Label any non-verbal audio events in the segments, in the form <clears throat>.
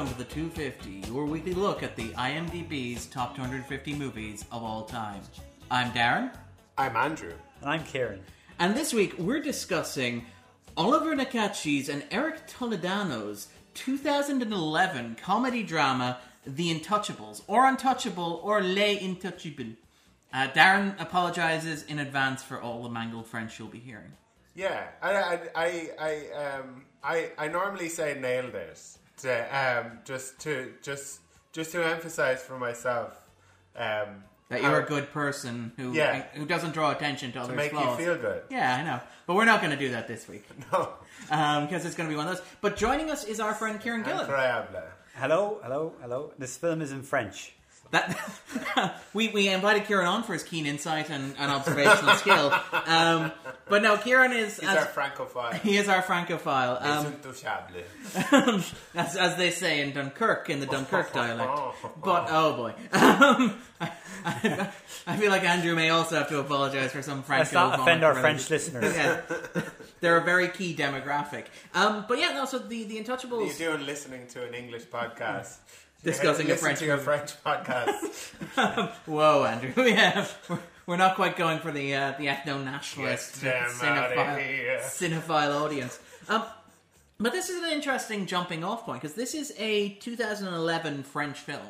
welcome to the 250, your weekly look at the IMDb's top 250 movies of all time. I'm Darren, I'm Andrew. And I'm Kieran. and this week we're discussing Olivier Nakache's and Eric Toledano's 2011 comedy drama The Untouchables, or Untouchable, or Les Intouchables. Uh, Darren apologizes in advance for all the mangled French you'll be hearing. Yeah, I, I, I, I, um, I, I normally say nailed it, to, um, just to, just, just to emphasize for myself, um, That you're how- a good person who Yeah. who doesn't draw attention to to others' make flaws. you feel good. Yeah, I know. But we're not going to do that this week <laughs> No, because it's going to be one of those. But joining us is our friend Kieran Gillen. Hello, hello, hello. This film is in French. That <laughs> we we invited Kieran on for his keen insight and, and observational skill. Um, but no, Kieran is He's as, our francophile. <laughs> he is our francophile, Les um, <laughs> as as they say in Dunkirk in the Dunkirk dialect. Oh. But oh boy, um, I, I, I feel like Andrew may also have to apologise for some Let's Franco. not offend our French listeners. yeah, they're a very key demographic. Um, but yeah, no. So the the What are you Untouchables. doing listening to an English podcast? Discussing a French movie. French podcast. <laughs> Whoa, Andrew. <laughs> Yeah, we're, we're not quite going for the uh, the ethno nationalist Get them outta cinephile, cinephile audience. Um, but this is an interesting jumping off point because this is a 2011 French film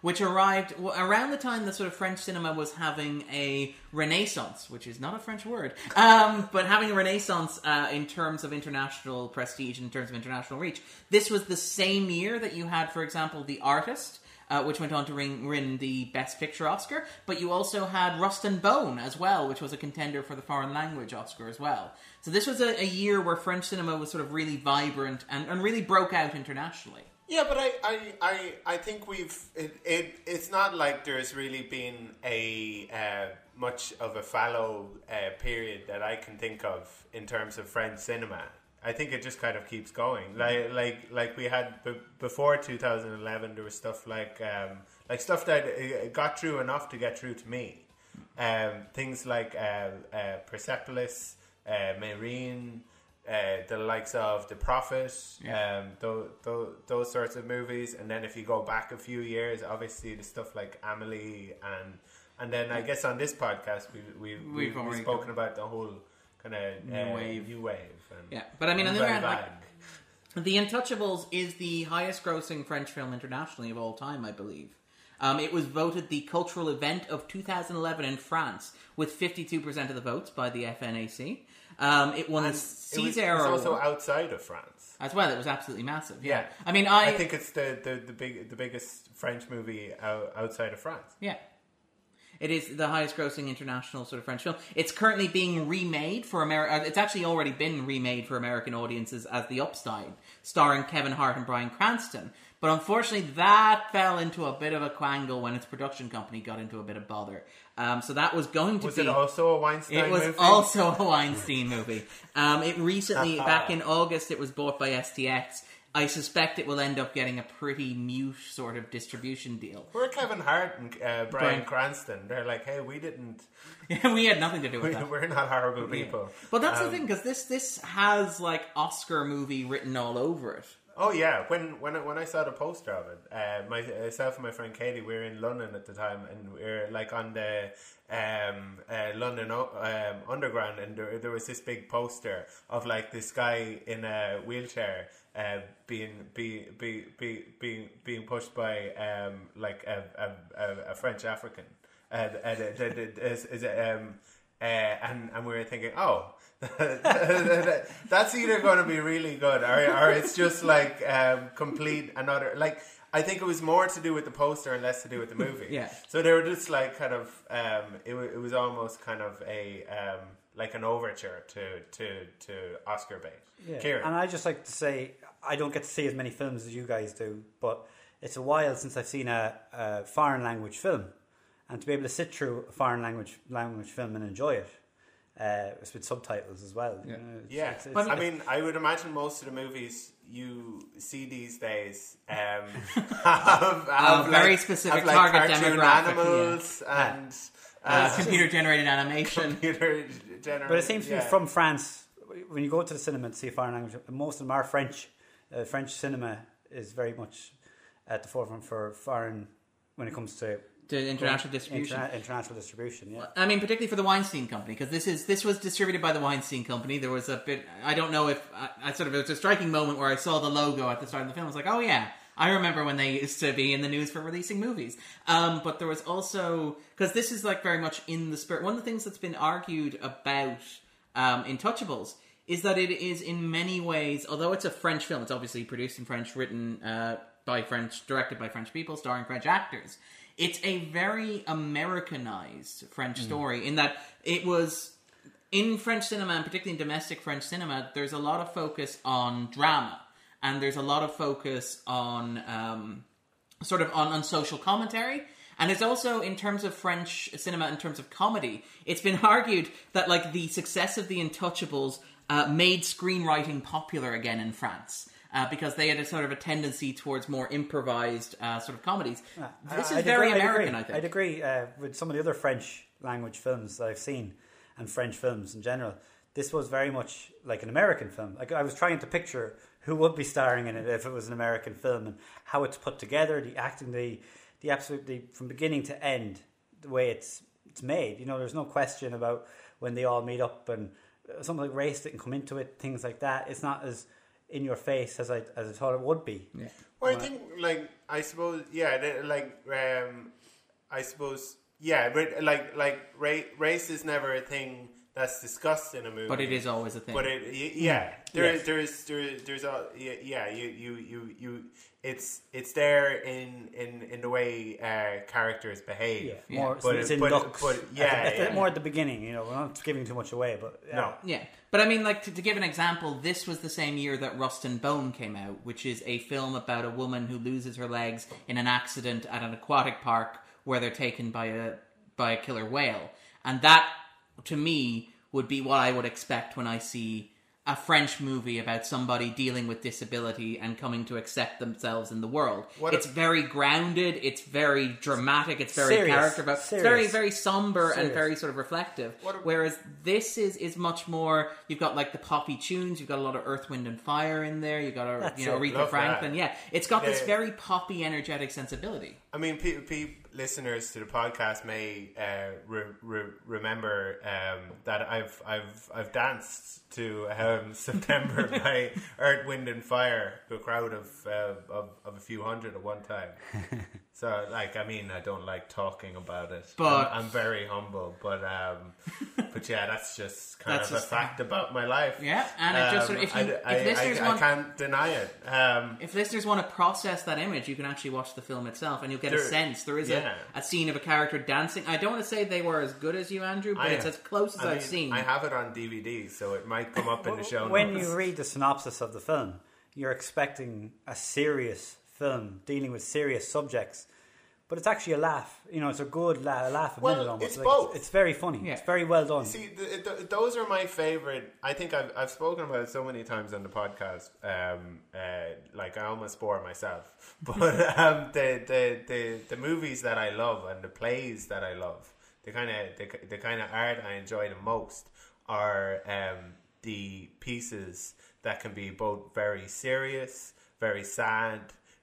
which arrived around the time that sort of French cinema was having a renaissance, which is not a French word, um, but having a renaissance uh, in terms of international prestige, in terms of international reach. This was the same year that you had, for example, The Artist. Uh, which went on to ring, win the Best Picture Oscar, but you also had Rust and Bone as well, which was a contender for the Foreign Language Oscar as well. So this was a, a year where French cinema was sort of really vibrant and, and really broke out internationally. Yeah, but I, I, I, I think we've it, it. It's not like there's really been a uh, much of a fallow uh, period that I can think of in terms of French cinema. I think it just kind of keeps going. Like like like we had b- before 2011, there was stuff like um, like stuff that uh, got through enough to get through to me. Um, things like uh, uh, Persepolis, uh, Mesrine, uh, the likes of The Prophet, Yeah. um, those, those, those sorts of movies. And then if you go back a few years, obviously the stuff like Amelie and and then I guess on this podcast we we We've we've, we've spoken about the whole kind of New uh, wave. new wave. And Yeah, but I mean, on the other hand, like. The Untouchables is the highest grossing French film internationally of all time, I believe. Um, it was voted the cultural event of 2011 in France with 52% of the votes by the FNAC. Um, it won And the it was, it was also outside of France. as well. It was absolutely massive. Yeah, Yeah. I mean, I, I think it's the, the, the big the biggest French movie out, outside of France. yeah. It is the highest grossing international sort of French film. It's currently being remade for America. It's actually already been remade for American audiences as The Upside, starring Kevin Hart and Bryan Cranston. But unfortunately, that fell into a bit of a quangle when its production company got into a bit of bother. Um, so that was going to Was be. it also a Weinstein movie? It was movie? also a Weinstein movie. Um, it recently, <laughs> back in August, it was bought by STX. I suspect it will end up getting a pretty mute sort of distribution deal. We're Kevin Hart and uh, Bryan Bryan- Cranston. They're like, hey, we didn't. <laughs> we had nothing to do with We, that. we're not horrible people. But that's the Um, thing, because this this has like Oscar movie written all over it. Oh yeah, when when I, when I saw the poster of it, uh, myself and my friend Katie, we were in London at the time, and we were like on the um, uh, London um, Underground, and there, there was this big poster of like this guy in a wheelchair uh, being be, be, be, being being pushed by um, like a, a, a, French African, and uh, the- the- is, is it, um, uh, and and we were thinking, oh. <laughs> that's either going to be really good or, or it's just like um, complete another like I think it was more to do with the poster and less to do with the movie. Yeah. So they were just like kind of um, it, wa- it was almost kind of a um, like an overture to to to Oscar bait. Yeah. Kieran. And I just like to say, I don't get to see as many films as you guys do, but it's a while since I've seen a, a foreign language film, and to be able to sit through a foreign language language film and enjoy it, uh, it's with subtitles as well. you Yeah. know, it's- Yeah, it's- it's- I mean, I would imagine most of the movies you see these days um, <laughs> have, have very like, specific have like target cartoon demographic, animals yeah. and Uh, computer generated animation. <laughs> computer generated. But it seems to be yeah. from France. When you go to the cinema to see a foreign language, most of them are French. Uh, French cinema is very much at the forefront for foreign when it comes to To international distribution. interna- international distribution. Yeah, I mean, particularly for the Weinstein Company, because this is this was distributed by the Weinstein Company. There was a bit. I don't know if I, I sort of it was a striking moment where I saw the logo at the start of the film. I was like, oh yeah, I remember when they used to be in the news for releasing movies. Um, but there was also because this is like very much in the spirit. One of the things that's been argued about um, Intouchables is that it is in many ways, although it's a French film, it's obviously produced in French, written uh, by French, directed by French people, starring French actors. It's a very Americanized French story in that it was in French cinema, and particularly in domestic French cinema, there's a lot of focus on drama, and there's a lot of focus on um, sort of on, on social commentary. And it's also in terms of French cinema, in terms of comedy, it's been <laughs> argued that like the success of The Untouchables uh, made screenwriting popular again in France. Uh, because they had a sort of a tendency towards more improvised uh, sort of comedies. This is I'd very agree- American. I think. I'd agree uh, with some of the other French language films that I've seen and French films in general. This was very much like an American film. Like I was trying to picture who would be starring in it if it was an American film and how it's put together, the acting, the the absolutely from beginning to end, the way it's it's made. You know, there's no question about when they all meet up and something like race didn't come into it, things like that. It's not as in your face as I as I thought it would be. Yeah. Well, I think like I suppose yeah, like um, I suppose yeah, but like like ra- race is never a thing that's discussed in a movie. But it is always a thing. But it yeah, there Yes. is there is there is there's a yeah, yeah you you you you it's it's there in in in the way uh, characters behave. Yeah, more But it's it- in but looks. but At the- yeah, at the- more at the beginning. You know, we're not giving too much away, but uh, No. Yeah, but I mean, like to, to give an example, this was the same year that Rust and Bone came out, which is a film about a woman who loses her legs in an accident at an aquatic park where they're taken by a by a killer whale, and that to me would be what I would expect when I see a French movie about somebody dealing with disability and coming to accept themselves in the world. What it's if- very grounded, it's very dramatic, it's very Serious. character, but it's very very somber and very sort of reflective. A- Whereas this is is much more. You've got like the poppy tunes. You've got a lot of Earth, Wind, and Fire in there. You've got a, you know it. Aretha Love Franklin. that. Yeah, it's got this Yeah. very poppy, energetic sensibility. I mean, people pe- listeners to the podcast may uh, re- re- remember um, that I've I've I've danced to um, <laughs> September <laughs> by Earth, Wind and Fire to a crowd of, uh, of of a few hundred at one time. <laughs> So, like, I mean, I don't like talking about it, But- I'm, I'm very humble. But um, but yeah, that's just kind That's of a just- fact about my life. Yeah, and it just Um, sort of- if you- I, if listeners I, I want- can't deny it. Um, If listeners want to process that image, you can actually watch the film itself, and you'll get a sense. There is yeah. a, a scene of a character dancing. I don't want to say they were as good as you, Andrew, but I- it's as close as I I've seen. I have it on DVD, so it might come up in the show when notes. you read the synopsis of the film, you're expecting a serious film dealing with serious subjects, but it's actually a laugh. You know, it's a good la- a laugh a Well, minute almost. it's Like, both. It's, very funny. Yeah. It's very well done. See, th- th- those are my favorite. I think I've, I've spoken about it so many times on the podcast. Um, uh, like I almost bore myself. <laughs> But um, the, the, the, the movies that I love and the plays that I love, the kind of the, the kind of art I enjoy the most are um, the pieces that can be both very serious, very sad,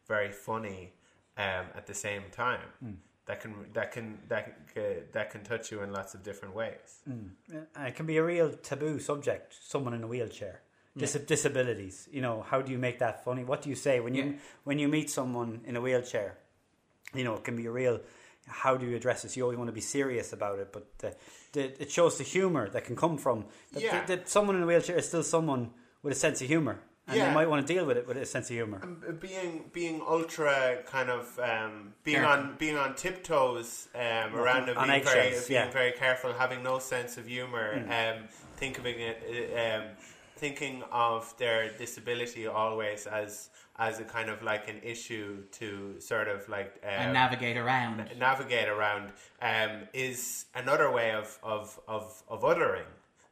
very funny um, at the same time. Hmm. That can that can that can, that can touch you in lots of different ways. Hmm. And it can be a real taboo subject. Someone in a wheelchair, Dis- disabilities. You know, how do you make that funny? What do you say when you Yeah. when you meet someone in a wheelchair? You know, it can be a real. How do you address this? You always want to be serious about it, but the, the, it shows the humor that can come from that, Yeah. that, that someone in a wheelchair is still someone with a sense of humor, and Yeah. they might want to deal with it with a sense of humor. Um, being being ultra kind of um, being Careful. on being on tiptoes um, around and on being very being yeah. very careful, having no sense of humor, um, thinking it, um, thinking of their disability always as as a kind of like an issue to sort of like um, and navigate around. navigate around um, is another way of of of, of othering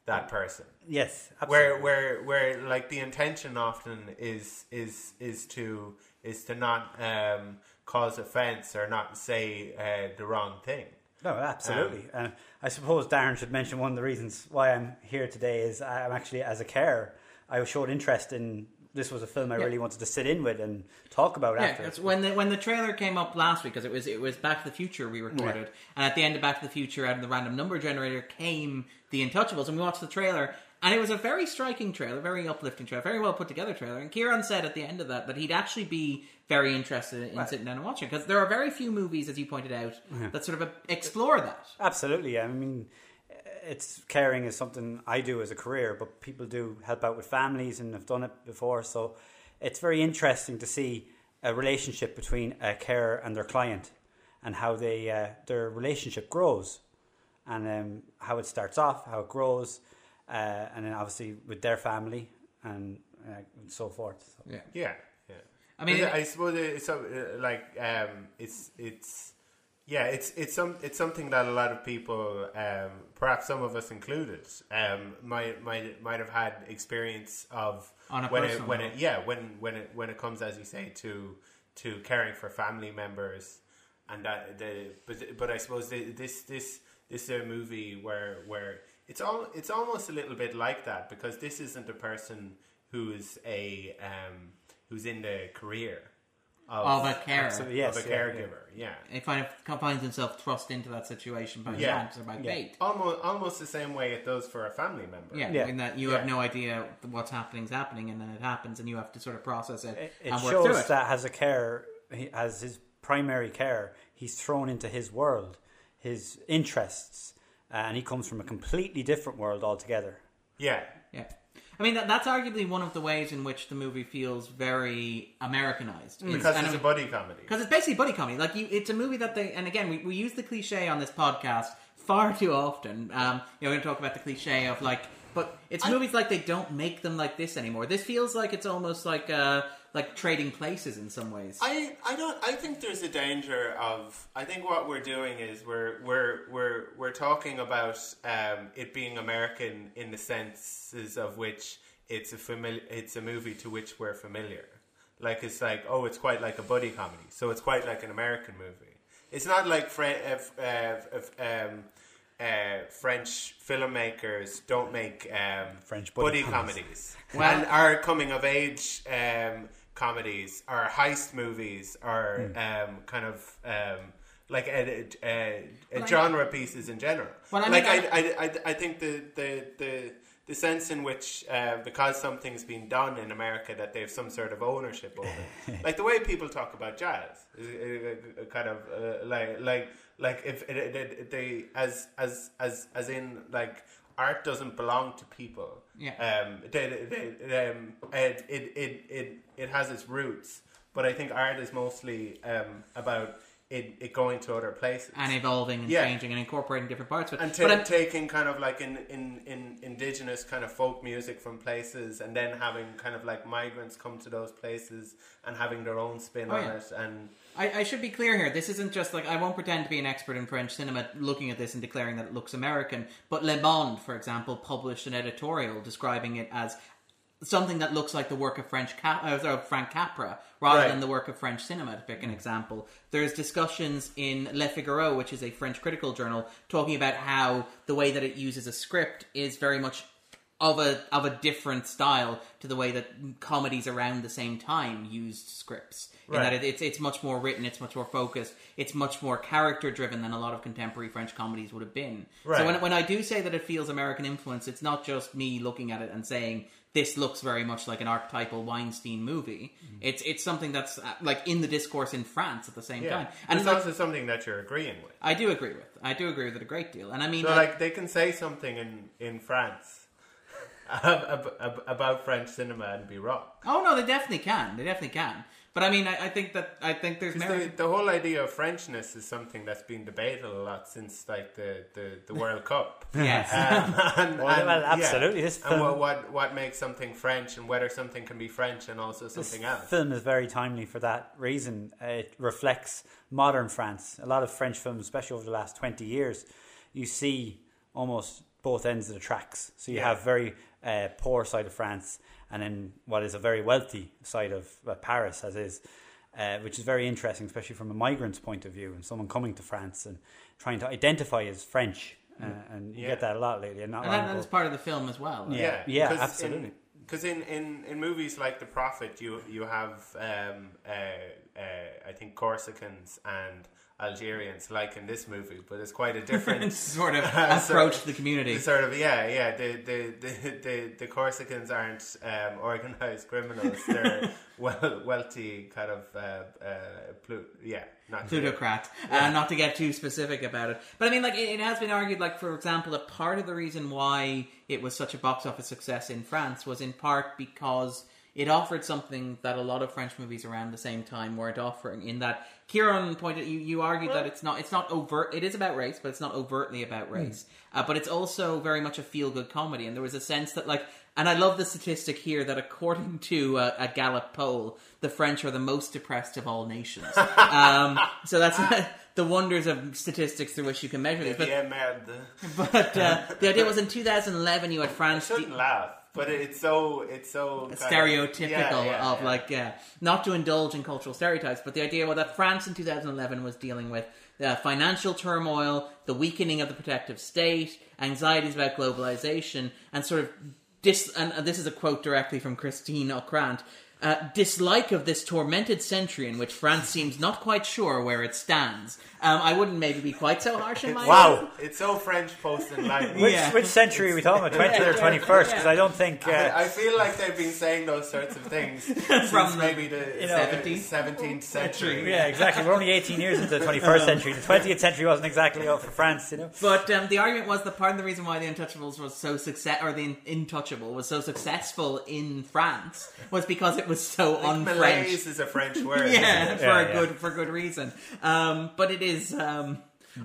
that person Yes, where absolutely. where where like the intention often is is is to is to not um, cause offense or not say uh, the wrong thing. No, absolutely. and I suppose Darren should mention one of the reasons why I'm here today is I'm actually as a carer. I showed interest in this was a film I Yeah. really wanted to sit in with and talk about Yeah, after. when the when the trailer came up last week because it was it was Back to the Future we recorded, and at the end of Back to the Future, out of the random number generator came the Untouchables, and we watched the trailer, and it was a very striking trailer, very uplifting trailer, very well put together trailer. And Kieran said at the end of that that he'd actually be very interested in sitting down and watching because there are very few movies, as you pointed out, that sort of explore that. Absolutely, yeah. I mean, it's caring is something I do as a career, but people do help out with families and have done it before. So it's very interesting to see a relationship between a carer and their client, and how they uh, their relationship grows, and um, how it starts off, how it grows, uh, and then obviously with their family and, uh, and so forth. So. Yeah, Yeah, yeah. I mean, it- I suppose it's some- uh, like um, it's it's yeah, it's it's some it's something that a lot of people, um, perhaps some of us included, um, might might might have had experience of On a when it personal when level. it yeah when when it when it comes as you say to to caring for family members and that the but but I suppose the, this this this is a movie where where it's all it's almost a little bit like that because this isn't a person who is a um, who's in the career Of a carer. Absolutely, yes, of a yeah, caregiver yeah. he kind of finds himself thrust into that situation by Yeah. chance or by Yeah. fate. Almost, almost the same way it does for a family member. Yeah, Yeah. in that you Yeah. have no idea what's happening is happening, and then it happens, and you have to sort of process it, It, it and work through shows it. that as a care, he, as his primary care, he's thrown into his world, his interests, uh, and he comes from a completely different world altogether. yeah, Yeah, I mean that, that's arguably one of the ways in which the movie feels very Americanized It's- because and it's a buddy comedy. Because it's basically buddy comedy. Like you, it's a movie that they, and again, we, we use the cliche on this podcast far too often. Um, you know, we're going to talk about the cliche of like, but it's movies like they don't make them like this anymore. This feels like it's almost like uh, like trading places in some ways. I, I don't I think there's a danger of I think what we're doing is we're we're we're we're talking about um, it being American in the senses of which it's a familiar it's a movie to which we're familiar. Like it's like oh it's quite like a buddy comedy, so it's quite like an American movie. It's not like Fre- if, uh, if, um, uh, French filmmakers don't make um, French buddy buddy, comedies. comedies Well- and our coming of age um, comedies or heist movies or Hmm. um, kind of um, like a, a, a, Well, I- genre pieces in general. Well, I like I, I, I, I think the the the the sense in which uh, because something's been done in America that they have some sort of ownership over, it. <laughs> like the way people talk about jazz, is, uh, uh, kind of uh, like like like if it, it, it, they as as as as in like art doesn't belong to people. Yeah. Um, they, they, they, um, it, it, it, it, it has its roots, but I think art is mostly um, about it, it going to other places and evolving and Yeah. changing and incorporating different parts of it. and but taking kind of like in, in, in indigenous kind of folk music from places and then having kind of like migrants come to those places and having their own spin Oh, on yeah. it and I, I should be clear here. This isn't just like I won't pretend to be an expert in French cinema, looking at this and declaring that it looks American. But Le Monde, for example, published an editorial describing it as something that looks like the work of French Cap- uh, sorry, Frank Capra rather Right. than the work of French cinema. To pick an example, there's discussions in Le Figaro, which is a French critical journal, talking about how the way that it uses a script is very much of a of a different style to the way that comedies around the same time used scripts. In that it, it's it's much more written, it's much more focused, it's much more character driven than a lot of contemporary French comedies would have been. So when when I do say that it feels American influence, it's not just me looking at it and saying this looks very much like an archetypal Weinstein movie. Mm-hmm. It's it's something that's uh, like in the discourse in France at the same yeah time. and it's like, also something that you're agreeing with I do agree with. I do agree with it a great deal. And I mean, so like, like they can say something in, in France <laughs> ab- ab- about French cinema and be wrong oh no, they definitely can. They definitely can. But I mean, I, I think that I think there's merit. the, the whole idea of Frenchness is something that's been debated a lot since like the, the, the World Cup. <laughs> Yes. Um, and, <laughs> Well, and, well, yeah. absolutely. This And film- what, what what makes something French and whether something can be French and also This something else. film is very timely for that reason. Uh, It reflects modern France. A lot of French films, especially over the last 20 years, you see almost both ends of the tracks. So you Yeah. have very uh, poor side of France and then what is a very wealthy side of uh, Paris, as is, uh, which is very interesting, especially from a migrant's point of view and someone coming to France and trying to identify as French. Uh, and you Yeah. get that a lot lately. And not And that, that's part of the film as well. Yeah. Yeah, yeah, because absolutely. in- because in, in, in movies like The Prophet, you you have um, uh, uh, I think Corsicans and Algerians like in this movie, but it's quite a different <laughs> sort of <laughs> approach to the community. Sort of, yeah, yeah. The the the the, the Corsicans aren't um, <laughs> organized criminals; they're well wealthy kind of uh, uh, plu- yeah, not plutocrat. Uh, not to get too specific about it, but I mean, like it, it has been argued, like for example, that part of the reason why it was such a box office success in France was in part because it offered something that a lot of French movies around the same time weren't offering. In that, Kieran pointed, you, you argued that it's not it's not overt. It is about race, but it's not overtly about race. Uh, but it's also very much a feel good comedy, and there was a sense that like. And I love the statistic here that according to a, a Gallup poll, the French are the most depressed of all nations. <laughs> Um, so that's <laughs> the wonders of statistics through which you can measure this. But, Yeah, merde. <laughs> but uh, the idea was in 2011 you had I France. shouldn't laugh, but it's so it's so kind of- stereotypical yeah, yeah, of yeah. like yeah, not to indulge in cultural stereotypes, but the idea was that France in 2011 was dealing with uh, financial turmoil, the weakening of the protective state, anxieties about globalization, and sort of dis. And uh, this is a quote directly from Christine Ockrent. Uh, dislike of this tormented century in which France seems not quite sure where it stands. Um, I wouldn't maybe be quite so harsh in my Wow. It's so French post enlightenment. <laughs> Which, Yeah. which century are we talking about? 20th or 21st? Because I don't think. Uh, I, I feel like they've been saying those sorts of things <laughs> since From, maybe the you know, 17th, 17th century. yeah, exactly. We're only 18 years into the 21st <laughs> century. The 20th century wasn't exactly up for France, you know. But um, the argument was that part of the reason why the Untouchables was so success, or the In- Intouchable was so successful in France, was because it was so Malaise un-French. is a French <laughs> word. Yeah, for Yeah, a yeah. good for good reason. Um, but it is um,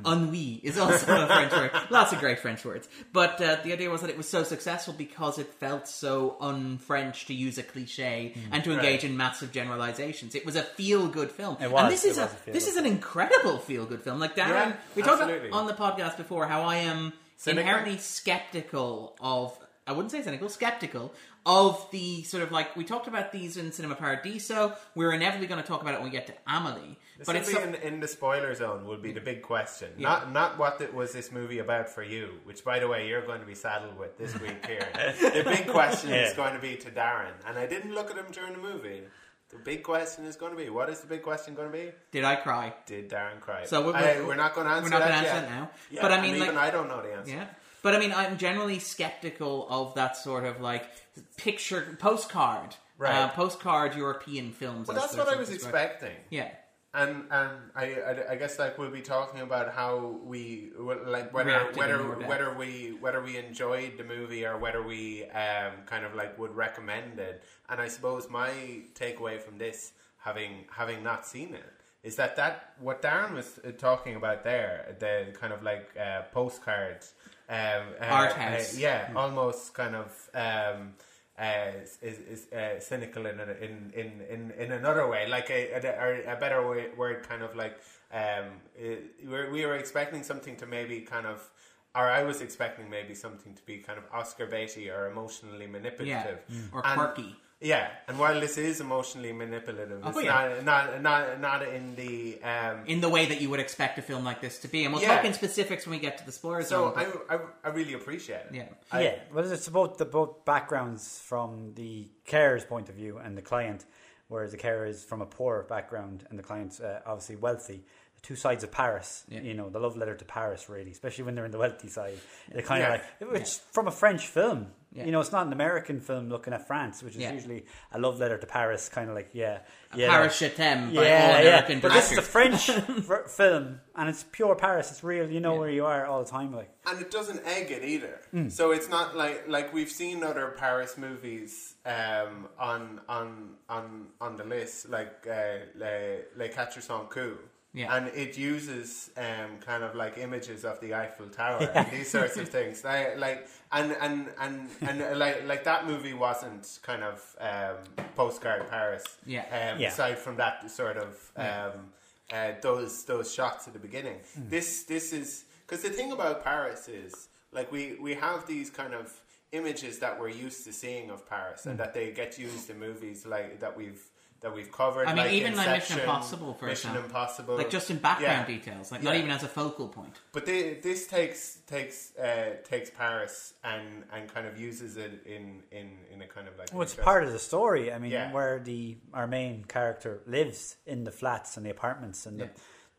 ennui is also a French word. <laughs> Lots of great French words. But uh, the idea was that it was so successful because it felt so un-French to use a cliche and to engage Right. in massive generalizations. It was a feel-good film, It was, and this it is a, was a feel-good this is an incredible feel-good film. Like Darren, Yeah, we talked about on the podcast before how I am Cynical? inherently skeptical of. I wouldn't say cynical, skeptical of the sort of like we talked about these in Cinema Paradiso. We're inevitably going to talk about it when we get to Amelie, This but will it's be so- in, in the spoiler zone will be the big question. Yeah. Not not what the, was this movie about for you, which by the way you're going to be saddled with this week here. <laughs> the big question is going to be to Darren, and I didn't look at him during the movie. The big question is going to be what is the big question going to be? did I cry? Did Darren cry? So we're- we're- we're not going to answer We're not that going to answer yet. it now. Yeah, but I and mean, even I don't know the answer. yeah. But I mean, I'm generally skeptical of that sort of like picture postcard, Right. uh, postcard European films. As that's what I was expecting. Yeah. And and I, I, I guess like we'll be talking about how we like whether Reacted whether whether we whether we enjoyed the movie or whether we um, kind of like would recommend it. And I suppose my takeaway from this, having having not seen it, is that that what Darren was uh, talking about there, the kind of like uh, postcards, um, uh, Art uh, house. yeah, almost kind of. Um, uh, is, is uh, cynical in, in in in in another way, like a, a, a better way, word, kind of like um, it, we were- we were expecting something to maybe kind of, or I was expecting maybe something to be kind of Oscar baity or emotionally Yeah. manipulative, Or And- quirky. Yeah, and while this is emotionally manipulative, it's Oh, yeah. not, not not not in the um, In the way that you would expect a film like this to be. And we'll Yeah. talk in specifics when we get to the spoilers. so zone, I, I I really appreciate it. Yeah. I- yeah, well, it's about the both backgrounds from the carer's point of view and the client, whereas the carer is from a poor background and the client's uh, obviously wealthy. The two sides of Paris, Yeah. you know, the love letter to Paris, really, especially when they're in the wealthy side. It kind Yeah. of like, which from a French film, Yeah. you know, it's not an American film looking at France, which is Yeah. usually a love letter to Paris, kind of like, yeah, yeah, Paris Je t'aime by all yeah, American yeah. But this is a. French <laughs> f- film, and it's pure Paris. It's real. You know Yeah. where you are all the time, like. and it doesn't egg it either. Hmm. So it's not like like we've seen other Paris movies um, on on on on the list, like uh, Les, Les Quatre Cents Coups. Yeah. And it uses um, kind of like images of the Eiffel Tower and these <laughs> sorts of things. Like, like and and and and uh, like like that movie wasn't kind of um, postcard Paris. Yeah. Um, Yeah. Aside from that sort of um, uh, those those shots at the beginning. This this is because the thing about Paris is like we we have these kind of images that we're used to seeing of Paris and that they get used in movies like that we've that we've covered. I mean, like even like Mission Impossible, for Mission example. Impossible, like just in background Yeah. details, like not even as a focal point. But they, this takes takes uh, takes Paris and and kind of uses it in in in a kind of like. Well, it's part of the story. I mean, Yeah. where the our main character lives in the flats and the apartments and Yeah. the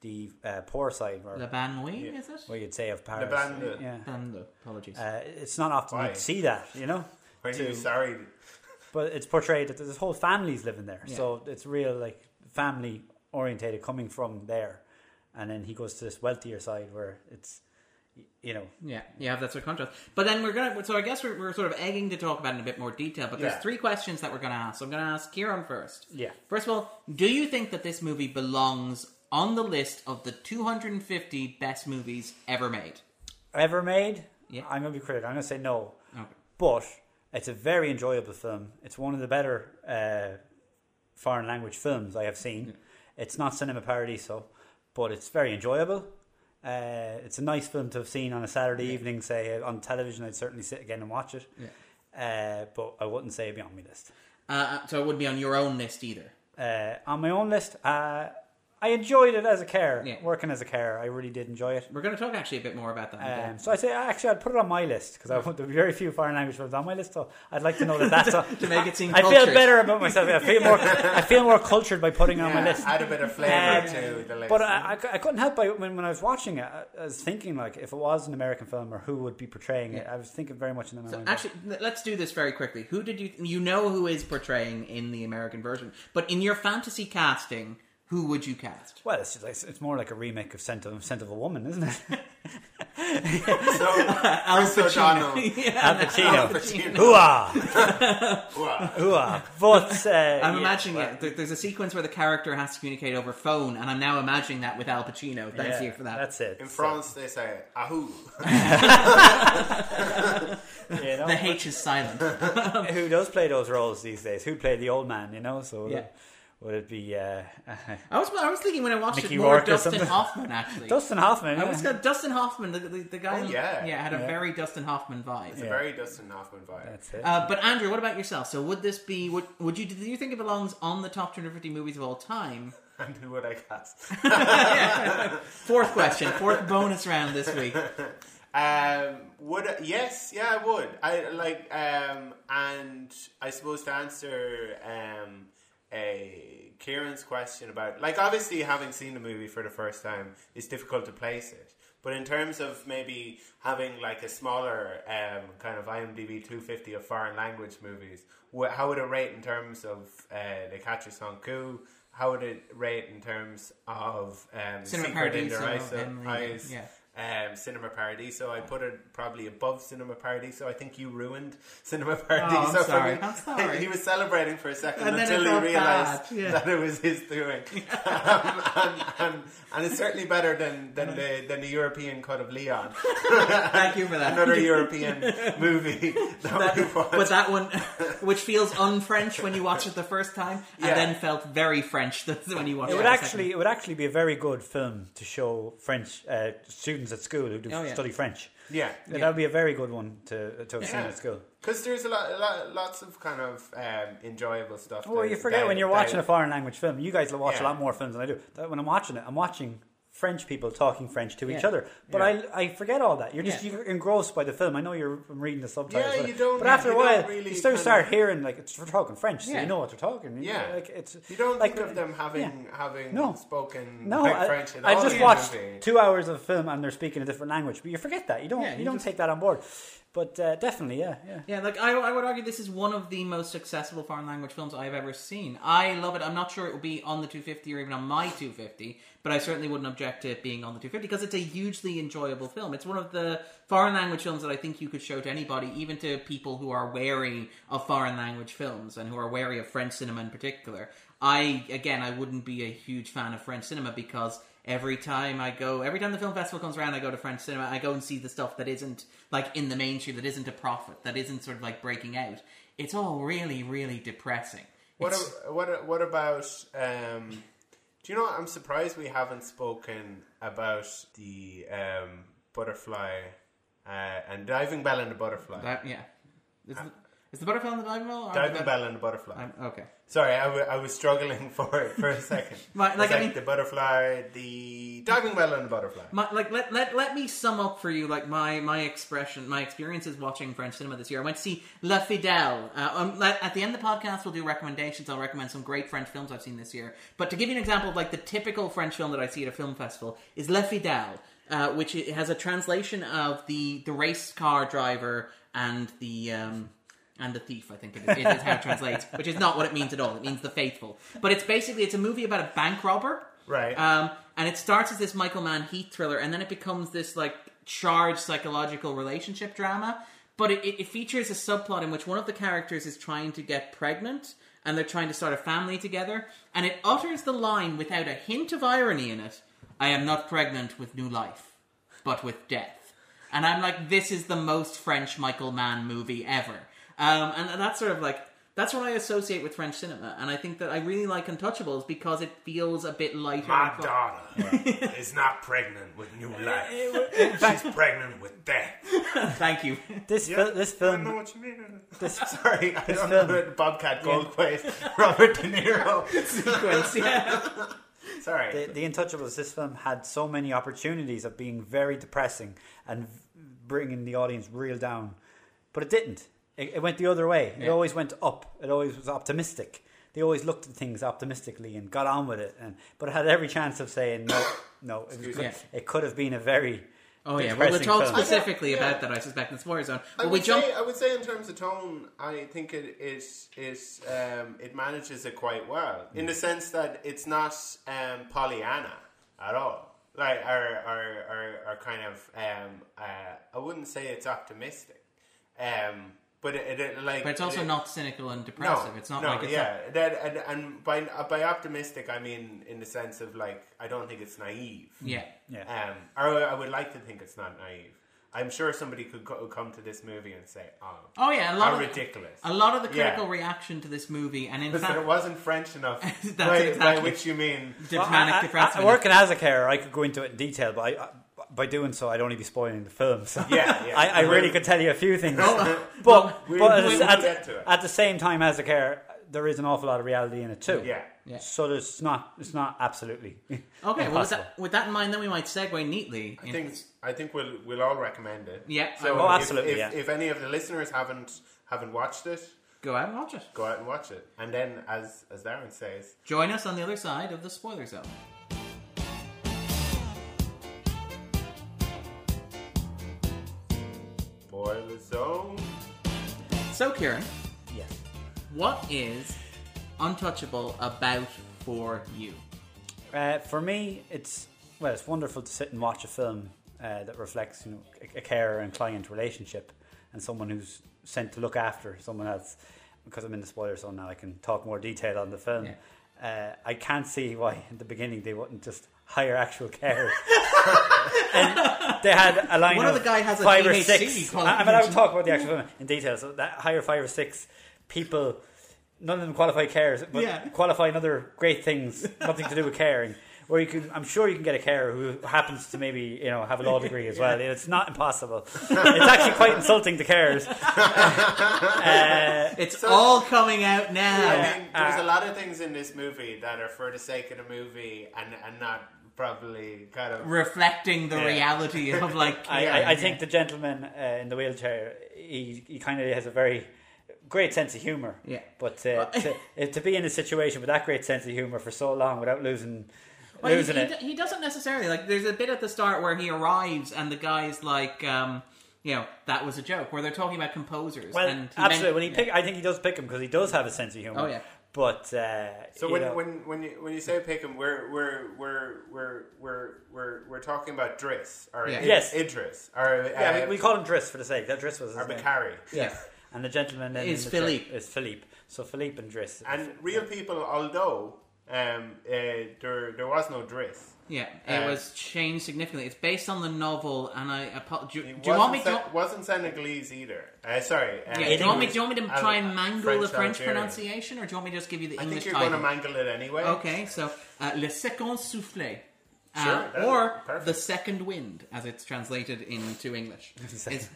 the uh, poor side, or Le Banlieue, Yeah. is it? what you'd say of Paris. Bande. Yeah, Bande, apologies. uh, it's not often Why? you see that, you know. When to- you sorry, But it's portrayed that there's whole families living there, Yeah. so it's real like family orientated coming from there, and then he goes to this wealthier side where it's, you know, Yeah, you have that sort of contrast. But then we're gonna. So I guess we're, we're sort of egging to talk about it in a bit more detail. But there's Yeah. three questions that we're gonna ask. So I'm gonna ask Kieran first. Yeah. First of all, do you think that this movie belongs on the list of the 250 best movies ever made? ever made. Yeah. I'm gonna be critical. I'm gonna say no. Okay. but it's a very enjoyable film. It's one of the better uh, foreign language films I have seen. It's not Cinema Paradiso, but it's very enjoyable. Uh, it's a nice film to have seen on a Saturday evening, say uh, on television. I'd certainly sit again and watch it. Uh, but I wouldn't say it'd be on my list. Uh, so it wouldn't be on your own list either. Uh, on my own list, uh, I enjoyed it as a carer, Yeah. working as a carer. I really did enjoy it. We're going to talk actually a bit more about that. in a Um, bit. so I say actually I'd put it on my list because I want there be very few foreign language films on my list. So I'd like to know that that's <laughs> a, to make it seem I feel cultured. better about myself. I feel more. <laughs> I feel more cultured by putting it on my list. add a bit of flavour Um, to the list. But I, I, I couldn't help by when, when I was watching it, I, I was thinking like if it was an American film or who would be portraying it. I was thinking very much in my So mind. actually, l- let's do this very quickly. Who did you you know who is portraying in the American version? But in your fantasy casting, who would you cast? well, it's, just like, it's more like a remake of Scent of, Scent of a Woman, isn't it? so, <laughs> Al Chris <laughs> O'Donnell. Al Pacino. Al Pacino. Hooah! Wow. Hooah! But uh, I'm yeah. imagining it. There- There's a sequence where the character has to communicate over phone, and I'm now imagining that with Al Pacino. Thanks Yeah, you for that. That's it. In So, France, they say "ahoo." <laughs> you know, the H is silent. who does play those roles these days? Who played the old man? You know, so Yeah. Would it be uh, I was I was thinking when I watched Mickey it more Rourke or Dustin something? Hoffman actually. Dustin Hoffman? I yeah. was got Dustin Hoffman, the, the, the guy. Oh, yeah. yeah, had a Yeah. very Dustin Hoffman vibe. It's a Yeah. very Dustin Hoffman vibe. That's it. Uh, but Andrew, what about yourself? So would this be? Would, would you? Do you think it belongs on the top 250 movies of all time? And who would I cast? <laughs> Fourth question, fourth bonus round this week. <laughs> Um, would I, yes, yeah, I would. I like, um, and I suppose to answer um, a Kieran's question about like obviously having seen the movie for the first time, it's difficult to place it. But in terms of maybe having like a smaller um, kind of IMDb 250 of foreign language movies, wh- how would it rate in terms of uh, Le Quatre Sans Coup? How would it rate in terms of um, Cinema Secret in Their Paradiso the- Eyes? yeah. Um, Cinema Paradiso. I put it probably above Cinema Paradiso. I think you ruined Cinema Paradiso. <laughs> for sorry. me. I'm sorry. he was celebrating for a second And until he realized yeah. that it was his doing. <laughs> um, and, and, and it's certainly better than, than the than the European cut of Leon, <laughs> Thank you for that. another European movie that, we. But that one, which feels un-French when you watch it the first time, and Yeah. then felt very French when you watch it. It would actually, second- it would actually be a very good film to show French uh, students at school who do Oh, yeah. study French. yeah. Yeah, That would be a very good one to to have seen Yeah. at school. Because there's a lot, a lot, lots of kind of um, enjoyable stuff. Well, that- you forget that- when you're that- watching a foreign language film. You guys watch a lot more films than I do. That when I'm watching it, I'm watching French people talking French to each Yeah. other. But Yeah. I I forget all that. You're just Yeah. you're engrossed by the film. I know you're reading the subtitles. Yeah, but- you don't- But after a you while, don't really you start kind start of- hearing like it's we're talking French, so Yeah. you know what they're talking. You- Yeah. like it's You don't like, think of them having yeah. having No. spoken No, like I, French in I all just the watched movie. two hours of film and they're speaking a different language, but you forget that. You don't. Yeah, you, you don't just- take that on board. But uh, definitely, yeah, yeah. Yeah, like I, I would argue this is one of the most accessible foreign language films I've ever seen. I love it. I'm not sure it will be on the 250 or even on my 250, but I certainly wouldn't object to it being on the 250 because it's a hugely enjoyable film. It's one of the foreign language films that I think you could show to anybody, even to people who are wary of foreign language films and who are wary of French cinema in particular. I again, I wouldn't be a huge fan of French cinema because every time I go, every time the film festival comes around, I go to French cinema. I go and see the stuff that isn't like in the mainstream, that isn't a profit, that isn't sort of like breaking out. It's all really, really depressing. What a, what a- what about? Um, do you know? what? I'm surprised we haven't spoken about the um, butterfly uh, and diving bell and the butterfly. that, yeah. It's- Is the butterfly and the diving bell? or Diving the- bell and the butterfly. I'm- okay. Sorry, I, w- I was struggling <laughs> for it for a second. <laughs> Right, like, I mean- the butterfly, the diving bell, and the butterfly. My, like let, let let me sum up for you like my my expression my experiences watching French cinema this year. I went to see La Fidèle. Uh, um, at the end of the podcast, we'll do recommendations. I'll recommend some great French films I've seen this year. But to give you an example of like the typical French film that I see at a film festival is La Fidèle, uh, which has a translation of the the race car driver and the. Um, and the thief, I think it is, it is how it <laughs> translates, which is not what it means at all. It means the faithful. But it's basically it's a movie about a bank robber, Right. um, and it starts as this Michael Mann heat thriller, and then it becomes this like charged psychological relationship drama. But it, it, it features a subplot in which one of the characters is trying to get pregnant, and they're trying to start a family together, and it utters the line without a hint of irony in it: "I am not pregnant with new life, but with death." And I'm like, this is the most French Michael Mann movie ever. Um, and that's sort of like that's what I associate with French cinema, and I think that I really like Untouchables because it feels a bit lighter. My and fun. daughter is not pregnant with new life. She's pregnant with death. <laughs> Thank you. This fil- this I know film what you mean. this <laughs> Sorry, I don't film- know Bobcat Goldthwait, Robert De Niro. <laughs> Sequence, yeah. Sorry. the, the Untouchables, this film had so many opportunities of being very depressing and v- bringing the audience real down, but it didn't. It, it went the other way. It Yeah. always went up. It always was optimistic. They always looked at things optimistically and got on with it. And but it had every chance of saying no, no. It, was, Excuse me. it could have been a very Oh yeah. Well, we'll depressing talk film. specifically Yeah. about that. I suspect in the spoiler zone. I But we would, jump. say, I would say in terms of tone, I think it is is um, it manages it quite well in the sense that it's not um, Pollyanna at all. Like or or, or, or kind of um, uh, I wouldn't say it's optimistic, um, but it, it like But it's also it- not cynical and depressive. it's not no, like it's yeah. That, and, and by uh, by optimistic, I mean in the sense of like I don't think it's naive. Yeah. yeah. Um, or I would like to think it's not naive. I'm sure somebody could co- come to this movie and say, "Oh, Oh yeah. A lot how of ridiculous!" a lot of the Yeah. critical reaction to this movie, and in Because fact, it wasn't French enough. <laughs> That's by, by exactly- which you mean the Well, I- I- I- working as a carer, I could go into it in detail, but I, I, by doing so, I'd only be spoiling the film. So Yeah, yeah. <laughs> I, I really could tell you a few things. Oh, <laughs> but we'll- but we'll at, get to it. at the same time, as a carer, there is an awful lot of reality in it too. yeah. Yeah. So there's not it's not absolutely <laughs> Okay, well, with that, with that in mind, then we might segue neatly. I think I think we'll we'll all recommend it. Yeah, So. Oh, if- absolutely, If, yeah. if any of the listeners haven't haven't watched it, Go out and watch it. go out and watch it. And then, as as Darren says, Join us on the other side of the spoiler zone. So, Kieran, yes. what is Untouchable about for you? Uh, for me, it's well, it's wonderful to sit and watch a film uh, that reflects you know a, a carer and client relationship, and someone who's sent to look after someone else. Because I'm in the spoiler zone now, I can talk more detail on the film. Uh, I can't see why in the beginning they wouldn't just hire actual carers. <laughs> and they had a line One of the guy has a five or six. I, I mean, I will qualification. talk about the actual film in detail. So that hire five or six people. None of them qualify carers, but Yeah. qualify in other great things, nothing to do with caring. Where you can, I'm sure you can get a carer who happens to maybe you know have a law degree as well. It's not impossible. it's actually quite insulting to carers. <laughs> Uh, It's So- all coming out now. I mean, there's Uh, a lot of things in this movie that are for the sake of the movie and and not probably kind of reflecting the Yeah. reality of <laughs> like. I, yeah, I, I think the gentleman uh, in the wheelchair, he, he kind of has a very great sense of humor. Yeah. But uh, to, <laughs> uh, to be in a situation with that great sense of humor for so long without losing Well, he, losing he, it. he doesn't necessarily like. There's a bit at the start where he arrives and the guy's like, um, you know, that was a joke. Where they're talking about composers. Well, and absolutely. men- when he yeah. pick, I think he does pick him because he does have a sense of humor. Oh, yeah. But uh, So you when, know, when when you when you say pick 'em, we're we're we're we're we're we're we're talking about Driss or Yeah. Id- Yes. Idris or yeah, uh, we, we call him Driss for the sake. That Driss was his or name. Bakari. Yeah. And the gentleman then Is the Philippe. Is Philippe. So Philippe and Driss. And real people, although um, uh, there there was no Driss. Yeah, it Uh, was changed significantly. It's based on the novel, and I apo- do, do you want me? wasn't to, Sen- wasn't Senegalese either. Uh, sorry. Uh, yeah, do you want me? Do you want me to try and mangle the French Algerian. pronunciation, or do you want me to just give you the I English I think you're title? going to mangle it anyway. Okay, so uh, Le Second Souffle. Uh, Sure, or the second wind, as it's translated into English. <laughs> It's-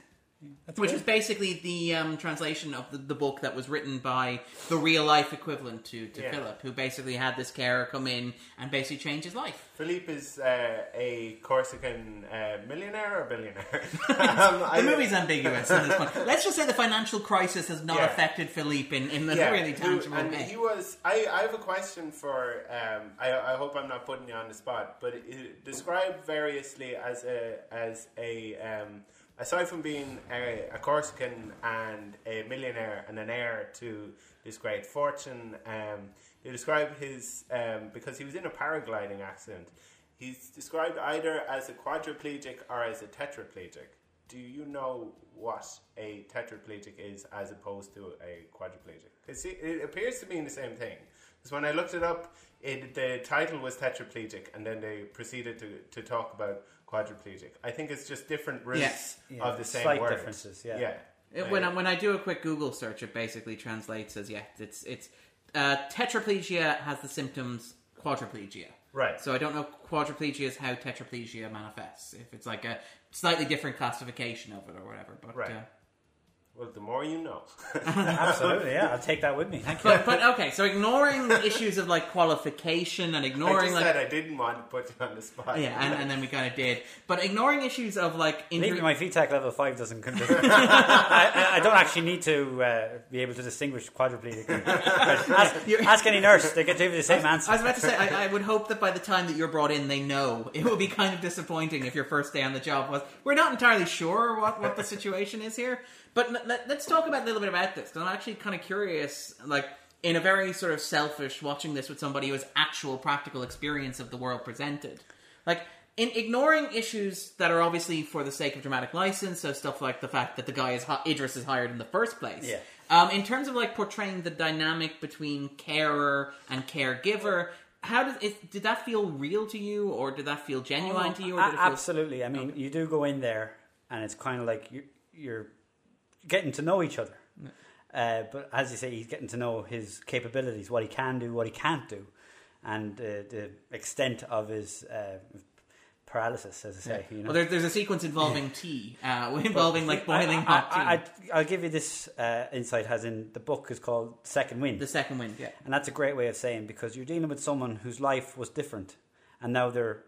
Which is basically the um, translation of the, the book that was written by the real life equivalent to, to Yeah. Philip, who basically had this carer come in and basically change his life. Philippe is uh, a Corsican uh, millionaire or billionaire. <laughs> um, I- The movie's ambiguous this. Let's just say the financial crisis has not Yeah. affected Philippe in, in a yeah, really tangible and way. he was. I, I have a question for. Um, I, I hope I'm not putting you on the spot, but it, described variously as a as a um, aside from being a, a Corsican and a millionaire and an heir to this great fortune. Um, they describe his um, because he was in a paragliding accident. He's described either as a quadriplegic or as a tetraplegic. Do you know what a tetraplegic is as opposed to a quadriplegic? it, it appears to mean the same thing. Because when I looked it up, it, the title was tetraplegic, and then they proceeded to, to talk about quadriplegic. I think it's just different roots Yes. Yeah, of the same slight word. differences, yeah. yeah. It- when, I, when I do a quick Google search, it basically translates as yeah, it's it's uh, tetraplegia has the symptoms quadriplegia. Right. So I don't know quadriplegia is how tetraplegia manifests. If it's like a slightly different classification of it or whatever. But Right. uh, well, the more you know. <laughs> Absolutely, yeah. I'll take that with me. Thank you. but but okay, so ignoring issues of like qualification and I ignoring just like said I didn't want to put you on the spot. yeah, and, and then we kind of did. But ignoring issues of like Believe injury, me, my VTAC level 5 doesn't contribute. <laughs> I, I- I don't actually need to uh, be able to distinguish quadriplegic. and- <laughs> ask, ask any nurse, they get give you the same answer. I was about to say, I, I would hope that by the time that you're brought in, they know. It would be kind of disappointing if your first day on the job was. We're not entirely sure what, what the situation is here, but let, us talk about a little bit about this because I'm actually kind of curious. Like in a very sort of selfish, watching this with somebody who has actual practical experience of the world presented, like. In ignoring issues that are obviously for the sake of dramatic license, so stuff like the fact that the guy is Driss is hired in the first place, Yeah. um, in terms of like portraying the dynamic between carer and caregiver, how does it? Did that feel real to you, or did that feel genuine to you? Or A- it feel, absolutely. I mean, you do go in there, and it's kind of like you, you're getting to know each other. Uh, but as you say, he's getting to know his capabilities, what he can do, what he can't do, and uh, the extent of his uh, paralysis, as I say. You know? Well, there, there's a sequence involving tea, uh, <laughs> involving like boiling I, hot tea. I, I, I'll give you this uh, insight. As in, the book is called Second Wind. the second wind, yeah. And that's a great way of saying because you're dealing with someone whose life was different and now they're,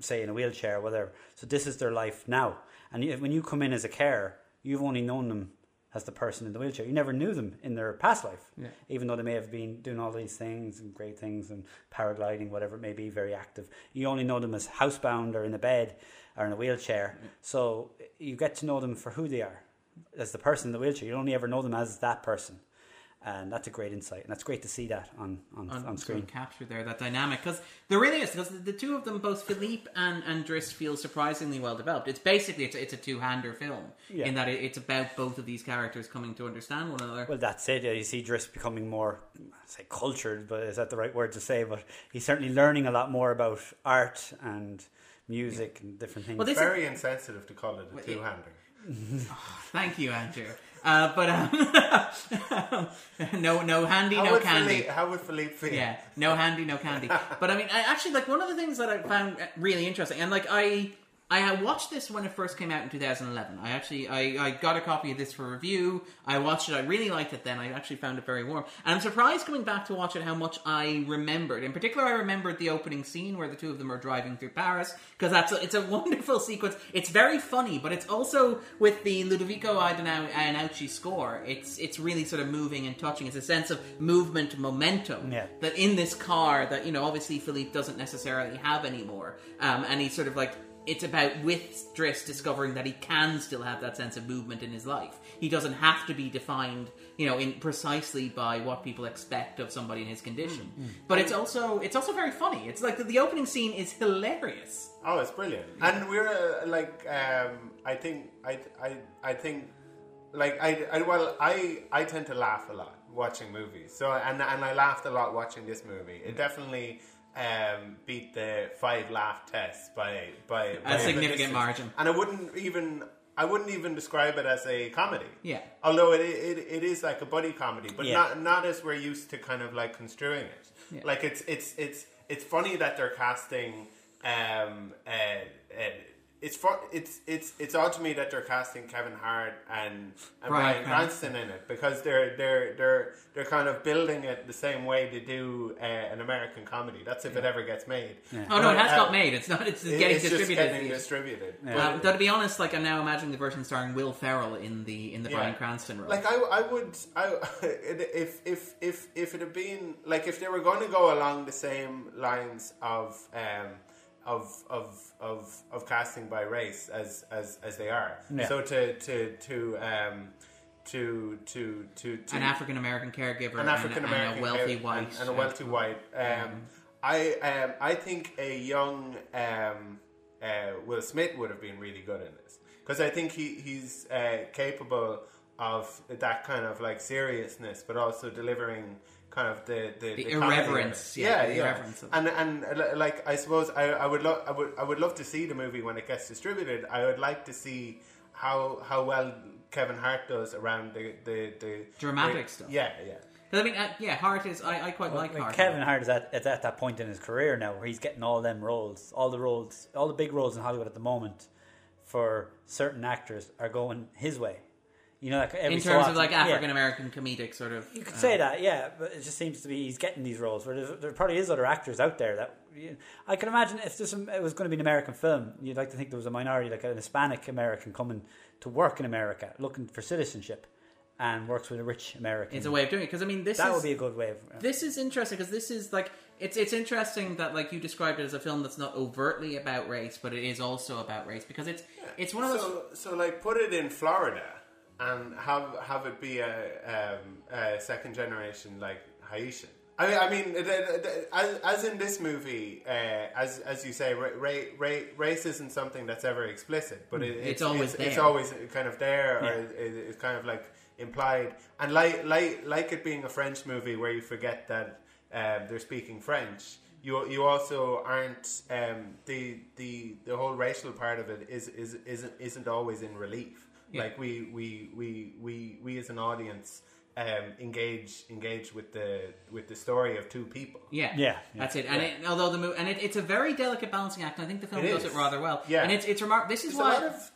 say, in a wheelchair or whatever. So this is their life now. And when you come in as a carer, you've only known them as the person in the wheelchair. You never knew them in their past life, Yeah. even though they may have been doing all these things and great things and paragliding, whatever it may be, very active. You only know them as housebound or in a bed or in a wheelchair. So you get to know them for who they are as the person in the wheelchair. You only ever know them as that person. And that's a great insight, and that's great to see that on on, on, on, screen. capture there that dynamic because there really is because the, the two of them both Philippe and and Driss feel surprisingly well developed it's basically it's, a- it's a two-hander film Yeah. in that it, it's about both of these characters coming to understand one another Well, that's it. Yeah, you see Driss becoming more, say cultured, but is that the right word to say? But he's certainly learning a lot more about art and music and different things. Well, this- Very insensitive to call it a Well, two hander. <laughs> Oh, thank you, Andrew. Uh, but um, <laughs> no, no handy, How, no candy. Philippe, how would Philippe feel? Yeah, no handy, no candy. But I mean, I actually like one of the things that I found really interesting, and like I, I watched this when it first came out in 2011. I actually, I, I got a copy of this for review. I watched it. I really liked it. Then I actually found it very warm, and I'm surprised coming back to watch it how much I remembered. In particular, I remembered the opening scene where the two of them are driving through Paris because that's a, it's a <laughs> wonderful sequence. It's very funny, but it's also with the Ludovico Einaudi score. It's it's really sort of moving and touching. It's a sense of movement, momentum Yeah. that in this car that you know obviously Philippe doesn't necessarily have anymore, um, and he's sort of like it's about with Driss discovering that he can still have that sense of movement in his life. He doesn't have to be defined, you know, in precisely by what people expect of somebody in his condition. But it's also it's also very funny. It's like the, the opening scene is hilarious. Oh, it's brilliant. And we're uh, like, um, I think, I, I, I think, like, I, I, well, I, I tend to laugh a lot watching movies. So, and and I laughed a lot watching this movie. It definitely um, beat the five laugh test by by, by significant distance. margin. And I wouldn't even. I wouldn't even describe it as a comedy. Yeah. Although it, it, it is like a buddy comedy, but Yeah. not not as we're used to kind of like construing it. Yeah. Like it's it's it's it's funny that they're casting um, uh, uh, it's for, it's it's it's odd to me that they're casting Kevin Hart and, and Bryan Brian Cranston in it because they're they're they're they're kind of building it the same way they do uh, an American comedy. That's if it ever gets made. Oh no, it has Uh, got made. It's not. It's It- getting it's distributed. just getting distributed. Uh, But- though to be honest, like I'm now imagining the version starring Will Ferrell in the in the Yeah. Bryan Cranston role. Like I, I would, I <laughs> if if if if it had been like if they were going to go along the same lines of um of of of of casting by race as as as they are. Yeah. So to to to um to to to, to an African American caregiver, an African American and, a wealthy white, and, and a wealthy white. Um, I um, I think a young um, uh, Will Smith would have been really good in this because I think he he's uh, capable of that kind of like seriousness, but also delivering kind of the the, The comedy of it. irreverence, yeah, yeah, the yeah. irreverence of and and uh, like I suppose I, I would love I would I would love to see the movie when it gets distributed. I would like to see how how well Kevin Hart does around the the, the Dramatic the- stuff. Yeah, yeah. I mean, uh, yeah, Hart is. I, I quite Well, like I mean, Hart. Kevin Hart is at, is at that point in his career now where he's getting all them roles, all the roles, all the big roles in Hollywood at the moment for certain actors are going his way. You know, like every in so terms often- of like. African American comedic sort of. You could uh, say that, yeah, but it just seems to be he's getting these roles. Where there probably is other actors out there that you I can imagine if this it was going to be an American film, you'd like to think there was a minority, like an Hispanic American, coming to work in America, looking for citizenship, and works with a rich American. It's a way of doing it because I mean, this that is would be a good way of. uh, this is interesting because this is like it's it's interesting that like you described it as a film that's not overtly about race, but it is also about race because it's it's one of those. So, so like, put it in Florida and have have it be a, um, a second generation like Haitian. I mean, I mean, it- it- it- as, as in this movie, uh, as as you say, ra- ra- ra- race isn't something that's ever explicit, but it, It's always it's, it's always kind of there, or Yeah. it, it's kind of like implied. And like like like it being a French movie where you forget that um, they're speaking French. You you also aren't um, the the the whole racial part of it is is isn't isn't always in relief. Yeah. Like we we we we we as an audience um, engage engage with the with the story of two people. Yeah, Yeah, yeah. that's it. And it, although the movie, and it, it's a very delicate balancing act, and I think the film It does is. it rather well. Yeah. and it's it's remarkable. This is There's a why lot of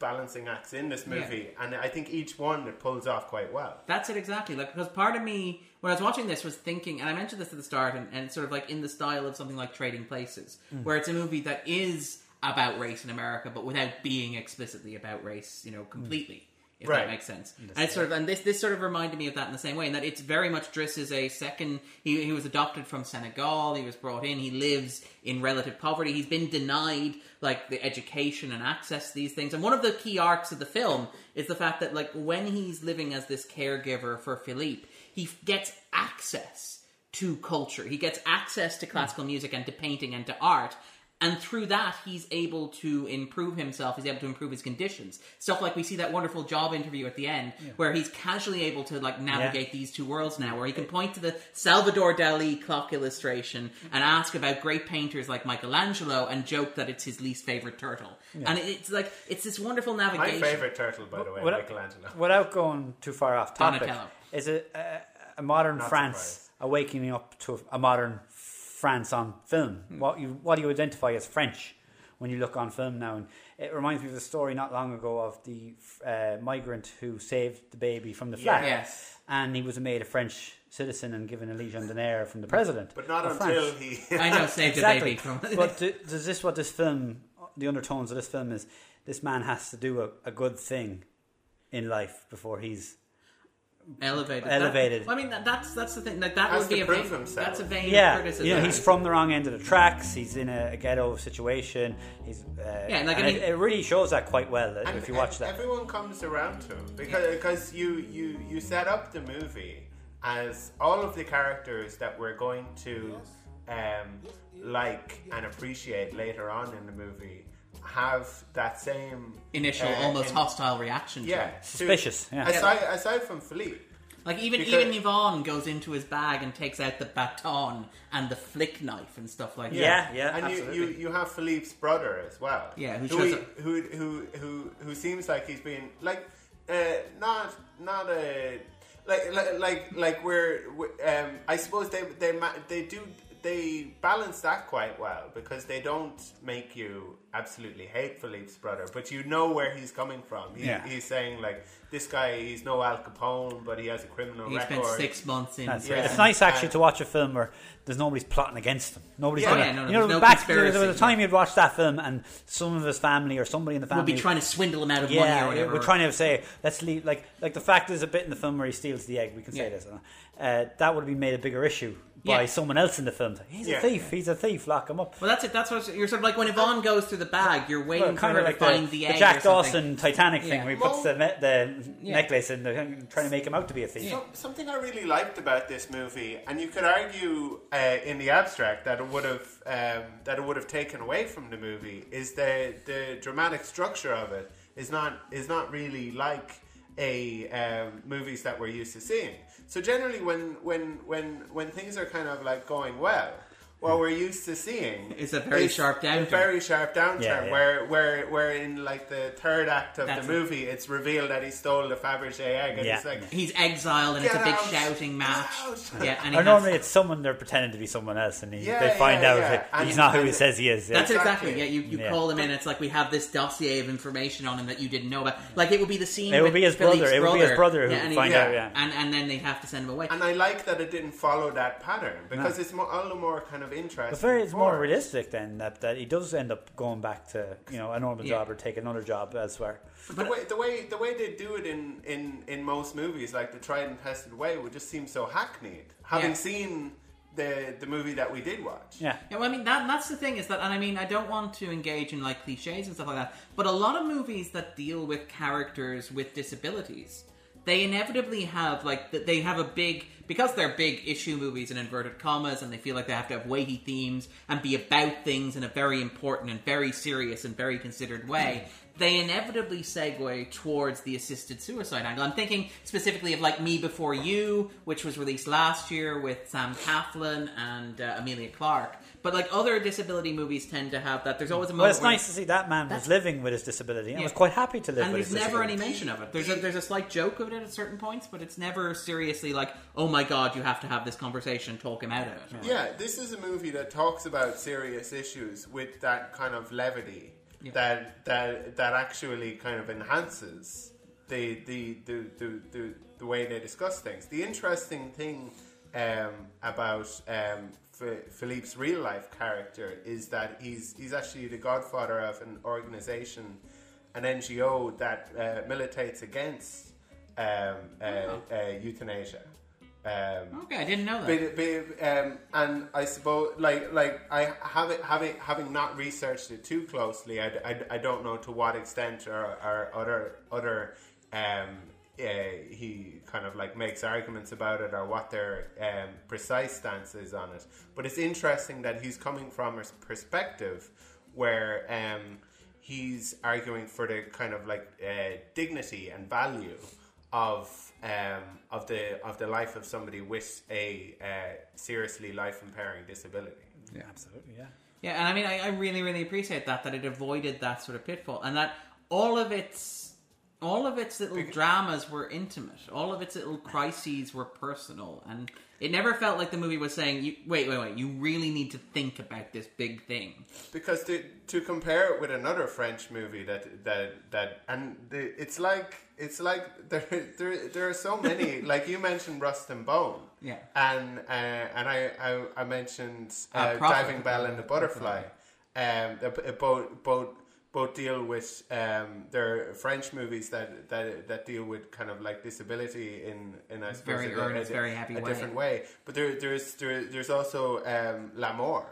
balancing acts in this movie, and I think each one it pulls off quite well. That's it exactly. Like because part of me when I was watching this was thinking, and I mentioned this at the start, and, and sort of like in the style of something like Trading Places, where it's a movie that is about race in America, but without being explicitly about race, you know, completely. If Right. that makes sense, and it's sort of, and this this sort of reminded me of that in the same way, in that it's very much Driss is a second. He he was adopted from Senegal. He was brought in. He lives in relative poverty. He's been denied like the education and access to these things. And one of the key arcs of the film is the fact that like when he's living as this caregiver for Philippe, he f- gets access to culture. He gets access to classical hmm. music and to painting and to art. And through that, he's able to improve himself. He's able to improve his conditions. Stuff like we see that wonderful job interview at the end, where he's casually able to like navigate these two worlds now. Where he can point to the Salvador Dali clock illustration and ask about great painters like Michelangelo and joke that it's his least favorite turtle. And it's like it's this wonderful navigation. My favorite turtle, by the way, Without- Michelangelo. Without going too far off topic, Donatello. is it a, a modern Not France surprised. awakening up to a modern France on film? Hmm. What you what do you identify as French when you look on film now? And it reminds me of a story not long ago of the uh, migrant who saved the baby from the flat, Yes. and he was made a French citizen and given a Legion d'honneur from the president. But not until France. he. <laughs> <laughs> I know, saved exactly. the baby from. <laughs> but do, does this what this film? The undertones of this film is this man has to do a, a good thing in life before he's elevated. Elevated. That, I mean, that, that's that's the thing. Like that Has would be a prove vain, himself. that's a vain yeah, criticism. you know, he's from the wrong end of the tracks. He's in a, a ghetto situation. He's uh, Yeah, like, and I mean- it, it really shows that quite well And if you watch that. everyone comes around to him because because you you you set up the movie as all of the characters that we're going to um, like and appreciate later on in the movie have that same initial uh, almost in- hostile reaction. to yeah it. Suspicious, yeah. Aside aside from Philippe, Like even Because- even Yvonne goes into his bag and takes out the baton and the flick knife and stuff like that. Yeah, yeah, and you, you you have Philippe's brother as well. Yeah, who who shows he- who who who who seems like he's been like uh, not not a like like like like we're um I suppose they they ma- they do they balance that quite well because they don't make you absolutely hate Philippe's brother, but you know where he's coming from. He, Yeah. He's saying like this guy, he's no Al Capone, but he has a criminal He record. spent six months in That's prison. It's nice actually to watch a film where there's nobody's plotting against him. Nobody's Yeah. gonna, Yeah, no, no, you know, no back there was a time you'd watch that film and some of his family or somebody in the We'll family be trying to swindle him out of money or yeah, whatever. we're trying to say let's leave like like the fact there's a bit in the film where he steals the egg. We can say Yeah. this. Uh, that would have been made a bigger issue by Yeah. someone else in the film. He's Yeah. a thief. He's a thief. Lock him up. Well, that's it. That's what you're sort of like when Yvonne goes through the bag. You're waiting Well, for kind her of like to find the, the, the egg or Jack. Dawson Titanic thing Yeah. where he puts the, ne- the Yeah. necklace in, the, trying to make him out to be a thief. Some, something I really liked about this movie, and you could argue uh, in the abstract that it would have um, that it would have taken away from the movie, is the the dramatic structure of it is not is not really like a um, movies that we're used to seeing. So generally, when when when when things are kind of like going well. What we're used to seeing Is a very is sharp A downturn. very sharp downturn, Yeah, yeah. where where where in like the third act of That's the it. movie, it's revealed that he stole the Fabergé egg, and Yeah. it's like He's exiled and it's a big out. shouting match. Yeah, and Or has- normally it's someone they're pretending to be someone else, and he, Yeah, they find yeah, out yeah. that And- he's not who he says he is. Yeah. That's exactly. Exactly. Yeah, you, you Yeah. call him in. It's like we have this dossier of information on him that you didn't know about. Like it would be the scene. It would with be his Philippe's brother. It would be his brother who and would find Yeah. out. Yeah. and and then they have to send him away. And I like that it didn't follow that pattern because it's all the more kind of interesting. But very, it's more realistic then that, that he does end up going back to you know a normal Yeah. job or take another job elsewhere. But the way the way the way they do it in, in, in most movies, like the tried and tested way, would just seem so hackneyed. Having Yeah. seen the the movie that we did watch, Yeah, Yeah, well, I mean that that's the thing is that, and I mean I don't want to engage in like cliches and stuff like that, but a lot of movies that deal with characters with disabilities, they inevitably have like th- they have a big because they're big issue movies in inverted commas, and they feel like they have to have weighty themes and be about things in a very important and very serious and very considered way. They inevitably segue towards the assisted suicide angle. I'm thinking specifically of like Me Before You, which was released last year with Sam Claflin and uh, Emilia Clarke. But like other disability movies tend to have that. There's always a moment. well, it's where- nice to see that man was living with his disability and Yeah. was quite happy to live and with there's his never disability. any mention of it. There's a there's a slight joke of it at certain points, but it's never seriously like, oh my god, you have to have this conversation, talk him out of it. yeah, this is a movie that talks about serious issues with that kind of levity Yeah. that that that actually kind of enhances the the the, the, the, the way they discuss things. The interesting thing um, about um, F- Philippe's real life character is that he's he's actually the godfather of an organization, an NGO that uh, militates against um, uh, uh, euthanasia. Um, Okay, I didn't know that. but, but, um, and I suppose, like, like I having having having not researched it too closely, I, I, I don't know to what extent or, or other other um, uh, he kind of like makes arguments about it or what their um, precise stance is on it. But it's interesting that he's coming from a perspective where um, he's arguing for the kind of like uh, dignity and value of um, of the of the life of somebody with a uh, seriously life impairing disability. Yeah, absolutely. Yeah. Yeah, and I mean, I, I really, really appreciate that that it avoided that sort of pitfall, and that all of its all of its little dramas were intimate, all of its little crises were personal, and it never felt like the movie was saying, you, "Wait, wait, wait! You really need to think about this big thing." Because to to compare it with another French movie that that that and the, it's like it's like <laughs> there there there are so many <laughs> like you mentioned Rust and Bone. Yeah. And uh, and I I, I mentioned Uh, uh, Diving Bell and the Butterfly. Um, both both both deal with um, they're French movies that, that that deal with kind of like disability in in I suppose Very a, earnest, a, very happy a way. different way. But there there's there, there's also um, L'amour.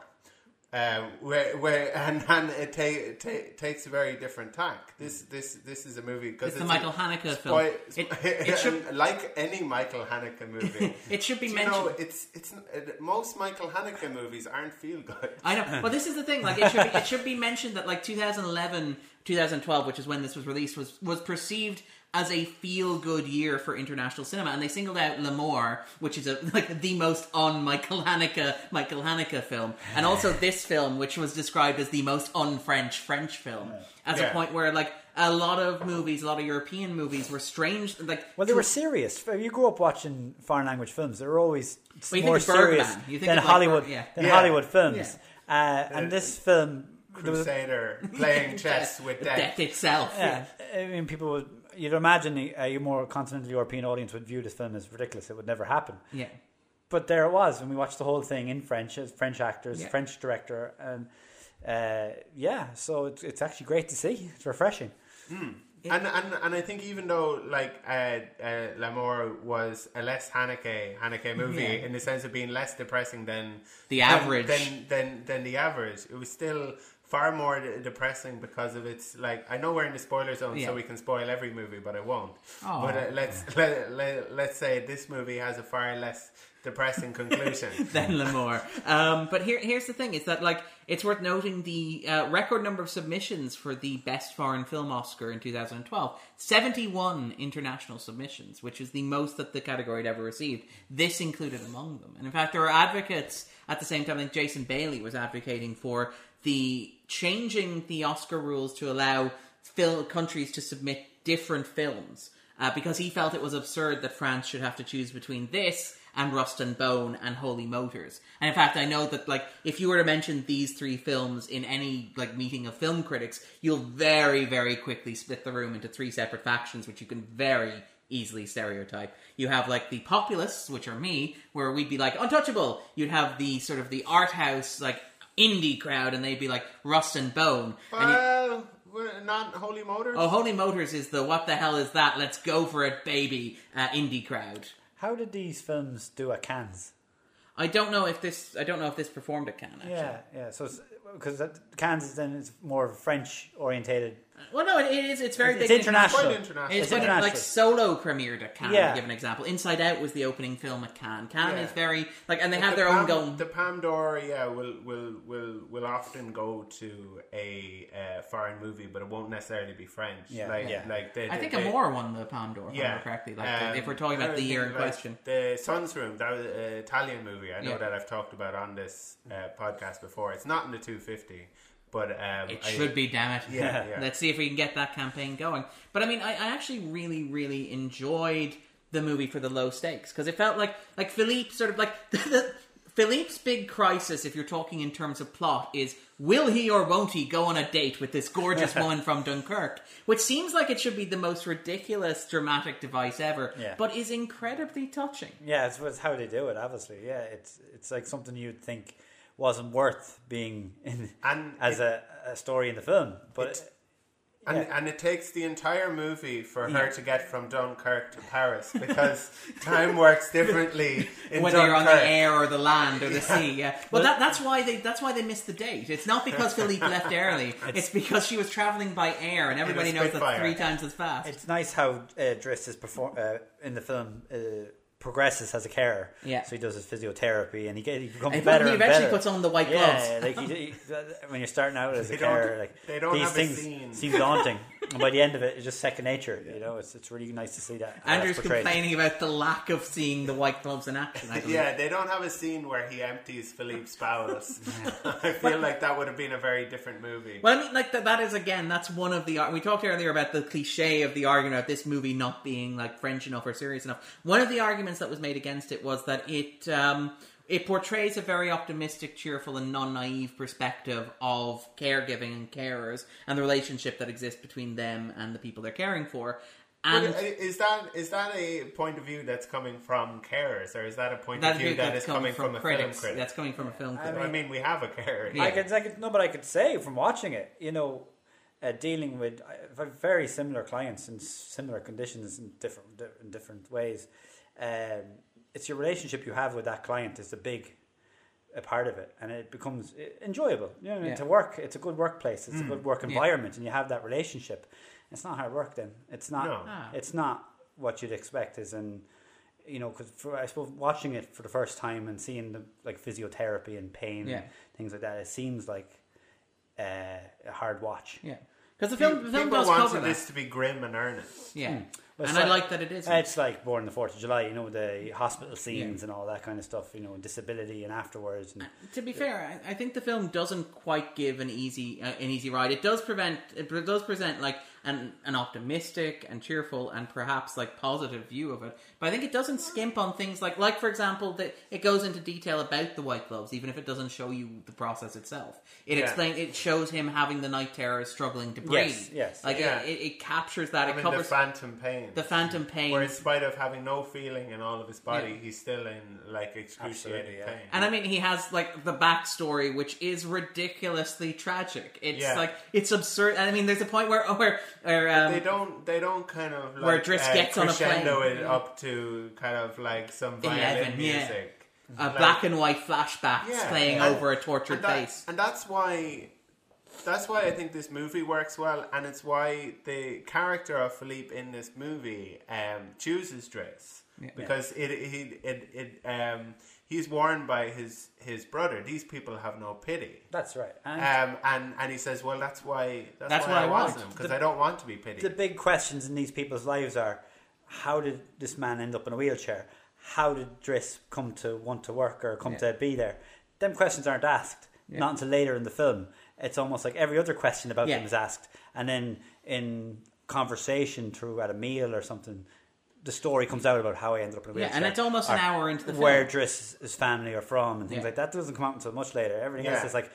Um, where, where <laughs> and, and it ta- ta- takes a very different tack. This this this is a movie because It's the Michael Haneke film. It- <laughs> it should- like any Michael Haneke movie, <laughs> It should be mentioned. know, it's it's it, most Michael Haneke movies aren't feel good. I know, but this is the thing. Like, it should be, it should be mentioned that like 2011, 2012, which is when this was released, was was perceived as a feel good year for international cinema, and they singled out L'Amour, which is a, <laughs> like the most on Michael Haneke Michael Haneke film, and <sighs> also this film, which was described as the most un French French film, as a point where like a lot of movies, a lot of European movies were strange, like Well, they were serious. You grew up watching foreign language films. They were always Well, more think of Bergman. serious You think than of, like, Hollywood Bird- yeah. than Yeah. Hollywood films. Uh, and this film, Crusader playing <laughs> chess with death. death itself. yeah, I mean, people would. You'd imagine a, a more continental European audience would view this film as ridiculous. It would never happen. yeah. But there it was, and we watched the whole thing in French, as French actors, Yeah. French director, and uh, yeah, so it's, it's actually great to see. It's refreshing. And, and and I think even though like uh, uh, L'Amour was a less Haneke Haneke movie Yeah. in the sense of being less depressing than The than- average. than, than than the average, it was still far more de- depressing because of its like I know we're in the spoiler zone, Yeah. so we can spoil every movie, but I won't. But uh, let's let, let, let's say this movie has a far less depressing conclusion. <laughs> than L'Amour. Um, but here, here's the thing: is that like it's worth noting the uh, record number of submissions for the Best Foreign Film Oscar in 2012. 71 international submissions, which is the most that the category had ever received. This included among them, and in fact, there are advocates at the same time. Like Jason Bailey was advocating for the changing the Oscar rules to allow fil- countries to submit different films uh, because he felt it was absurd that France should have to choose between this and Rust and Bone and Holy Motors. And in fact, I know that like if you were to mention these three films in any like meeting of film critics, you'll very very quickly split the room into three separate factions, which you can very easily stereotype. You have like the populists, which are me, where we'd be like untouchable. You'd have the sort of the art house like indie crowd, and they'd be like Rust and Bone. And you- well, not Holy Motors. Oh, Holy Motors is the what the hell is that? Let's go for it, baby! Uh, indie crowd. How did these films do at Cannes? I don't know if this. I don't know if this performed at Cannes. Actually. Yeah, yeah. So because Kansas then is more French orientated. Well, no, it, it is. It's very It's big. in international. Quite international. It's, It's when it, like solo premiered at Cannes. Yeah. To give an example, Inside Out was the opening film at Cannes. Cannes Yeah. is very like, and they have the their Palm, own going. The Palme d'Or, yeah, will will will will often go to a uh, foreign movie, but it won't necessarily be French. Yeah, like, yeah. like they, I think they, Amour won the Palme d'Or. Yeah, remember correctly. Like Um, if we're talking about the year in like, question. the Son's Room, that was an Italian movie. I know Yeah. that I've talked about on this uh, podcast before. It's not in the 250, but um, It I- should be, damn it. Yeah, <laughs> yeah. Let's see if we can get that campaign going. But I mean, I, I actually really, really enjoyed the movie for the low stakes because it felt like like Philippe sort of like <laughs> Philippe's big crisis, if you're talking in terms of plot, is will he or won't he go on a date with this gorgeous <laughs> woman from Dunkirk? Which seems like it should be the most ridiculous dramatic device ever, Yeah. but is incredibly touching. Yeah, it's, it's how they do it. Obviously, yeah, it's it's like something you'd think wasn't worth being in And as a, a story in the film, but It- And, Yeah. and it takes the entire movie for her to get from Dunkirk to Paris because <laughs> time works differently in Whether Dunkirk. you're on the air or the land or the sea, yeah. Well, that, that's why they that's why they missed the date. It's not because Philippe <laughs> left early. It's because she was traveling by air, and everybody knows that's Spitfire. three times as fast. it's nice how uh, Driss is perform uh, in the film. Uh, progresses as a carer, Yeah. So he does his physiotherapy, and he, get, he becomes And better. he and eventually better. puts on the white Yeah, gloves. like he, he, <laughs> when you're starting out as a They don't- carer, like they don't these have things seem daunting, <laughs> and by the end of it, it's just second nature. You know, it's it's really nice to see that. Andrew's complaining about the lack of seeing the white gloves in action. I <laughs> believe. Yeah, they don't have a scene where he empties Philippe's bowels. I feel like that would have been a very different movie. Well, I mean, like that, that is again, that's one of the. We talked earlier about the cliche of the argument about this movie not being like French enough or serious enough. One of the arguments that was made against it was that it um, it portrays a very optimistic, cheerful, and non-naive perspective of caregiving and carers and the relationship that exists between them and the people they're caring for. And i- is that is that a point of view that's coming from carers, or is that a point that of view that's coming from, a critics. film critic? That's coming from a film critic. I mean, we have a carer. Yeah. I could, I could, no, but I could say from watching it, you know, uh, dealing with uh, very similar clients in similar conditions in different in different ways. Um, it's your relationship you have with that client is a big a part of it, and it becomes uh, enjoyable. You know, Yeah. to work, it's a good workplace, it's a good work Yeah. environment, and you have that relationship. It's not hard work. Then it's not. No. Ah. It's not what you'd expect. Is in you know, because I suppose watching it for the first time and seeing the like physiotherapy and pain, Yeah. and things like that, it seems like uh, a hard watch. Yeah. because the film, the film People does wanted cover that. this to be grim and earnest. Yeah, Well, and so- I like that it is. It's like Born the Fourth of July, you know, the hospital scenes and all that kind of stuff, you know, disability and afterwards. And to be fair, I, I think the film doesn't quite give an easy uh, an easy ride. It does prevent it does present like an an optimistic and cheerful and perhaps like positive view of it. But I think it doesn't skimp on things like like for example that it goes into detail about the white gloves, even if it doesn't show you the process itself. It Yeah. explain it shows him having the night terrors struggling to breathe. Yes, yes. Like Yeah. it, it, it captures that. I it mean, the covers phantom pain. the phantom pain. Where in spite of having no feeling in all of his body, Yeah. he's still in like excruciating yeah. pain. And I mean, he has like the backstory, which is ridiculously tragic. It's Yeah. like it's absurd. I mean, there's a point where <laughs> where, where um, they don't. They don't kind of like, Where Driss uh, gets on a crescendo plane. it up to kind of like some violin 11, yeah. music. uh, Like- black and white flashbacks Yeah. playing And- over a tortured and that- face. and that's why. That's why I think this movie works well, and it's why the character of Philippe in this movie um, chooses Driss Yeah. because it it it, it um, he's warned by his his brother. These people have no pity. that's right. And Um, and and he says, "Well, that's why that's, That's why what I I want want. him because The- I don't want to be pitied." the big questions in these people's lives are how did this man end up in a wheelchair? How did Driss come to want to work or come Yeah. to be there? Them questions aren't asked, Yeah. not until later in the film. It's almost like every other question about Yeah. them is asked. And then in conversation through at a meal or something, the story comes out about how I ended up in a Yeah, and it's almost an hour into the film. Where Driss' his family are from and things Yeah. like that doesn't come out until much later. Everything Yeah. else is like,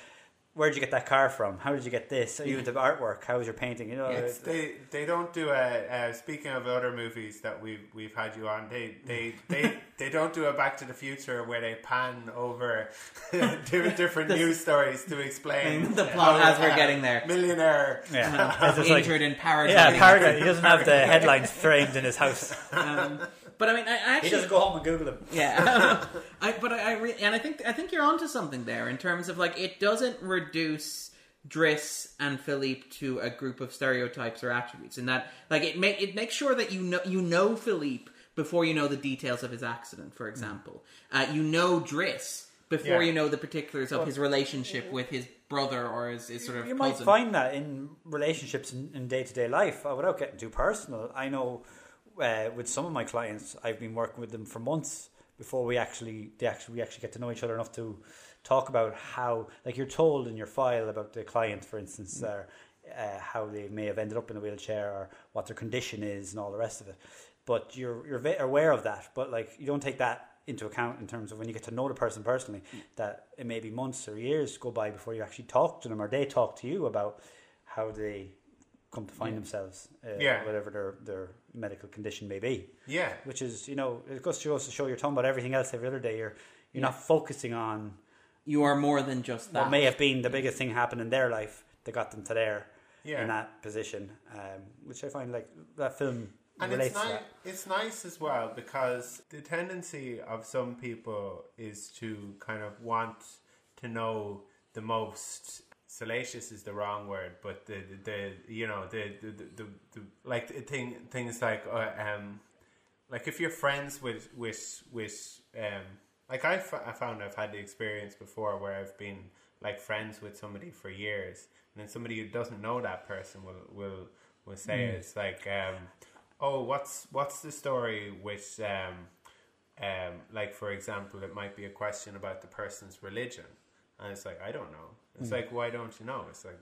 where did you get that car from? How did you get this? Are you into artwork? How was your painting? You know. It's- they they don't do a uh, speaking of other movies that we've we've had you on. They they <laughs> they, they don't do a Back to the Future where they pan over <laughs> different <laughs> news stories to explain The plot as we're getting there. Millionaire. yeah. Just like- Injured in Paraguay. Yeah, Paraguay. He doesn't have the headlines framed in his house. Um, but I mean, I, I He actually doesn't go home and Google them. Yeah, <laughs> I, but I, I re- and I think I think you're onto something there in terms of like it doesn't reduce Driss and Philippe to a group of stereotypes or attributes, in that like it make it makes sure that you know you know Philippe before you know the details of his accident. For example, uh, you know Driss before Yeah. you know the particulars of his relationship with his brother or his, his sort of You might find that in relationships in day to day life, uh, without getting too personal. I know uh, with some of my clients, I've been working with them for months before we actually they actually we actually get to know each other enough to talk about how, like you're told in your file about the client, for instance, Mm. or uh, how they may have ended up in a wheelchair or what their condition is and all the rest of it. But you're you're aware of that, but like you don't take that into account in terms of when you get to know the person personally that it may be months or years go by before you actually talk to them or they talk to you about how they come to find Yeah. themselves uh, Yeah. whatever their their medical condition may be Yeah, which is you know it goes to goes to show you're talking about everything else every other day you're you're Yeah. not focusing on You are more than just that. what may have been the biggest thing happened in their life that got them to there Yeah. in that position um, which I find like that film and relates it's nice. It's nice as well because the tendency of some people is to kind of want to know the most. Salacious is the wrong word, but the the, the you know the the, the, the, like the thing things like uh, um like if you're friends with with with um like I, f- I found I've had the experience before where I've been like friends with somebody for years and then somebody who doesn't know that person will will will say it's like um oh what's what's the story with um um like for example it might be a question about the person's religion and it's like I don't know it's like why don't you know it's like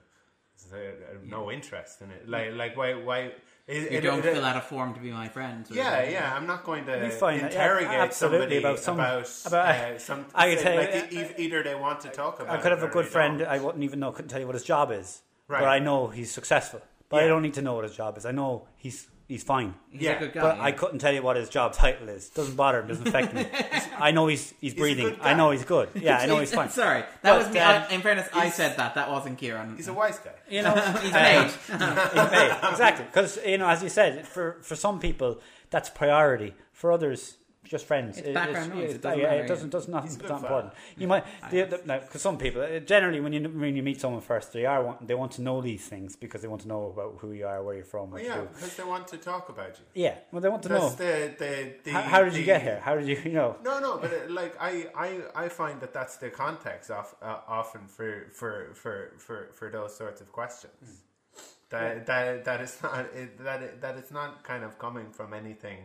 it's, uh, I have no interest in it like like why why it, you it- don't it- fill out a form to be my friend. sort yeah, yeah. I'm not going to You yeah, interrogate somebody about about some- about, about- uh, some. I could tell you- e- either they want to talk about. I could have it a good friend don't. I wouldn't even know couldn't tell you what his job is Right. but I know he's successful but I don't need to know what his job is I know he's he's fine He's Yeah, a good guy. But yeah. I couldn't tell you what his job title is. Doesn't bother him. Doesn't affect me. <laughs> I know he's he's a breathing. good I know he's good. Yeah, I know he's <laughs> fine. Sorry, that But, was me. um, I, in fairness, I said that. That wasn't Kieran. He's a <laughs> wise guy. You know, He's an age. he's made. exactly because you know, as you said, for for some people that's priority. For others, just friends. It's background noise, it doesn't yeah, matter, it doesn't yeah. does nothing. He's It's not important. You might the, the, no, because some people uh, generally when you when you meet someone first, they are want, they want to know these things because they want to know about who you are, where you're from, Well, what you yeah, do. because they want to talk about you. Yeah, well, they want to know. The the, the How, how did you get here? How did you you know? No, no, but uh, like I, I, I find that that's the context of, uh, often for, for, for, for, for those sorts of questions. that that that it's not it, that it, that it's not kind of coming from anything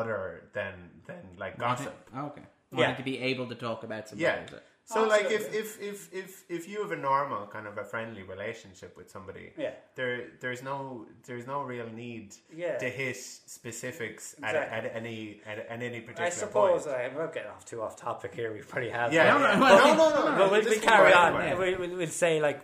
other than than like gossip. Oh, okay. Yeah. To be able to talk about something. Yeah. is it? So like if, if if if if you have a normal kind of a friendly relationship with somebody, Yeah. there there's no there's no real need Yeah. to hit specifics at, Exactly. at any at, at any particular I suppose point. uh, we're getting off too off topic here. We probably have. Yeah, No, no, yeah. no, no, no, Well, we'll, we'll carry on. go. We- We'll, we'll say like,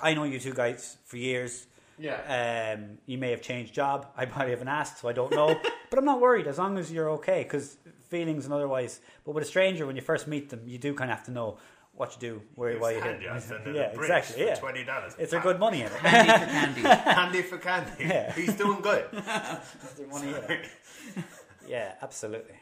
I know you two guys for years. Yeah. Um, you may have changed job. I probably haven't asked, so I don't know. <laughs> but I'm not worried as long as you're okay, because feelings and otherwise. But with a stranger, when you first meet them, you do kind of have to know what you do, where, why you Hand do. you send in Yeah, bridge exactly. Yeah, twenty dollars. it's a good money in it. Candy for candy. <laughs> candy for candy. Yeah. He's doing good. <laughs> Money. Yeah, absolutely.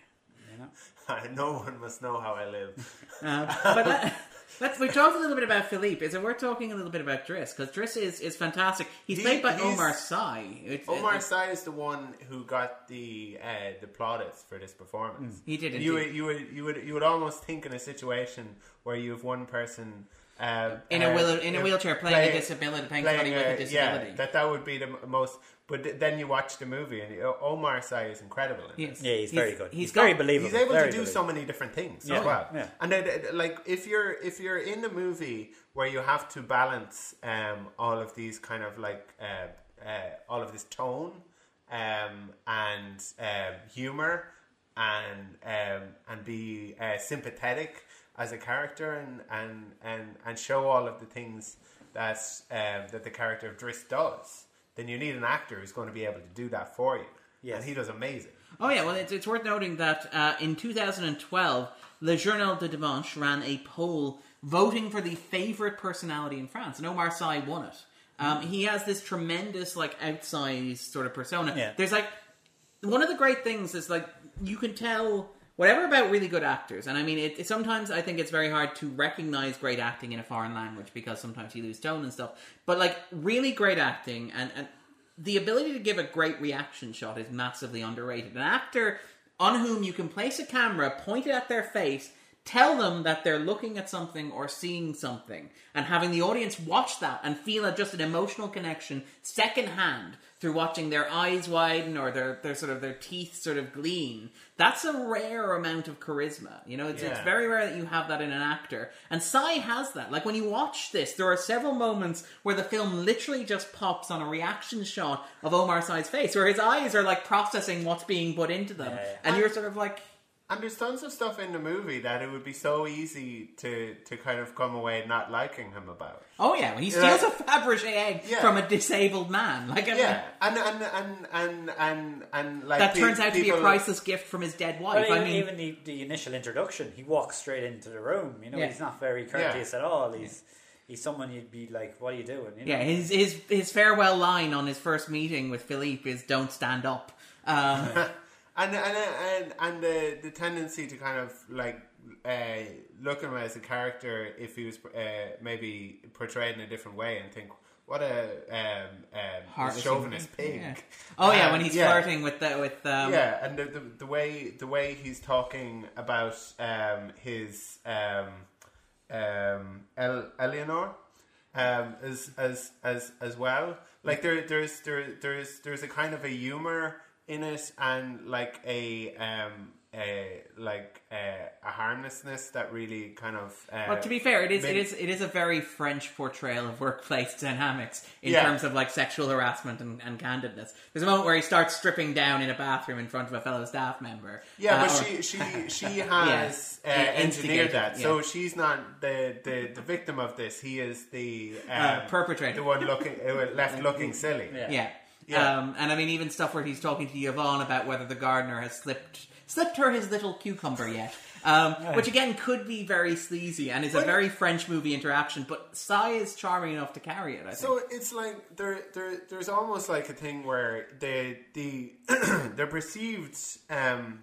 You know. <laughs> no one must know how I live. Uh, but let, let's we talked a little bit about Philippe. Is it worth talking a little bit about Driss? Because Driss is, is fantastic. He's He- played by he's- Omar Sy. It's- Omar it's- Sy is the one who got the uh, the plaudits for this performance. He did You would, you would you would you would almost think in a situation where you have one person uh, in a uh, wheel, in a uh, wheelchair playing, a disability, playing, somebody with a uh, disability. Yeah, that that would be the most. But th- then you watch the movie, and uh, Omar Sy is incredible. In Yes. this. Yeah, he's, very good. he's He's, very got- believable. He's able very to do so many different things Yeah. as well. Yeah. And then, uh, like if you're if you're in a movie where you have to balance um, all of these kind of like uh, uh, all of this tone um, and um, humor and um, and be uh, sympathetic as a character and, and, and, and show all of the things that um, that the character of Driss does, then you need an actor who's going to be able to do that for you. Yes. And he does amazing. Oh yeah, well, it's, it's worth noting that uh, in 2012, Le Journal du Dimanche ran a poll voting for the favorite personality in France, and Omar Sy won it. Um, he has this tremendous, like, outsized sort of persona. Yeah. There's like one of the great things is like you can tell whatever about really good actors, and I mean, it, it sometimes I think it's very hard to recognize great acting in a foreign language because sometimes you lose tone and stuff. But like really great acting and and the ability to give a great reaction shot is massively underrated. An actor on whom you can place a camera pointed at their face, tell them that they're looking at something or seeing something, and having the audience watch that and feel a, just an emotional connection secondhand through watching their eyes widen or their, their sort of their teeth sort of gleam. That's a rare amount of charisma. You know, it's, it's very rare that you have that in an actor. And Sy has that. Like when you watch this, there are several moments where the film literally just pops on a reaction shot of Omar Sy's face, where his eyes are like processing what's being put into them. Yeah, yeah. And you're sort of like, And there's tons of stuff in the movie that it would be so easy to, to kind of come away not liking him about. oh yeah, when he Yeah. steals a Fabergé egg Yeah. from a disabled man. Like, I mean, Yeah, and and and and and, and like that pe- turns out to be a people- priceless gift from his dead wife. Well, I even, mean, even the, the initial introduction, he walks straight into the room. You know, Yeah. he's not very courteous at all. He's he's someone you'd be like, "What are you doing?" You know? Yeah, his his his farewell line on his first meeting with Philippe is "Don't stand up." Um, <laughs> and and and and the the tendency to kind of like uh, look at him as a character if he was uh, maybe portrayed in a different way and think what a um, um, chauvinist pig. yeah. Oh yeah, Um, when he's yeah. flirting with the with um, yeah, and the, the the way the way he's talking about um, his um, um, El, Eleanor um, as as as as well. Like there there's there there's there's a kind of a humor in it and like a um a like a, a harmlessness that really kind of uh, Well, to be fair, it is it made- is it is a very French portrayal of workplace dynamics in Yeah. terms of like sexual harassment and, and candidness. There's a moment where he starts stripping down in a bathroom in front of a fellow staff member. Yeah, Uh, but or- she <laughs> she she has Yeah. uh, engineered that, yeah. so she's not the, the, the victim of this. He is the um, Uh, perpetrator. the one looking uh, left looking silly. Yeah. Yeah. Yeah. Um, and I mean, even stuff where he's talking to Yvonne about whether the gardener has slipped slipped her his little cucumber yet. Um, Which again could be very sleazy and is a very French movie interaction, but Sy is charming enough to carry it. I think. So it's like there, there, there's almost like a thing where the the <clears throat> the perceived um,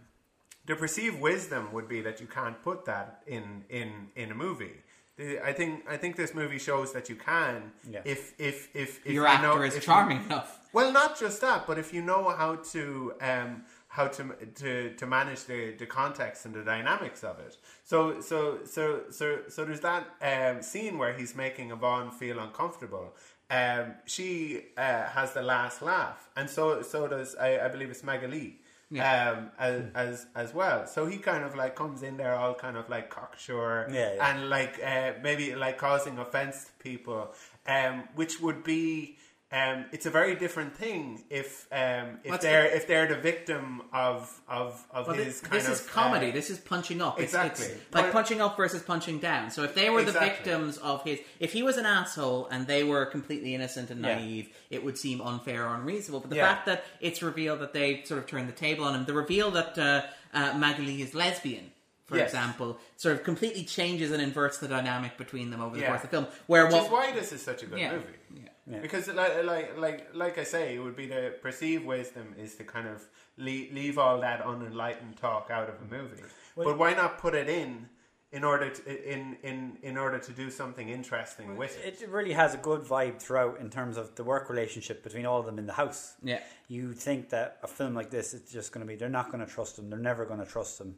the perceived wisdom would be that you can't put that in in in a movie. The, I think I think this movie shows that you can Yeah. if if if, if Your you actor know, is if you- charming enough. Well, not just that, but if you know how to um, how to to to manage the, the context and the dynamics of it. So so so so so there's that um, scene where he's making Yvonne feel uncomfortable. um, she uh, has the last laugh, and so so does I, I believe it's Magali. Yeah. Um, as, as as well, so he kind of like comes in there all kind of like cocksure, Yeah, yeah. and like uh, maybe like causing offense to people, um, which would be um, it's a very different thing if um, if What's they're it- if they're the victim of of of Well, his this, kind this of is comedy. uh, this is punching up. It's, Exactly. it's like punching up versus punching down. So if they were the victims of his, if he was an asshole and they were completely innocent and Yeah. naive, it would seem unfair or unreasonable. But the Yeah. fact that it's revealed that they sort of turned the table on him, the reveal that uh, uh, Magali is lesbian. For Yes. example, sort of completely changes and inverts the dynamic between them over the Yeah. course of the film. Where which what, is why this is such a good yeah, movie. yeah. Yeah. Because like, like like like I say, it would be the perceived wisdom is to kind of leave, leave all that unenlightened talk out of a movie. but why not put it in in order to in in in order to do something interesting with it? It really has a good vibe throughout in terms of the work relationship between all of them in the house. Yeah. You think that a film like this is just going to be, they're not going to trust them, they're never going to trust him.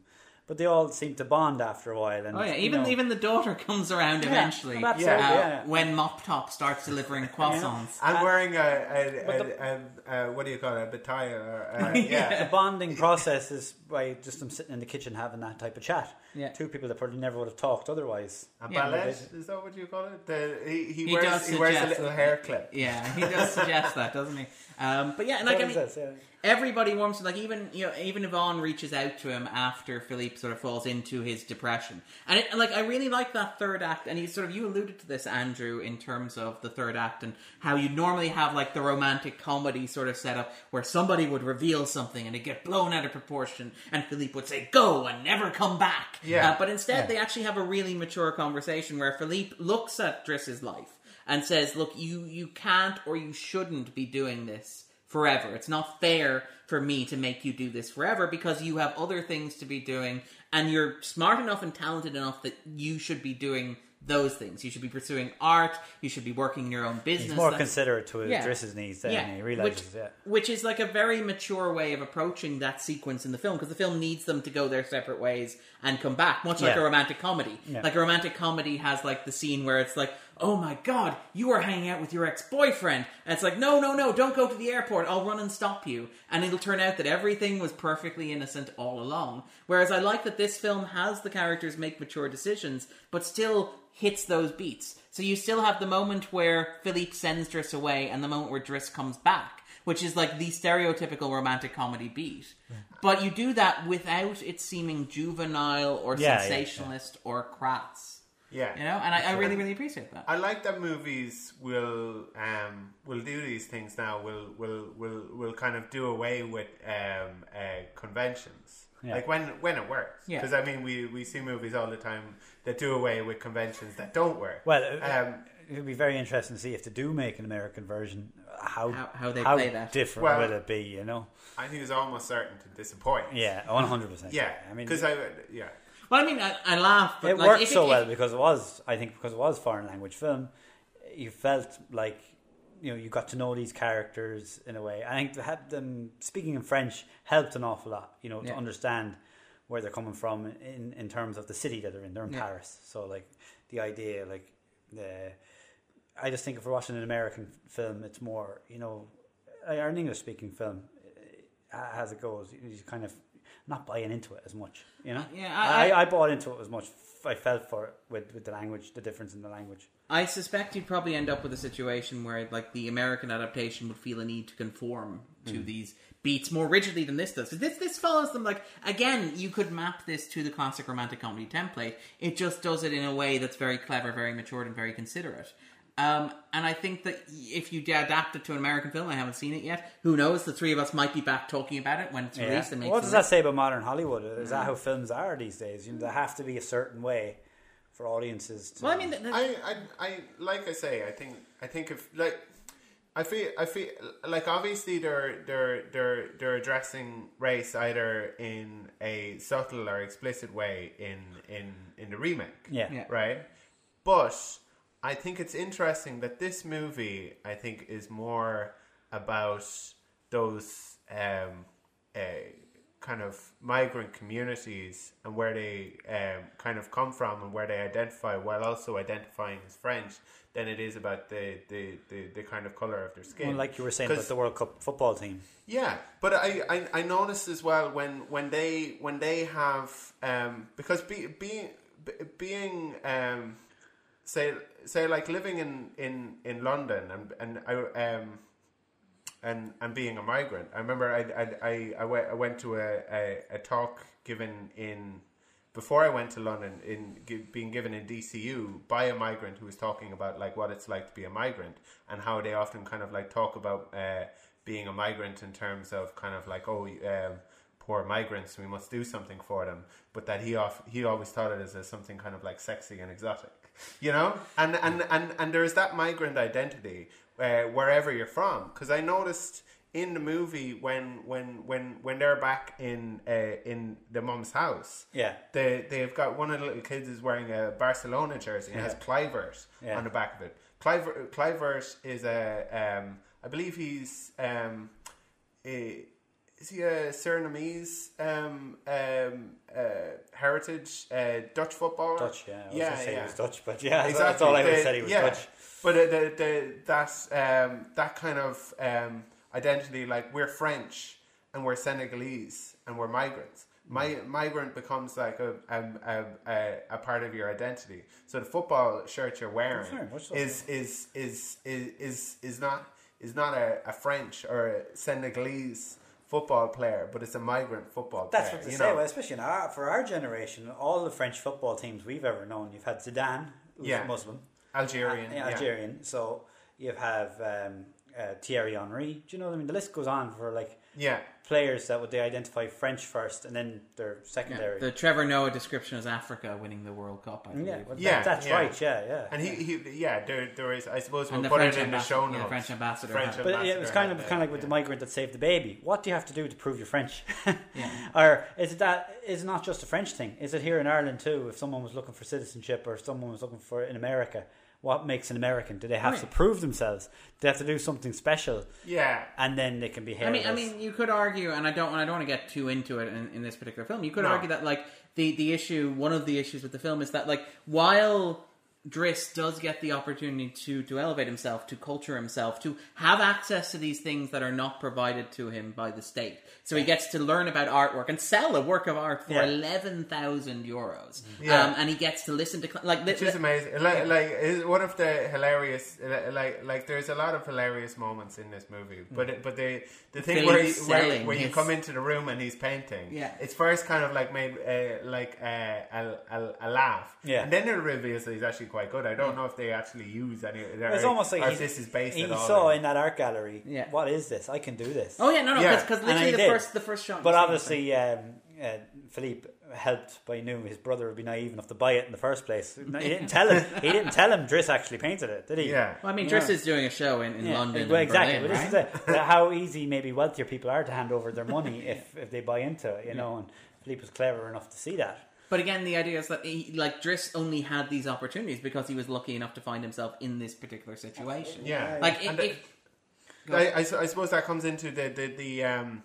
But they all seem to bond after a while. And, Oh yeah, you even know, even the daughter comes around Yeah, eventually. well, uh, absolutely, yeah. When Mop Top starts delivering <laughs> croissants. I'm wearing a, a, But a, a, a, what do you call it, a bataya? Or, uh, <laughs> yeah. the bonding process is by just them sitting in the kitchen having that type of chat. Yeah. Two people that probably never would have talked otherwise. A Yeah, ballet? Is that what you call it? The, he, he, He wears does he wears a little it. hair clip. Yeah, he does suggest that, doesn't he? Um, but yeah, and like I mean, is this? Yeah. Everybody warms to like even you know even Yvonne reaches out to him after Philippe sort of falls into his depression, and, it, like I really like that third act, and you sort of you alluded to this Andrew in terms of the third act and how you normally have like the romantic comedy sort of setup where somebody would reveal something and it get blown out of proportion, and Philippe would say go and never come back. Yeah. Uh, but instead Yeah. they actually have a really mature conversation where Philippe looks at Driss's life and says, "Look, you you can't or you shouldn't be doing this forever. It's not fair for me to make you do this forever because you have other things to be doing and you're smart enough and talented enough that you should be doing those things. You should be pursuing art, you should be working in your own business. He's more That's- considerate to address his Yeah. Needs than he which, realizes. yeah. which is like a very mature way of approaching that sequence in the film because the film needs them to go their separate ways and come back, much like Yeah. a romantic comedy. Yeah. Like a romantic comedy has like the scene where it's like, "Oh my god, you are hanging out with your ex-boyfriend," and it's like, "No, no, no, don't go to the airport. I'll run and stop you." And it'll turn out that everything was perfectly innocent all along. Whereas I like that this film has the characters make mature decisions, but still hits those beats. So you still have the moment where Philippe sends Driss away and the moment where Driss comes back, which is like the stereotypical romantic comedy beat. But you do that without it seeming juvenile or Yeah, yeah, yeah. sensationalist or crass. Yeah. You know, and I, I really, really appreciate that. I like that movies will um, will do these things now. Will will will will kind of do away with um, uh, conventions. Yeah. Like when when it works. Yeah. Because I mean, we, we see movies all the time that do away with conventions that don't work. Well, uh, um, it would be very interesting to see if they do make an American version, how How- how they play that. different Well- will it be? You know? I think it's almost certain to disappoint. Yeah, one hundred percent. Yeah. I mean, because I yeah. Well, I mean, I, I laugh, but it like, worked so if- well because it was, I think, because it was foreign language film. You felt like you know you got to know these characters in a way. I think to have them speaking in French helped an awful lot. You know, Yeah. to understand where they're coming from in in terms of the city that they're in. They're in Yeah. Paris, so like the idea, like the. I just think if we're watching an American film, it's more you know, or an English speaking film, as it goes, you kind of not buying into it as much. You know, Yeah, I- I, I- bought into it as much. I felt for it with, with the language, the difference in the language. I suspect you'd probably end up with a situation where, like, the American adaptation would feel a need to conform to mm-hmm. these beats more rigidly than this does. This this follows them like again. You could map this to the classic romantic comedy template. It just does it in a way that's very clever, very matured, and very considerate. Um, and I think that if you adapt it to an American film, I haven't seen it yet. Who knows? The three of us might be back talking about it when it's released. And makes What a does list. that say about modern Hollywood? Is that how films are these days? You know, they have to be a certain way for audiences. To, Well, I mean, th- th- I, I, I, like I say, I think, I think if like, I feel, I feel like obviously they're they're they're they're addressing race either in a subtle or explicit way in in in the remake, yeah. Yeah. right? But I think it's interesting that this movie, I think, is more about those um, uh, kind of migrant communities and where they um, kind of come from and where they identify while also identifying as French than it is about the, the, the, the kind of color of their skin. Well, like you were saying about the World Cup football team. yeah, but I, I, I noticed as well when, when they when they have um, because be, being be, being um, say say like living in, in, in London and and I um and and being a migrant. I remember I I, I, I, went, I went to a, a, a talk given in before I went to London in being given in DCU by a migrant who was talking about like what it's like to be a migrant and how they often kind of like talk about uh, being a migrant in terms of kind of like oh um, poor migrants we must do something for them but that he off he always thought it as, as something kind of like sexy and exotic you know and and and, and there is that migrant identity uh, wherever you're from because I noticed in the movie when when when when they're back in uh, in the mum's house Yeah. they they've got one of the little kids is wearing a Barcelona jersey and it has Kluivert Yeah. on the back of it. Kluivert, Kluivert is a um, I believe he's um, a, is he a Surinamese um, um, uh, heritage uh, Dutch footballer? Dutch, yeah. I was yeah, yeah. he was Dutch, but yeah, exactly. that's all I would said he was yeah. Dutch. But uh, the, the, that um, that kind of um, identity, like we're French and we're Senegalese and we're migrants. My migrant becomes like a a, a, a part of your identity. So the football shirt you're wearing is, is is is is is not is not a, a French or a Senegalese football player, but it's a migrant football That's player. That's what they you say. know? Well, especially in our, for our generation, all the French football teams we've ever known, you've had Zidane, who's Yeah. Muslim, Algerian, uh, yeah. Algerian. So you have um, uh, Thierry Henry. Do you know what I mean? The list goes on for like yeah. players that would they identify French first and then their Yeah, secondary. the Trevor Noah description is Africa winning the World Cup. I believe. yeah, well, Yeah, that, that's yeah. right. Yeah, yeah. And he, he yeah, there, there is. I suppose we'll And the put French it in the ambassador- show yeah, the notes. French ambassador French had- But yeah, it was ambassador kind of the- kind of like with the yeah. migrant that saved the baby. What do you have to do to prove you're French? <laughs> Yeah. <laughs> or is it that is it not just a French thing? Is it here in Ireland too? If someone was looking for citizenship or if someone was looking for it in America, what makes an American? Do they have Right. to prove themselves? Do they have to do something special, Yeah, and then they can be I mean, I mean, you could argue, and I don't, and I don't want to get too into it in, in this particular film. You could No. argue that, like, the the issue, one of the issues with the film is that, like, while Driss does get the opportunity to to elevate himself, to culture himself, to have access to these things that are not provided to him by the state, so he gets to learn about artwork and sell a work of art for Yeah. eleven thousand euros, Yeah. um, and he gets to listen to like which is amazing. Like, like one of the hilarious, like, like there's a lot of hilarious moments in this movie. But but the the thing where, he, where, where you come into the room and he's painting, Yeah. it's first kind of like made uh, like uh, a, a a laugh, Yeah. and then it reveals that he's actually quite good. I don't know if they actually use any. it's almost like or he, this is based he at all. saw on- in that art gallery. Yeah. what is this? I can do this. oh yeah, no, no, Yeah. because And literally he the did. first the first shot, But obviously, um, uh, Philippe helped by knew his brother would be naive enough to buy it in the first place. No, He didn't tell him. He didn't tell him. Driss actually painted it, did he? yeah, Well, I mean, Yeah. Driss is doing a show in, in Yeah, London. Well, and exactly. Berlin, but right? this is a, how easy maybe wealthier people are to hand over their money <laughs> if, if they buy into it, you know. And Philippe was clever enough to see that. But again, the idea is that he, like Driss only had these opportunities because he was lucky enough to find himself in this particular situation. yeah. Like, And it, the- it, I, I, I suppose that comes into the the, the um,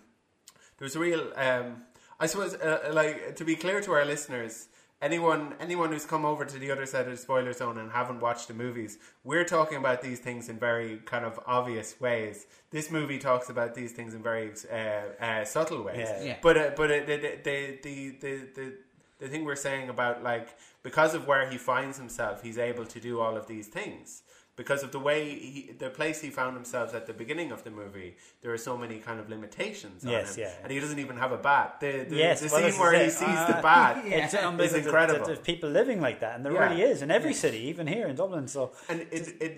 there's a real um, I suppose uh, like to be clear to our listeners, anyone anyone who's come over to the other side of the spoiler zone and haven't watched the movies, we're talking about these things in very kind of obvious ways. This movie talks about these things in very uh, uh, subtle ways. Yeah. Yeah. But uh, but uh, the, the, the, the, the, the the thing we're saying about like because of where he finds himself, he's able to do all of these things. Because of the way he, the place he found himself at the beginning of the movie, there are so many kind of limitations on Yes, him, yeah. and he doesn't even have a bat. The, the, Yes, the well, scene where he it. sees Uh, the bat <laughs> Yeah. It's unbelievable is incredible. That, there's people living like that, and there Yeah. really is in every city, even here in Dublin. So and it, it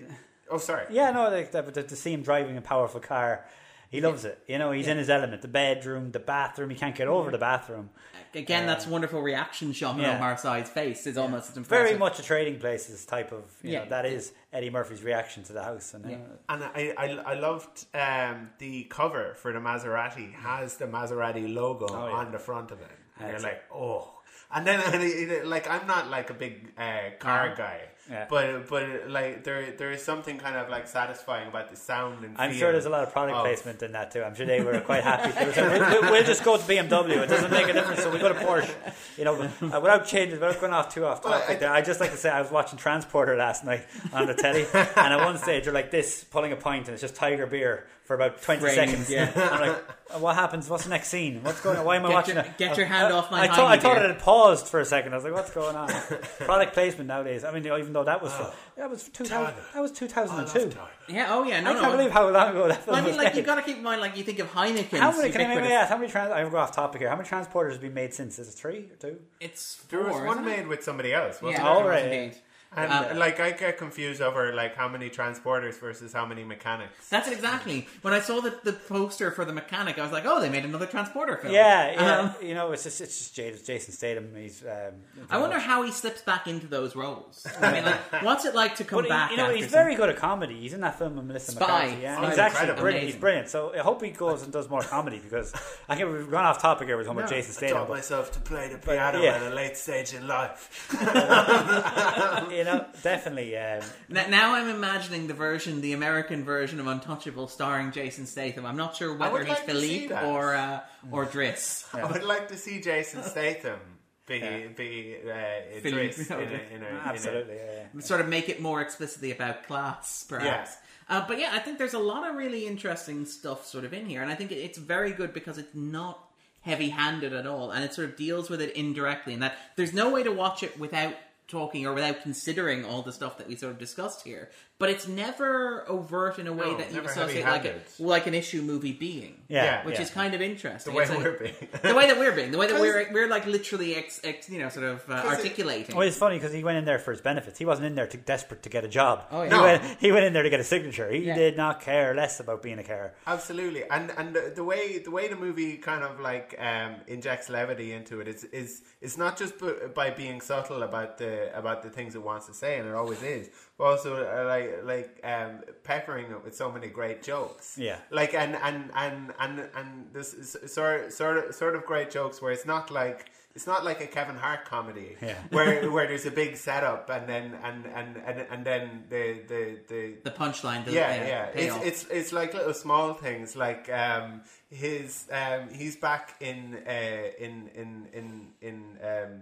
oh sorry yeah, no, like that, but to see him driving a powerful car, he loves it. You know, he's in his element. The bedroom, the bathroom, he can't get over the bathroom. again, that's wonderful reaction shot yeah. on Omar Sy's face is almost as. Very much a trading places type of. You Yeah. know, that is Eddie Murphy's reaction to the house, and Yeah. uh, And I, I, I loved um, the cover for the Maserati has the Maserati logo Oh, yeah. on the front of it, and you're Excellent. like, oh. And then <laughs> and it, it- like I'm not like a big uh, car Car. guy, Yeah. but but like there there is something kind of like satisfying about the sound and. I'm sure there's a lot of product of- placement in that too. I'm sure they were quite happy. They were saying, we'll, we'll- we'll just go to BMW. It doesn't make a difference. So we go to Porsche. You know, but, uh, without changing, without going off too off Well, topic. I- there, I just like to say I was watching Transporter last night on the telly, and at one stage they're like this, pulling a pint, and it's just Tiger beer for about 20 Framed, seconds. yeah. <laughs> I'm like, "Uh, what happens? What's the next scene? What's going on? Why am I watching your- it? get your hand I- off my I, thought, I thought it had paused for a second. I was like, what's going on? <laughs> Product placement nowadays. I mean, even though that was that was 2000, that was 2002. Yeah. Oh yeah. No. I no. can't believe how long ago that film Well, I mean, was like made. you've <laughs> got to keep in mind, like you think of Heineken. How many? Can I maybe ask? How many? Trans- I'll go off topic here. How many transporters have been made since? Is it three or two? It's There was one made with somebody else, wasn't Yeah. there? Oh, there was right, indeed. And Um, like I get confused over like how many transporters versus how many mechanics. That's exactly. When I saw the, the poster for the mechanic, I was like, "Oh, they made another transporter film." Yeah, yeah. Um, you know, it's just it's just Jason, Jason Statham. He's. Um, I wonder how he slips back into those roles. I mean, like, <laughs> what's it like to come But back? he, you know, after he's some- very good at comedy. He's in that film with Melissa Spy. McCarthy. Yeah, Oh, he's he's actually incredible. brilliant. He's brilliant. So I hope he goes and does more comedy because I think we've gone off topic here with talking about Jason I Statham. taught But, myself to play the piano yeah. at a late stage in life. <laughs> <laughs> you know, definitely. Um, N- Now I'm imagining the version, the American version of Untouchable, starring Jason Statham. I'm not sure whether would he's like Philippe or uh, or Driss. I would like to see Jason Statham be Yeah. be uh, Philippe, Idris in a, in a, in a, absolutely. Yeah, yeah. Sort of make it more explicitly about class, perhaps. Uh, but yeah, I think there's a lot of really interesting stuff sort of in here, and I think it's very good because it's not heavy-handed at all, and it sort of deals with it indirectly, and that there's no way to watch it without talking or without considering all the stuff that we sort of discussed here. But it's never overt in a way No, that you associate like a, like an issue movie being. Yeah, which yeah. is kind of interesting. the way It's like- we're being. <laughs> the way that we're being, the way that <laughs> 'Cause- we're we're like literally ex, ex you know sort of uh, 'Cause it- articulating. Well, it's funny because he went in there for his benefits. He wasn't in there to desperate to get a job. Oh, yeah. he, No. went, he went in there to get a signature. He Yeah. did not care less about being a carer. Absolutely, and and the, the way the way the movie kind of like um, injects levity into it is is it's not just by being subtle about the about the things it wants to say, and it always is, but also uh, like like um, peppering it with so many great jokes. Yeah. like and and and and and this is sort sort of sort of great jokes where it's not like. It's not like a Kevin Hart comedy Yeah. <laughs> where where there's a big setup and then and and and, and then the the the the punchline, the, yeah, uh, yeah. It's, it's it's like little small things, like um, his um, he's back in uh, in in in in um,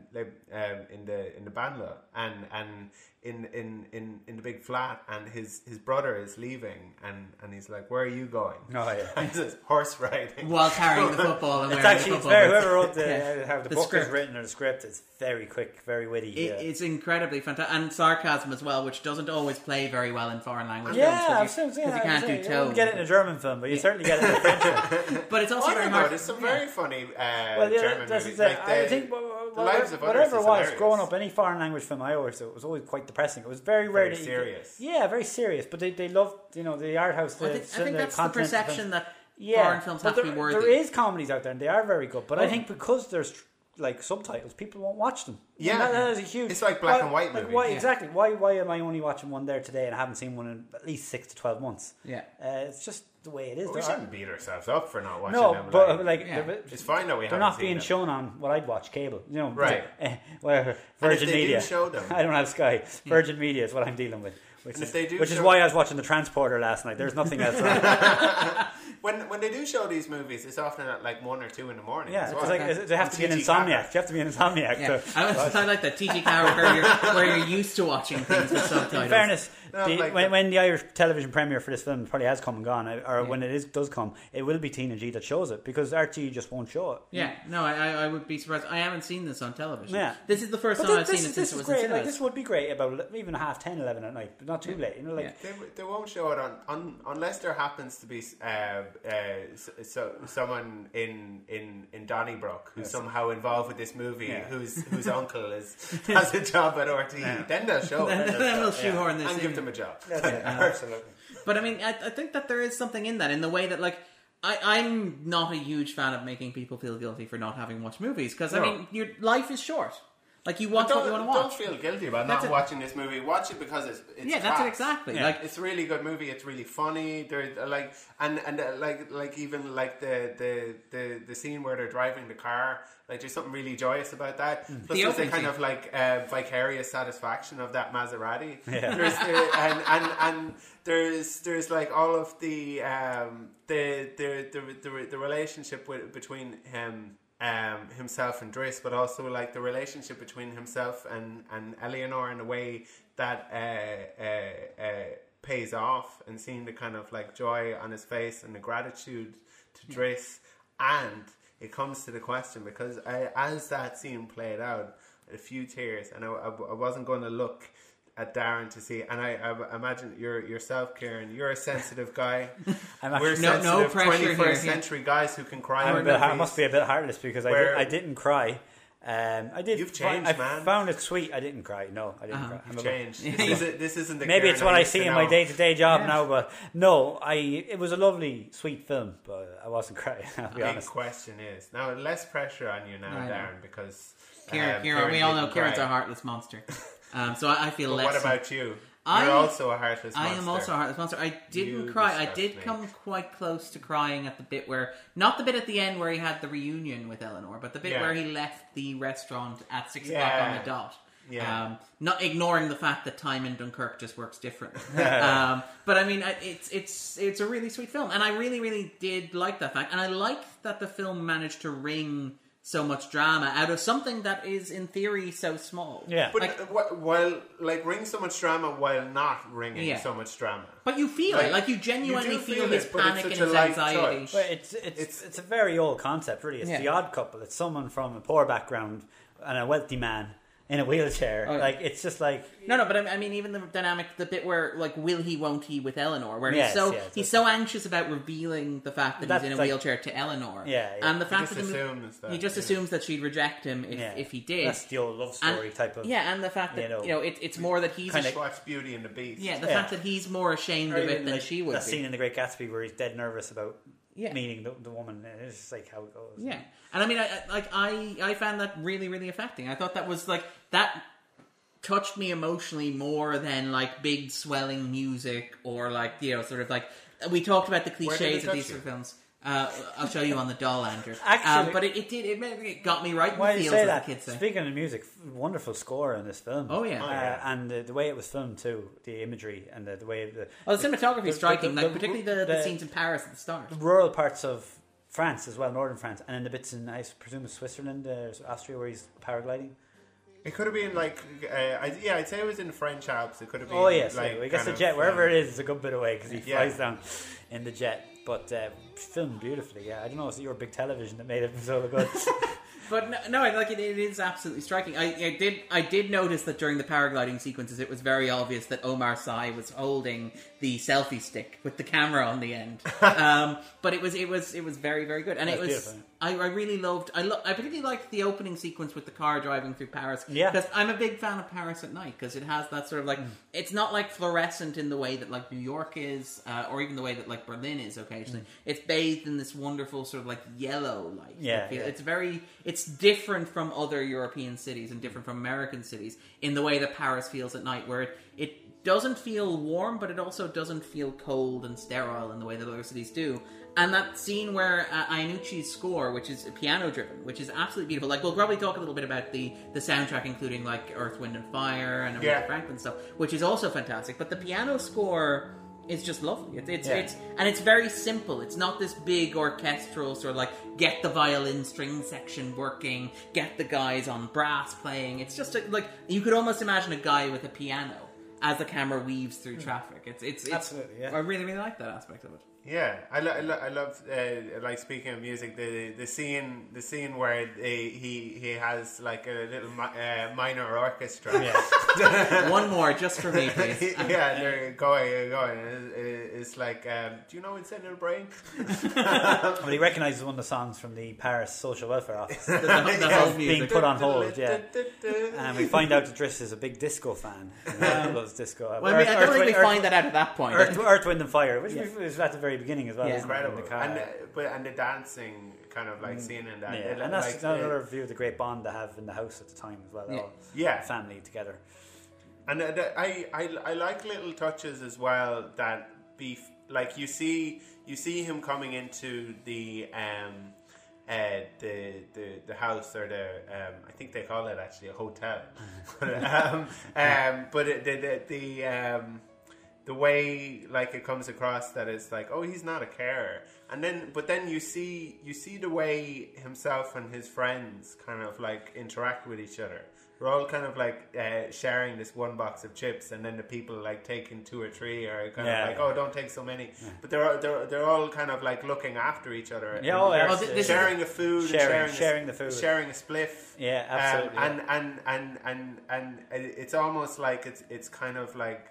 um, in the in the Banlieue and and in, in in in the big flat, and his his brother is leaving, and and he's like, "Where are you going?" Oh, yeah. and he says, "Horse riding." while carrying the football and <laughs> It's actually the it's football. very, boots. whoever wrote the, Yeah. uh, how the, The book script. is written or the script is very quick, very witty. It, yeah. It's incredibly fantastic, and sarcasm as well, which doesn't always play very well in foreign language yeah, because you, yeah, 'cause you can't do seen- you get it in a German film, but you certainly get it in a French film. <laughs> But it's also I very don't know. hard. There's some yeah. funny uh, Well, yeah, German that's movies. the, Like I think wh- the Lives of whatever it was, growing up, any foreign language film I always thought it was always quite depressing. It was very rare. Very that you- serious. Yeah, very serious. But they, they loved, you know, the art house. The, I think, I cinema, think that's the perception that yeah, foreign films but have to be worthy. There is comedies out there, and they are very good. But I Oh. think because there's like subtitles, people won't watch them. Yeah. that, that is a huge. It's like black why- and white like. Why Yeah. exactly? Why why am I only watching one there today and I haven't seen one in at least six to twelve months? Yeah. uh, it's just the way it is. we shouldn't beat ourselves up for not watching no, them. but like, like, Yeah. they're, it's fine that we have they're haven't not seen being them. shown on what I'd watch cable. You know, Right. <laughs> whatever And if Virgin they do Media. show them- <laughs> I don't have Sky. Virgin Media is what I'm dealing with. Which, And is, if they do which is why I was watching the Transporter last night. There's nothing else. on. <laughs> When when they do show these movies, it's often at like one or two in the morning. Yeah, as well. like it's- they have to be an insomniac. You have to be an insomniac. Yeah, to I, was, I like that TG4 where you're, where you're used to watching things with subtitles. In fairness, <laughs> No, the, like when, the- when the Irish television premiere for this film probably has come and gone, or when it is does come, it will be Tina G that shows it because RTE just won't show it. Yeah, no, I, I I would be surprised. I haven't seen this on television. Yeah. this is the first But time thi- I've this, seen it is- since this it is was great. in Like this would be great about even half 10, 11 at night, but not too late. You know, like Yeah. They, they won't show it on, on unless there happens to be uh, uh, so, so, someone in in in Donnybrook who's somehow involved with this movie, Yeah. whose whose <laughs> uncle is <laughs> has a job at RTE. Then they'll show it. Then- then we'll shoehorn this and in. give them a job. absolutely. But I mean, I, I think that there is something in that, in the way that, like, I, I'm not a huge fan of making people feel guilty for not having watched movies because I No. mean, your life is short. Like you watch what you want to watch. don't feel guilty about That's not it. watching this movie. Watch it because it's, it's yeah, that's it exactly. Yeah. Like It's a really good movie. It's really funny. There's like and and uh, like like even like the, the the the scene where they're driving the car. Like there's something really joyous about that. Plus, Mm. The there's a kind scene. of like uh, vicarious satisfaction of that Maserati. Yeah. There's uh, and and and there's there's like all of the um the the the the, the relationship with, between him. Um, himself and Driss, but also like the relationship between himself and, and Eleanor in a way that uh, uh, uh, pays off, and seeing the kind of like joy on his face and the gratitude to Driss, and it comes to the question because I, as that scene played out, a few tears, and I, I, I wasn't going to look at Darren to see, and I, I imagine you're yourself, Kieran. You're a sensitive guy. <laughs> I'm We're No- no sensitive pressure 21st yeah. century guys who can cry. I'm a in bit, I movies. must be a bit heartless because I, Where- did, I didn't cry. Um, I did. You've fi- changed, I man. found it sweet. I didn't cry. No, I didn't Uh-huh. cry. I'm You've a- changed. This, isn't, this isn't the Maybe Kieran it's what I used see to in my know. day to day job Yes. now, but no, I it was a lovely, sweet film, but I wasn't crying. <laughs> I'll be Big honest. question is now less pressure on you now, I know. Darren, because Kieran, um, Kieran, we all know didn't Kieran's cry. a heartless monster. <laughs> Um, so I, I feel But less. what about you? I- You're also a heartless I am also a heartless monster. I didn't You cry. I did me. come quite close to crying at the bit where, not the bit at the end where he had the reunion with Eleanor, but the bit Yeah. where he left the restaurant at six Yeah. o'clock on the dot. Yeah. Um, not ignoring the fact that time in Dunkirk just works differently. <laughs> um, but I mean, it's it's it's a really sweet film, and I really really did like that fact, and I like that the film managed to wring so much drama out of something that is in theory so small. Yeah. But Like- uh, wh- while like ring so much drama while not ringing Yeah. so much drama. But you feel Like, it, like you you genuinely do feel, feel his it, but it's panic and his light anxiety. touch. Well, it's, it's It's- it's a very old concept, really. It's Yeah. the odd couple. It's someone from a poor background and a wealthy man in a wheelchair. Oh, yeah. Like it's just like No, no, but I I mean, even the dynamic, the bit where like, will he, won't he, with Eleanor, where Yes, he's so yes, he's yes. so anxious about revealing the fact that That's he's in a like- wheelchair to Eleanor, Yeah, yeah. and the fact just that the, assumes that. he just yeah. assumes that she'd reject him if, yeah, if he did. That's the old love story and, type of yeah, and the fact that you you know, know, it, it's more that he's kinda- ash- Beauty and the Beast. yeah, the Yeah. fact that he's more ashamed Or of it than like, she would That be. scene in The Great Gatsby where he's dead nervous about Yeah. meeting the, the woman. It's just like how it goes. Yeah, and I mean, I, I- like I, I found that really, really affecting. I thought that was like that touched me emotionally more than like big swelling music or like you know, sort of like we talked about the did it cliches of touch these you? sort of films. Uh, I'll show you on the doll, Andrew. Actually- um, but it, it did. It, made- it got me right in Why the do you say that? kids say. Speaking of music, wonderful score in this film. Oh, yeah. Uh, Oh, yeah. and the, the way it was filmed too, the imagery and the, the way the, Oh, the cinematography is striking, the- like the- particularly the, the, the- scenes in Paris at the start. the rural parts of France as well, northern France, and then the bits in I presume Switzerland, uh, Austria, where he's paragliding. It could have been like, uh, I, yeah, I'd say it was in French Alps. It could have been. Oh yes, like, I guess kind the of, jet wherever um, it is is a good bit away because he Yeah. flies down in the jet. But uh, filmed beautifully. Yeah, I don't know. It's your big television that made it so good. <laughs> <laughs> But no, no like it. It is absolutely striking. I, I did, I did notice that during the paragliding sequences, it was very obvious that Omar Sy was holding the selfie stick with the camera on the end. <laughs> um, but it was, it was, it was very, very good, and it was. beautiful. I, I really loved. I, lo- I particularly liked the opening sequence with the car driving through Paris. Yeah. because I'm a big fan of Paris at night because it has that sort of like. Mm. It's not like fluorescent in the way that like New York is, uh, or even the way that like Berlin is occasionally. Mm. It's bathed in this wonderful sort of like yellow light. Yeah, yeah. It's very. It's different from other European cities and different from American cities in the way that Paris feels at night, where it, it doesn't feel warm, but it also doesn't feel cold and sterile in the way that other cities do. And that scene where uh, Einaudi's score, which is piano driven, which is absolutely beautiful. Like we'll probably talk a little bit about the the soundtrack, including like Earth, Wind and Fire and Aretha Yeah. Franklin stuff, which is also fantastic. But the piano score is just lovely. It's it's, Yeah. it's and it's very simple. It's not this big orchestral sort of like get the violin string section working, get the guys on brass playing. It's just a, like you could almost imagine a guy with a piano as the camera weaves through traffic. It's it's, it's Absolutely, yeah. I really really like that aspect of it. Yeah, I, lo- I, lo- I love uh, like speaking of music, the the scene the scene where they, he he has like a little mi- uh, minor orchestra. <laughs> One more just for me, please. <laughs> yeah, they're going, going. It's, it's like, um, do you know Insane Little Brain? <laughs> well, he recognises one of the songs from the Paris Social Welfare Office The, the, the whole being music. put on hold. Yeah. And we find out that Driss is a big disco fan. He loves disco. Well, I, mean, I don't think we Earth- find that out at that point. Earth, Earth, Wind and Fire, which Yeah. was at the very beginning as well. Yeah. isn't in Incredible, the car. and uh, but and the dancing kind of like seeing in that. Mm. Yeah, It- and that's like, another uh, view of the great bond they have in the house at the time as well. Yeah. All Yeah. family together. And uh, the- I, I, I like little touches as well that beef like you see you see him coming into the um uh, the, the the house or the um, I think they call it actually a hotel, <laughs> <laughs> but, um, um, but it, the the, the um, the way like it comes across that it's like oh he's not a carer. And then but then you see you see the way himself and his friends kind of like interact with each other we're all kind of like uh, sharing this one box of chips and then the people like taking two or three are kind Yeah. of like oh don't take so many but they're, all- they're they're all kind of like looking after each other Yeah, oh, yeah. Oh, this sharing the food Sharing- and sharing, sharing a, the food. sharing a spliff Yeah, um, absolutely, and, and and and and it's almost like it's it's kind of like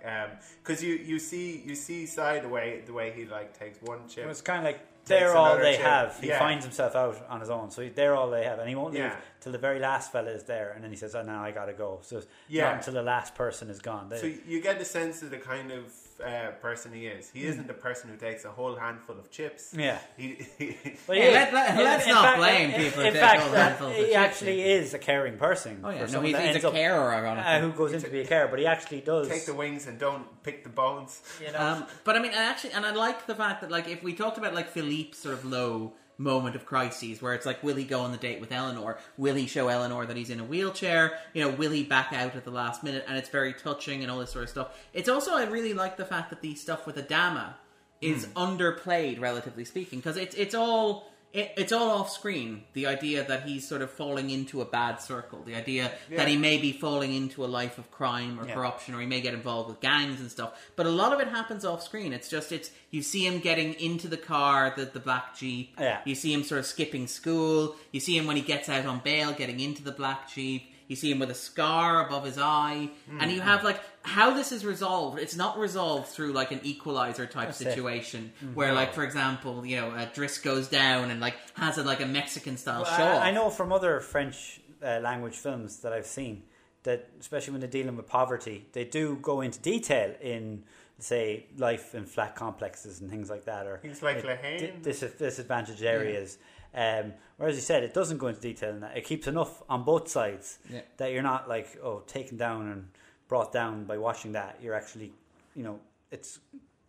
because you you see you see side the way the way he like takes one chip. It was kind of like Takes they're all they have. He Yeah. finds himself out on his own, so they're all they have, and he won't leave Yeah. till the very last fella is there, and then he says, "Oh, now I gotta go." So Yeah. not until the last person is gone. They, so you get the sense of the kind of uh, person he is. He isn't the person who takes a whole handful of chips. Hmm. yeah. He, he, <laughs> But Hey, let, let, let's in not fact- blame in- people In who take fact, whole that- handfuls of he chips, actually is a caring person. Oh yeah, no, someone he's, that he's ends a up- carer, ironically. uh, who goes into be a carer, but he actually does. take the wings and don't pick the bones. you know, Um, but I mean, I actually, and I like the fact that, like, if we talked about like Philippe sort of low moment of crises, where it's like, will he go on the date with Eleanor? Will he show Eleanor that he's in a wheelchair? You know, will he back out at the last minute? And it's very touching and all this sort of stuff. It's also I really like the fact that the stuff with Adama is hmm. underplayed, relatively speaking, because it's it's all. It, it's all off screen. The idea that he's sort of falling into a bad circle. The idea that he may be falling into a life of crime or Yeah. corruption, or he may get involved with gangs and stuff. But a lot of it happens off screen. It's just it's you see him getting into the car, the the black jeep. Yeah. You see him sort of skipping school. You see him when he gets out on bail, getting into the black jeep. You see him with a scar above his eye, and you have like how this is resolved. It's not resolved through like an equalizer type That's it. situation where, like, for example, you know, uh, Driss goes down and like has a like a Mexican style show. I, I know from other French uh, language films that I've seen that, especially when they're dealing with poverty, they do go into detail in, say, life in flat complexes and things like that, or Things like La Haine. di- dis- disadvantaged areas. Um, whereas you said, it doesn't go into detail in that. It keeps enough on both sides Yeah. that you're not like, oh, taken down and brought down by watching that. You're actually, you know, it's,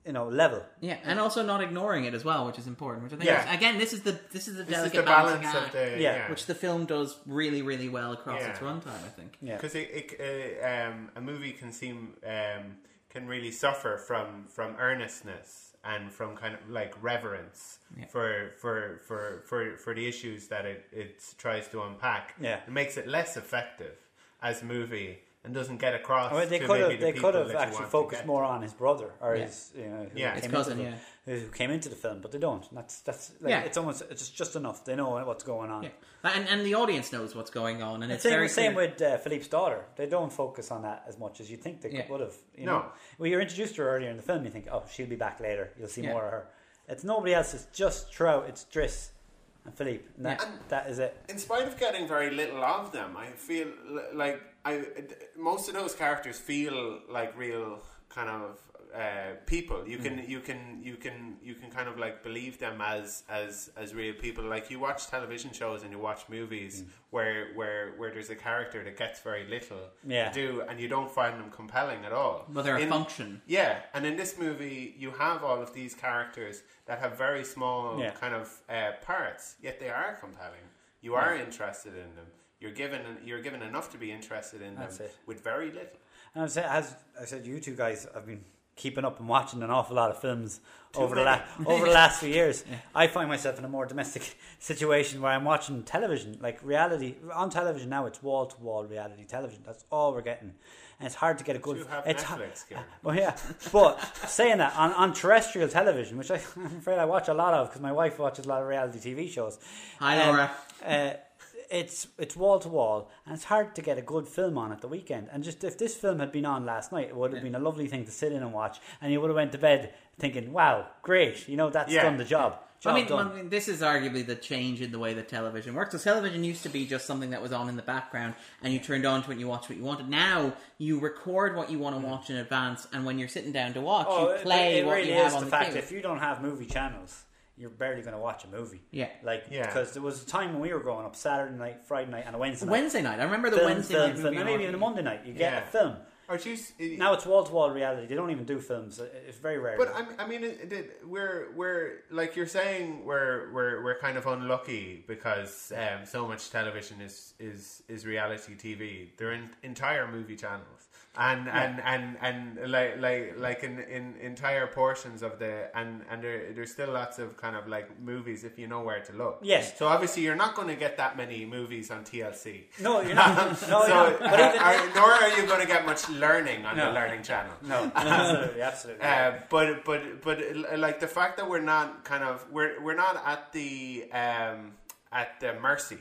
you know, level. Yeah, and also not ignoring it as well, which is important. Which I think, Yeah. is, again, this is the this is the This is delicate the balance act, of the Yeah. yeah. which the film does really, really well across Yeah. its runtime. I think. Yeah. because it, it, uh, um, a movie can seem um, can really suffer from from earnestness and from kind of like reverence Yeah. for, for for for for the issues that it, it tries to unpack. Yeah. it makes it less effective as a movie and doesn't get across. I mean, they to could maybe have the they could have actually focused more on his brother or Yeah. his you know who Yeah. came His into cousin, the- yeah. who came into the film, but they don't. That's that's like, Yeah. it's almost it's just enough. They know what's going on. Yeah, and and the audience knows what's going on, and The it's same, very same clear. with uh, Philippe's daughter. They don't focus on that as much as you think they Yeah. would have. You No. know, well, you're introduced to her earlier in the film. You think, oh, she'll be back later. You'll see Yeah. more of her. It's nobody else. It's just throughout. It's Driss and Philippe. And that, Yeah. that is it. in spite of getting very little of them, I feel like I most of those characters feel like real kind of uh, people. You can you can you can you can kind of like believe them as as as real people. Like you watch television shows and you watch movies where where where there's a character that gets very little Yeah. to do, and you don't find them compelling at all. But they're a function. yeah, and in this movie, you have all of these characters that have very small Yeah. kind of uh, parts, yet they are compelling. You are interested in them. You're given you're given enough to be interested in That's them it. with very little. And I've said, as I said, you two guys have been keeping up and watching an awful lot of films Too over the many. la- over the last few <laughs> years. I find myself in a more domestic <laughs> situation where I'm watching television, like reality on television now. It's wall to wall reality television. That's all we're getting, and it's hard to get a good. you have it's Netflix, Kieran. <laughs> well, yeah, but saying that on, on terrestrial television, which I, I'm afraid I watch a lot of because my wife watches a lot of reality TV shows. Hi, Um, Laura. uh, it's it's wall to wall, and it's hard to get a good film on at the weekend. And just if this film had been on last night, it would have Yeah. been a lovely thing to sit in and watch, and you would have went to bed thinking, "Wow, great! You know that's Yeah. done the job." Job I mean, done. I mean, this is arguably the change in the way that television works. So television used to be just something that was on in the background, and you turned on to it and you watched what you wanted. Now you record what you want to watch in advance, and when you're sitting down to watch, Oh, you it- play it, what really you have is on the the fact queue. if you don't have movie channels, you're barely going to watch a movie. Yeah. like Yeah. because there was a time when we were growing up, Saturday night, Friday night, and a Wednesday night. Wednesday night. I remember the Film, Wednesday film, night film, movie. and maybe even a Monday night. You get Yeah. a film. Or do you, s- Now it's wall to wall reality. They don't even do films. It's very rare. But I, I mean, it, it, we're we're like you're saying we're we're we're kind of unlucky because um, so much television is is is reality TV. They're entire movie channels, and and and and like like like in, in entire portions of the and and there, there's still lots of kind of like movies if you know where to look. Yes. So obviously you're not going to get that many movies on TLC. no, you're not. <laughs> No, so you're not. Uh, even, are, nor are you going to get much learning on No. the Learning Channel. no, <laughs> absolutely, absolutely. Uh, but but but uh, like the fact that we're not kind of we're we're not at the um, at the mercy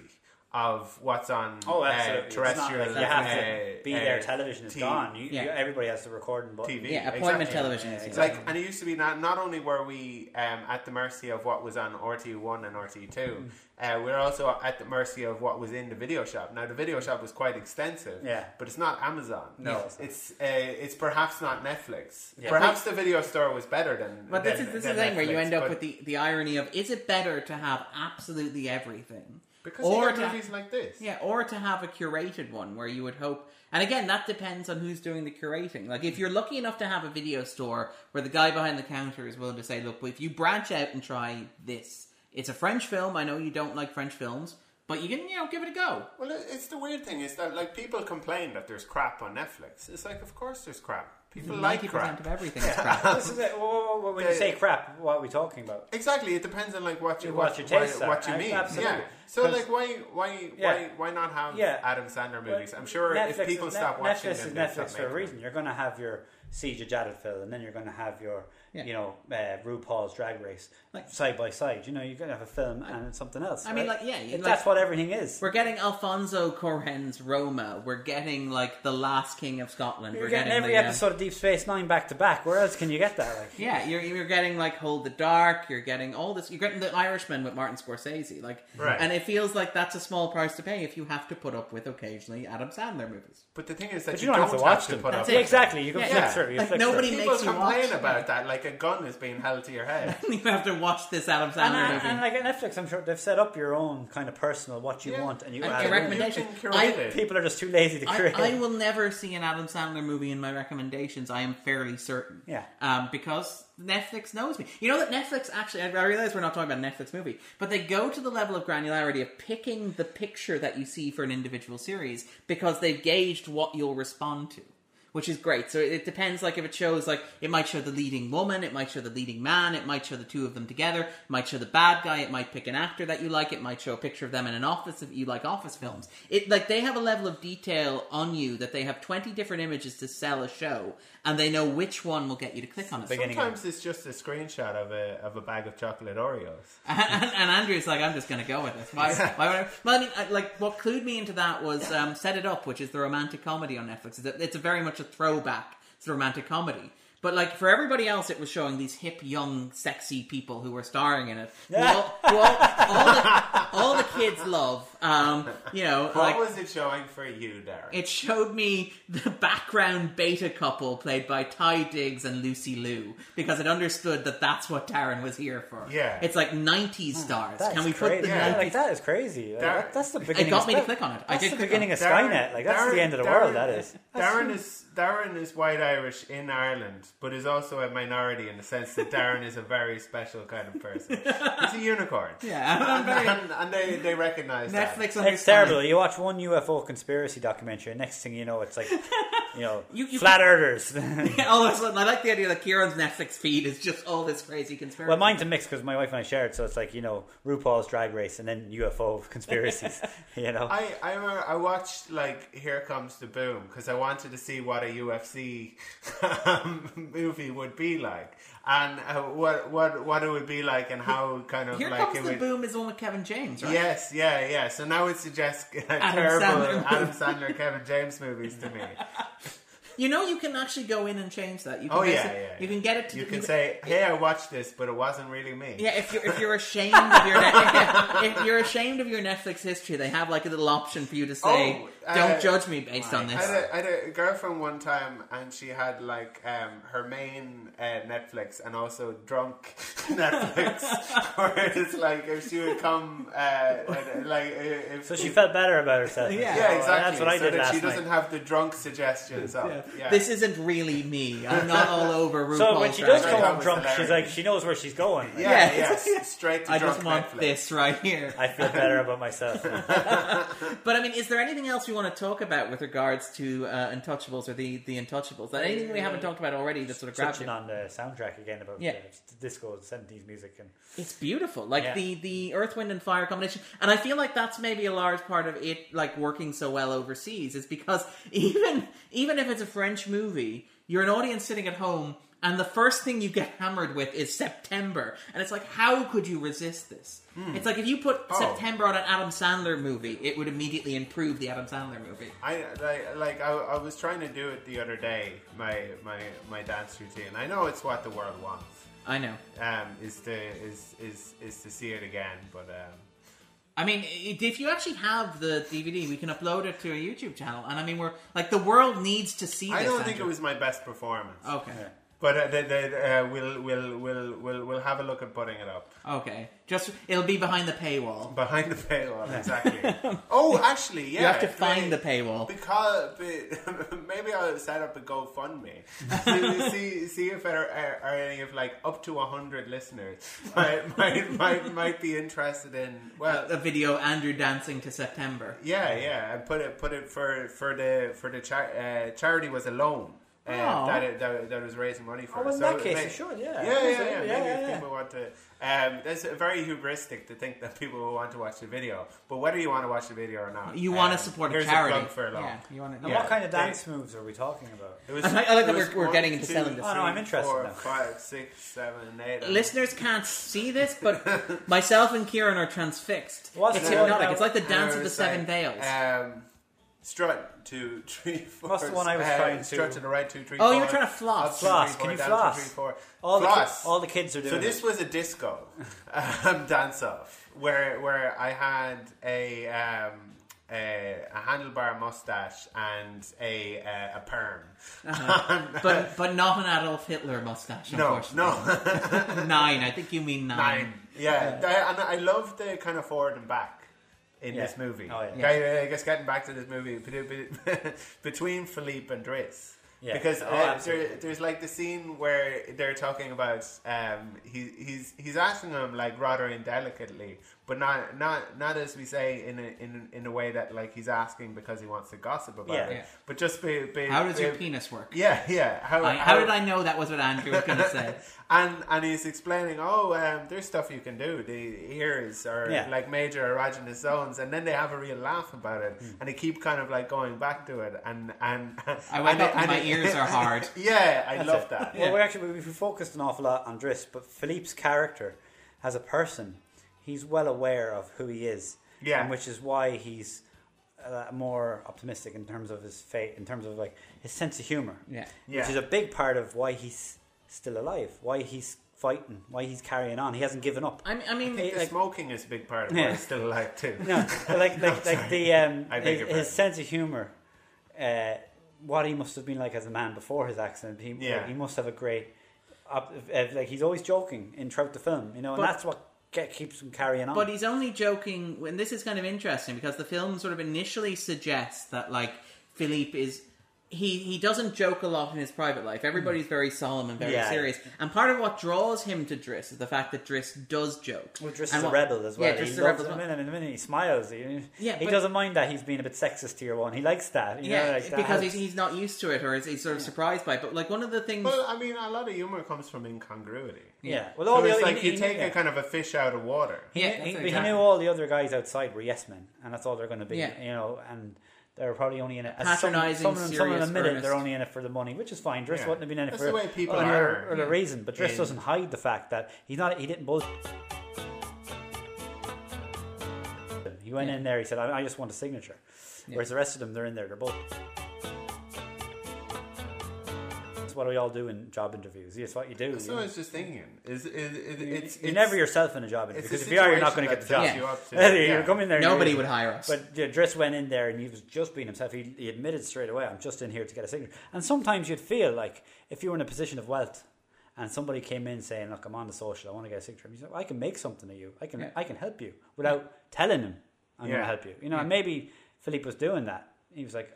of what's on Oh, uh, absolutely. It's terrestrial. like you have uh, to be uh, there. Television is T- gone. You, Yeah. you, everybody has the recording button. TV. Yeah, appointment exactly. television. Yeah, is exactly. like, and it used to be not not only were we um, at the mercy of what was on RT one and RT two, uh, we are also at the mercy of what was in the video shop. Now the video shop was quite extensive, Yeah. but it's not Amazon. No, it's it's uh, it's perhaps not Netflix. Yeah. Perhaps the video store was better than. But this is this is the thing where you end up but- with the, the irony of is it better to have absolutely everything because or to movies like this. yeah or to have a curated one where you would hope and again that depends on who's doing the curating like if you're lucky enough to have a video store where the guy behind the counter is willing to say look if you branch out and try this it's a French film I know you don't like French films but you can you know give it a go Well, it's the weird thing is that like people complain that there's crap on Netflix. It's like, of course, there's crap. People like crap. of everything is crap <laughs> This is it. Whoa, When you The- say crap, what are we talking about? Exactly, it depends on like what you What what, your tastes what, you mean. Absolutely. Yeah. So 'Cause- like, why why Yeah. why why not have Yeah. Adam Sandler Well, movies? I'm sure if people is, stop Net- watching Netflix them, is they'll stop Netflix for a making reason. You're going to have your Siege of Jadotville, and then you're going to have your, Yeah. you know, uh, RuPaul's Drag Race, Like- side by side. You know, you're going to have a film and something else. I mean, like, yeah, like- that's what everything is. We're getting Alfonso Cuarón's Roma. We're getting like the Last King of Scotland. You're We're getting every the, uh, episode of Deep Space Nine back to back. Where else can you get that? Like, Yeah, you're you're getting like Hold the Dark. You're getting all this. You're getting the Irishman with Martin Scorsese. Like, Right. and it feels like that's a small price to pay if you have to put up with occasionally Adam Sandler movies. But the thing is that but you, you don't, have to watch them. put up it. With exactly. You can Yeah, flip yeah. Through. You Like, flick nobody through. People makes you complain watch. about that, like a gun is being held to your head. <laughs> you have to watch this Adam Sandler uh, movie. and like at Netflix, I'm sure they've set up your own kind of personal what you Yeah. want, and you And add your recommendation- You can curate I- People are just too lazy to I, create. I will never see an Adam Sandler movie in my recommendations. I am fairly certain. Yeah. Um, because Netflix knows me. You know that Netflix actually. I realize we're not talking about a Netflix movie, but they go to the level of granularity of picking the picture that you see for an individual series because they've gauged what you'll respond to. Which is great. So it depends. Like if it shows, like it might show the leading woman, it might show the leading man, it might show the two of them together, it might show the bad guy, it might pick an actor that you like, it might show a picture of them in an office if you like office films. It like they have a level of detail on you that they have twenty different images to sell a show, and they know which one will get you to click on it. Beginning Sometimes it's just a screenshot of a of a bag of chocolate Oreos. <laughs> and, and, and Andrew's like, I'm just going to go with this. Why? why would I? Well, I mean, I- like what clued me into that was um, Set It Up, which is the romantic comedy on Netflix. It's, a, it's a very much a throwback to the romantic comedy. But like for everybody else, it was showing these hip, young, sexy people who were starring in it. Who all, who all, all, the, all the kids love. Um, you know, What like was it showing for you, Darren? it showed me the background beta couple played by Taye Diggs and Lucy Liu because it understood that that's what Darren was here for. Yeah. it's like '90s stars. That Can is we put the yeah, 90s? like that is crazy. Like, Dar- that- that's the beginning. It got of me to click on it. I That's did the beginning of it. Skynet. Like that's the end of the world. That is. Darren is Darren is white Irish in Ireland, but is also a minority in the sense that Darren is a very special kind of person. <laughs> He's a unicorn. Yeah, I'm, I'm very and, and they, they recognize that. Netflix. It's understands. terrible. You watch one UFO conspiracy documentary, and next thing you know, it's like, you know, <laughs> You- you flat earthers. <laughs> All of a sudden, I like the idea that Kieran's Netflix feed is just all this crazy conspiracy. well, mine's a mix because my wife and I share it, so it's like you know, RuPaul's Drag Race and then UFO conspiracies. you know, I, I remember I watched like Here Comes the Boom because I wanted to see what a UFC um, movie would be like and uh, what what what it would be like and how kind of Here like comes it the would. boom is one with Kevin James, right? Yes, yeah, yeah. So now it suggests <laughs> Adam terrible Sandler Adam Sandler, Kevin James movies to me. <laughs> You know, you can actually go in and change that. You can Oh yeah, basi- yeah. You can get it. To You can say, "Hey, I watched this, but it wasn't really me." Yeah, if you're if you're ashamed of your <laughs> if you're ashamed of your Netflix history, they have like a little option for you to say, Oh, Don't judge me based on I this. had, a, I had a girlfriend one time, and she had like um, her main uh, Netflix and also drunk <laughs> Netflix, <laughs> where it's like if she would come, uh, like uh, if So she felt better about herself. Yeah. yeah, exactly. That's what I so did that last she doesn't night. have the drunk suggestions up. Yeah. This isn't really me. I'm not all over <laughs> RuPaul's So when she does come That home was drunk, she's like, she knows where she's going. yeah, Yeah. yes, straight to I drunk just want Netflix. this right here. I feel better about myself. But I mean, is there anything else we want to talk about with regards to uh, Untouchables or the the Untouchables? That anything we haven't talked about already that sort of grabbed Touching you? on the soundtrack again about Yeah. the disco, seventies music, and It's beautiful, like Yeah. the the Earth, Wind, and Fire combination, and I feel like that's maybe a large part of it, like working so well overseas, is because <laughs> even even if it's a French movie, you're an audience sitting at home, and the first thing you get hammered with is September, and it's like, how could you resist this? It's like if you put Oh. September on an Adam Sandler movie, it would immediately improve the Adam Sandler movie. I like, like I, I was trying to do it the other day. My my my dance routine. I know it's what the world wants. I know. Um, is to is is is to see it again, but um, I mean, if you actually have the DVD, we can upload it to a YouTube channel, and I mean, we're like the world needs to see. I this, don't think Andrew. it was my best performance. Okay. Yeah. But uh, they, they, uh, we'll we'll we'll we'll we'll have a look at putting it up Okay, just it'll be behind the paywall. behind the paywall. Exactly. <laughs> oh, actually, yeah. you have to find the paywall. Because <laughs> maybe I'll set up a GoFundMe. see, <laughs> see, see if there are, are any of like up to hundred listeners might, might might might be interested in. Well, A video Andrew dancing to September. yeah, yeah, and put it put it for for the for the char- uh, charity was a loan. Uh, Oh. that, it- that that was raising money for. Oh, in So that case, may- you should, yeah. yeah, yeah, Is yeah. it? Maybe Yeah, if yeah, people want to. Um, that's very hubristic to think that people will want to watch the video. But whether you want to watch the video or not, You um, want to support a here's charity. plug for a loan. yeah, you want to. And Yeah. what kind of they- dance moves are we talking about? It was, I like- I like it that was we're- we're one, getting into two, selling this. Oh, no, I'm interested four, now. five, six, seven, eight. Listeners can't see this, but <laughs> myself and Kieran are transfixed. What's it's hypnotic. It's like the dance of the seven like, veils. Um, strut, two, <laughs> three, four. What's the one I was uh, trying to- Strut to the right, two, three, Oh, you four. were trying to floss. Up, Floss. three, Can you down, floss? Two, three, four. All the floss. ki- all the kids are doing So this it. was a disco <laughs> um, dance off where where I had a um, a, a handlebar mustache and a uh, a perm. <laughs> but but not an Adolf Hitler mustache. no, unfortunately. no, nine. I think you mean nine. nine. Yeah, that- and I love the kind of forward and back in Yeah. this movie. Oh, yeah. Okay, I guess getting back to this movie be- be- <laughs> between Philippe and Driss. Yeah. Because Oh, uh, there, there's like the scene where they're talking about um, he, he's he's asking him like rather indelicately, but not not not as we say in a in in a way that like he's asking because he wants to gossip about Yeah. it, Yeah. but just be, be How does be- your penis work? Yeah, yeah. How, I, how did I know that was what Andrew was going to say? <laughs> and and he's explaining, oh, um, there's stuff you can do. The ears are Yeah. like major erogenous zones, and then they have a real laugh about it, Hmm. and they keep kind of like going back to it, and and <laughs> I wake and up it- and my it- ears are hard. <laughs> yeah, I That's love it. that. Well, we actually we we focused an awful lot on Driss, but Philippe's character as a person, he's well aware of who he is, Yeah. and which is why he's uh, more optimistic in terms of his fate, in terms of like his sense of humor, Yeah. Yeah. which is a big part of why he's still alive, why he's fighting, why he's carrying on. He hasn't given up. I mean, I mean I think the like- smoking is a big part of Yeah. why I'm still alive too. No, but like <laughs> like like the um, I beg his, his sense of humor, uh, what he must have been like as a man before his accident. He Yeah. he must have a great, uh, like he's always joking in throughout the film, you know, and that's what get, keeps him carrying on. But he's only joking, and this is kind of interesting because the film sort of initially suggests that like Philippe is he he doesn't joke a lot in his private life. Everybody's mm. very solemn and very Yeah. serious. And part of what draws him to Driss is the fact that Driss does joke. well, Driss And is a what- rebel as well. Yeah, Driss he is a loves rebel. it a well. minute, in a minute he smiles. He, Yeah, he but- doesn't mind that he's being a bit sexist to your one. He likes that. You Yeah, know, like that because helps. he's, he's not used to it, or he's, he's sort of surprised by it. But like one of the things, Well, I mean, a lot of humor comes from incongruity. yeah. Well, So all the it's other, like he- you he- take yeah. a kind of a fish out of water. He, Yeah, knew- that's he, but exactly. he knew all the other guys outside were yes men, and that's all they're going to be. Yeah. You know, and they're probably only in it. as some- Patronising, Some, of them, some of them serious, admit it, they're only in it for the money, which is fine. Driss Yeah. wouldn't have been in it That's for the way people any are. other, other Yeah. reason. But Driss In- doesn't hide the fact that he's not. He didn't bull. He went Yeah. in there. He said, "I, I just want a signature." Yeah. Whereas the rest of them, they're in there. They're both. That's what we all do in job interviews. It's what you do. That's you what I was just thinking. Is, is, is, You- it's, you're it's, never yourself in a job interview because if you are, you're not going to get the job. you up to- <laughs> you're yeah. coming there. Nobody you're- would hire us. But yeah, Driss went in there and he was just being himself. He, he admitted straight away, "I'm just in here to get a signature." And sometimes you'd feel like if you were in a position of wealth and somebody came in saying, "Look, I'm on the social. I want to get a signature," and you said, "I can make something of you. I can, Yeah. I can help you," without telling him, "I'm going to help you." You know, Yeah. and maybe Philippe was doing that. He was like,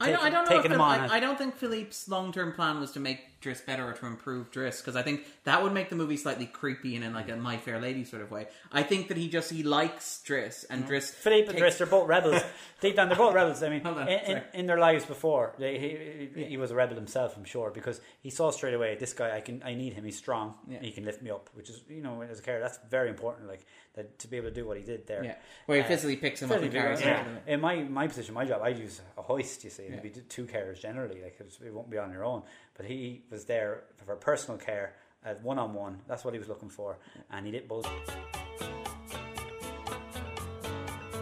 I don't, I don't know. Phil-. I, I don't think Philippe's long term plan was to make Driss better or to improve Driss because I think that would make the movie slightly creepy and in like a My Fair Lady sort of way. I think that he just he likes Driss and Driss. Philippe and Driss, they're both rebels. <laughs> Deep down, they're both rebels. I mean, on, in, in, in their lives before, they, he, he, he was a rebel himself, I'm sure, because he saw straight away, this guy, I can, I need him. He's strong. Yeah. He can lift me up, which is, you know, as a character, that's very important. Like that to be able to do what he did there. Yeah, where he Uh, physically picks him up and carries yeah. him. In my my position, my job, I'd use a hoist. You see, Yeah. it'd be two carers generally. Like it won't be on your own. But he was there for personal care, at one on one. That's what he was looking for, and he did both.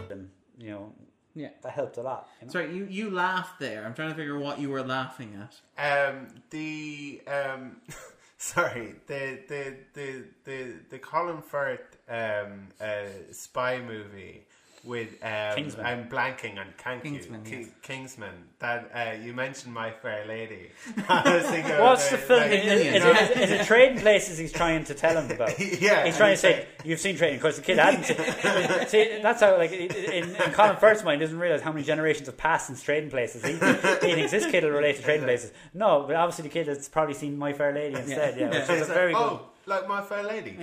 And, you know, Yeah. that helped a lot. You know? Sorry, you you laughed there. I'm trying to figure what you were laughing at. Um, the um, <laughs> sorry, the the the the the Colin Firth um, uh, spy movie with um, Kingsman. I'm blanking on thank Kingsman, you, Ki- yes. Kingsman. That uh, you mentioned My Fair Lady. <laughs> <laughs> I was thinking of What's the film? like- Is, Millions, is, yeah. it, <laughs> is it Trading Places he's trying to tell him about? Yeah, He's trying to say, you've seen Trading, because the kid hadn't seen See, that's how, like, in, in Colin Firth's mind, doesn't realise how many generations have passed since Trading Places. He, he thinks this kid will relate to Trading Places. No, but obviously the kid has probably seen My Fair Lady instead, yeah, which is a very like, good... oh, like My Fair Lady. <laughs>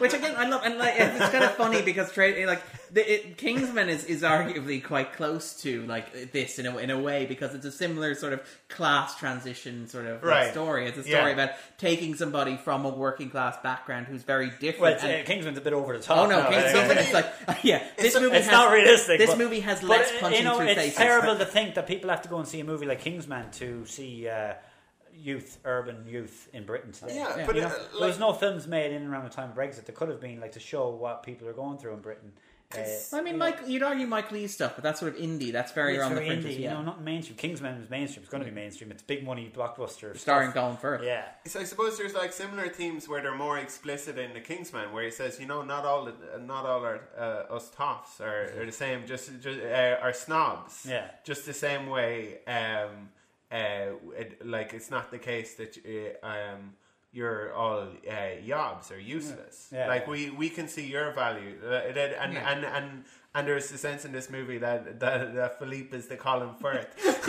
Which again, I love, and like it's kind of funny because tra- like the, it, Kingsman is, is arguably quite close to like this in a in a way because it's a similar sort of class transition sort of like, Right. story. It's a story Yeah. about taking somebody from a working class background who's very different. Well, and- uh, Kingsman's a bit over the top. Oh no, now. Kings- uh, Kingsman is like <laughs> yeah. This movie it's has, not realistic. This but- movie has less punching you know, through it's faces. terrible to think that people have to go and see a movie like Kingsman to see uh, youth, urban youth in Britain. today. Yeah, Yeah. but You know, uh, there like, was no films made in and around the time of Brexit. There could have been like to show what people are going through in Britain. Uh, I mean, Mike, you'd argue Mike Leigh's stuff, but that's sort of indie. That's very it's on the very fringes. indie, yeah. you know, not mainstream. Kingsman is mainstream. It's going to be mainstream. It's big money blockbuster. Starring stuff. Colin Firth. Yeah, So I suppose there's like similar themes where they're more explicit in the Kingsman, where he says, you know, not all the, not all our uh, us toffs are, are the same, just just uh, are snobs. Yeah. Just the same way, um, uh, it, like it's not the case that uh, um, you're all uh, yobs or useless. Yeah. Like we, we can see your value, uh, that- and, Yeah. and and. And there's a sense in this movie that that, that Philippe is the Colin Firth, <laughs>